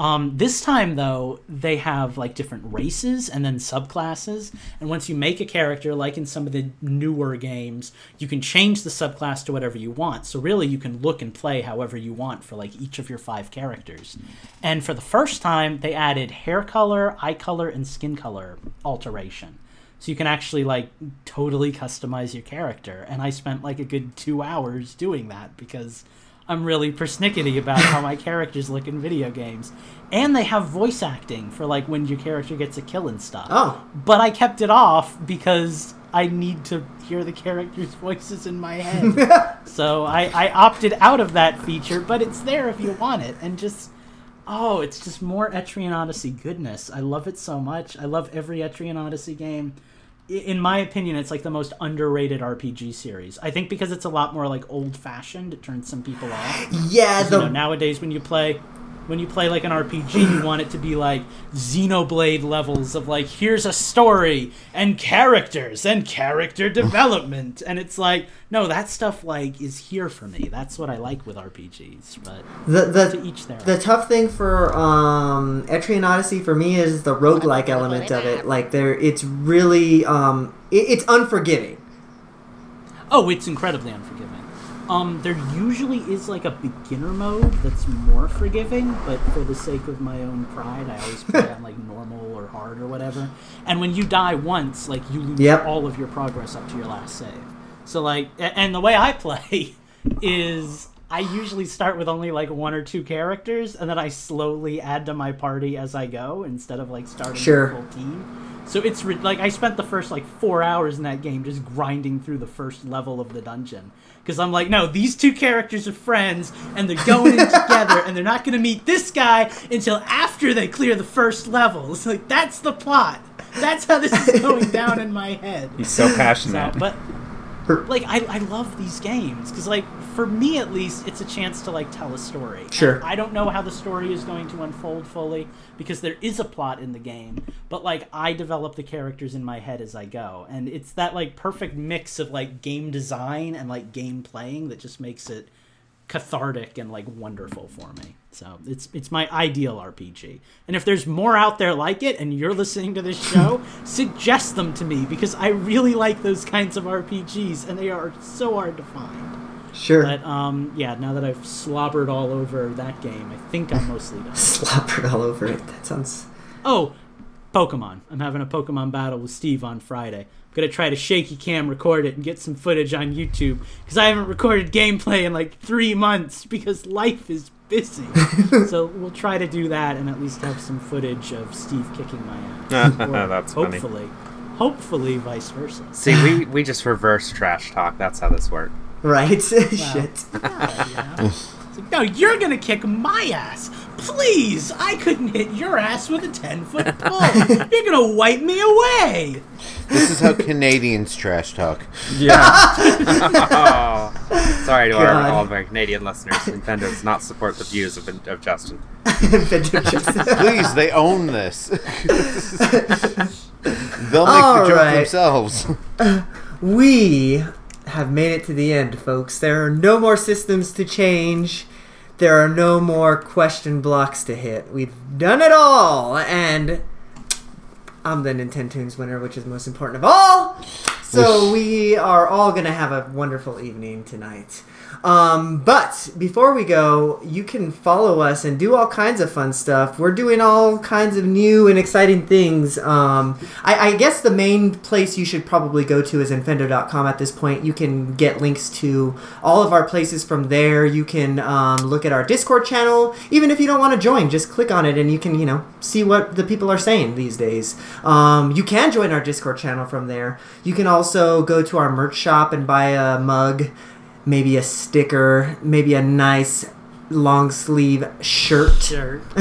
Um, this time, though, they have like different races and then subclasses. And once you make a character, like in some of the newer games, you can change the subclass to whatever you want. So really, you can look and play however you want for like each of your five characters. And for the first time, they added hair color, eye color, and skin color alteration. So you can actually like totally customize your character. And I spent like a good two hours doing that because I'm really persnickety about how my characters look in video games. And they have voice acting for like when your character gets a kill and stuff. Oh. But I kept it off because I need to hear the characters' voices in my head. so I, I opted out of that feature, but it's there if you want it. And just oh, it's just more Etrian Odyssey goodness. I love it so much. I love every Etrian Odyssey game. In my opinion, it's like the most underrated RPG series. I think because it's a lot more like old fashioned, it turns some people off. Yeah, you know, nowadays when you play when you play like an RPG, you want it to be like Xenoblade levels of like here's a story and characters and character development, and it's like no, that stuff like is here for me. That's what I like with RPGs. But the the to each their The own. tough thing for um, Etrian Odyssey for me is the roguelike element of it. Like there, it's really um, it, it's unforgiving. Oh, it's incredibly unforgiving. Um, there usually is like a beginner mode that's more forgiving, but for the sake of my own pride, I always play on like normal or hard or whatever. And when you die once, like you lose Yep. all of your progress up to your last save. So like, and the way I play is I usually start with only like one or two characters, and then I slowly add to my party as I go instead of like starting Sure. a full team. So it's re- like I spent the first like four hours in that game just grinding through the first level of the dungeon because I'm like, no, these two characters are friends and they're going in together and they're not going to meet this guy until after they clear the first level. It's like that's the plot. That's how this is going down in my head. He's so So, passionate. but like I, I love these games because like for me at least it's a chance to like tell a story Sure. And i don't know how the story is going to unfold fully because there is a plot in the game but like i develop the characters in my head as i go and it's that like perfect mix of like game design and like game playing that just makes it cathartic and like wonderful for me. So it's it's my ideal RPG. And if there's more out there like it and you're listening to this show, suggest them to me because I really like those kinds of RPGs and they are so hard to find. Sure. But um yeah, now that I've slobbered all over that game, I think I'm mostly done. Slobbered all over it. That sounds. Oh, Pokemon. I'm having a Pokemon battle with Steve on Friday. I'm gonna try to shaky cam record it and get some footage on YouTube because I haven't recorded gameplay in like three months because life is busy. so we'll try to do that and at least have some footage of Steve kicking my ass. Or That's funny. hopefully, hopefully vice versa. See, we, we just reverse trash talk. That's how this works. Right? Shit. Yeah. It's like, no, you're gonna kick my ass. Please, I couldn't hit your ass with a ten foot pole. You're gonna wipe me away. This is how Canadians trash talk. Yeah. oh, sorry to our, all of our Canadian listeners. Nintendo does not support the views of, of Justin. Vintage. Please, they own this. They'll make All the joke right. themselves. we have made it to the end, folks. There are no more systems to change. There are no more question blocks to hit. We've done it all, and I'm the Nintendo's winner, which is most important of all. So we are all to have a wonderful evening tonight. Um, but before we go, you can follow us and do all kinds of fun stuff. We're doing all kinds of new and exciting things. Um, I, I guess the main place you should probably go to is infendo.com at this point. You can get links to all of our places from there. You can um, look at our Discord channel. Even if you don't want to join, just click on it and you can, you know, see what the people are saying these days. Um, you can join our Discord channel from there. You can also go to our merch shop and buy a mug maybe a sticker, maybe a nice long sleeve shirt. Sure.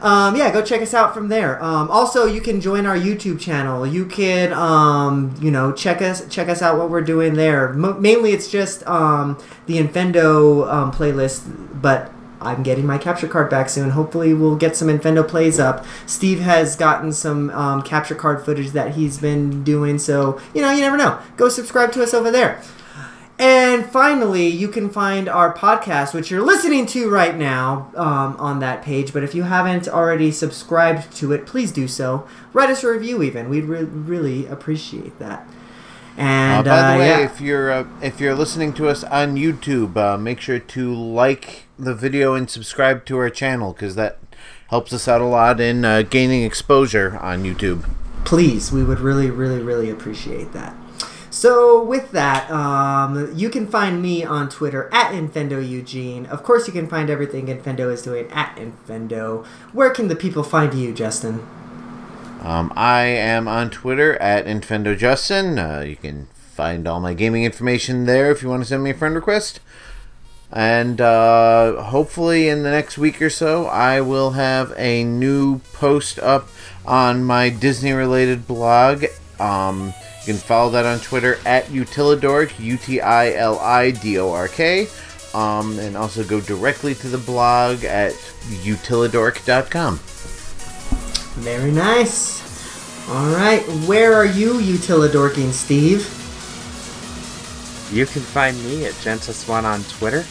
um, yeah, go check us out from there. Um, also, you can join our YouTube channel. You can, um, you know, check us check us out what we're doing there. M- mainly, it's just um, the Infendo um, playlist, but. I'm getting my capture card back soon. Hopefully, we'll get some Infendo plays up. Steve has gotten some um, capture card footage that he's been doing, so you know, you never know. Go subscribe to us over there. And finally, you can find our podcast, which you're listening to right now, um, on that page. But if you haven't already subscribed to it, please do so. Write us a review, even. We'd re- really appreciate that. And uh, by uh, the way, yeah. if you're uh, if you're listening to us on YouTube, uh, make sure to like the video and subscribe to our channel because that helps us out a lot in uh, gaining exposure on YouTube. please we would really really really appreciate that so with that um, you can find me on twitter at infendo eugene of course you can find everything infendo is doing at infendo where can the people find you justin Um, I am on Twitter at InfendoJustin. Uh, you can find all my gaming information there if you want to send me a friend request. And uh, hopefully, in the next week or so, I will have a new post up on my Disney related blog. Um, you can follow that on Twitter at Utilidork, U T I L I D O R K. Um, and also go directly to the blog at utilidork.com. very nice all right where are you utilidorking steve You can find me at Gentis1 on Twitter.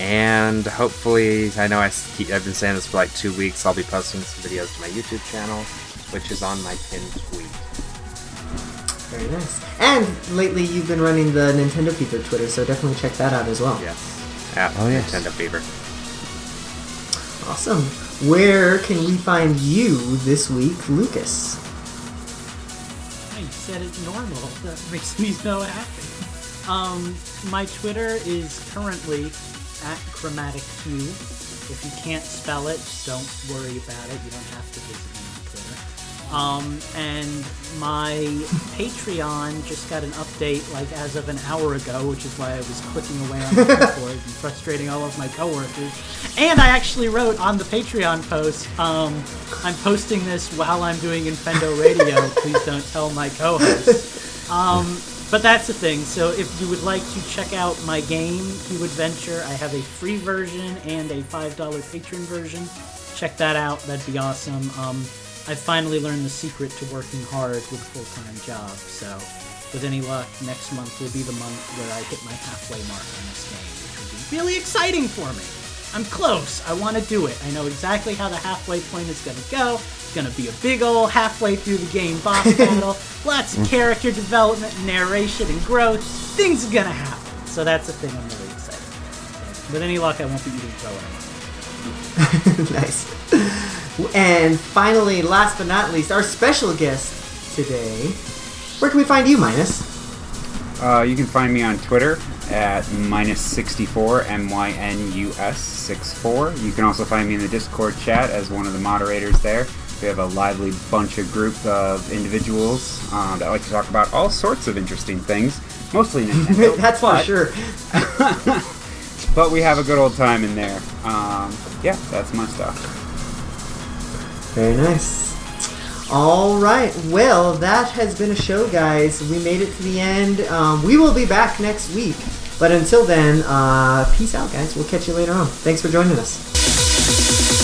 And hopefully, I know I s- keep, I've been saying this for like two weeks, I'll be posting some videos to my YouTube channel, which is on my pinned tweet. Very nice and lately you've been running the nintendo fever twitter so definitely check that out as well Yes. At Oh, yes. Nintendo Fever. awesome where can we find you this week lucas I said it's normal. That makes me so happy. Um, my Twitter is currently at chromatic hue. If you can't spell it, don't worry about it. You don't have to visit me on Twitter. Um, and my Patreon just got an update like as of an hour ago, which is why I was clicking away on the keyboard and frustrating all of my coworkers. And I actually wrote on the Patreon post, um, I'm posting this while I'm doing Infendo Radio. Please don't tell my co-host. Um, but that's the thing. So if you would like to check out my game, Hue Adventure, I have a free version and a $5 patron version. Check that out. That'd be awesome. I finally learned the secret to working hard with a full-time job. So with any luck, next month will be the month where I hit my halfway mark on this game, which will be really exciting for me. I'm close. I want to do it. I know exactly how the halfway point is going to go. It's going to be a big ol' halfway through the game boss battle. Lots of character development, narration, and growth. Things are going to happen. So that's the thing I'm really excited about. With any luck, I won't be eating crow in a month. nice. And finally, last but not least, our special guest today. Where can we find you, Mynus? Uh, you can find me on Twitter at Mynus 64, M Y N U S 64. You can also find me in the Discord chat as one of the moderators there. We have a lively bunch of group of individuals um, that like to talk about all sorts of interesting things, mostly Nintendo. That's for sure. But we have a good old time in there. Um, yeah, that's my stuff. Very nice. All right. Well, that has been a show, guys. We made it to the end. Um, we will be back next week. But until then, uh, peace out, guys. We'll catch you later on. Thanks for joining us.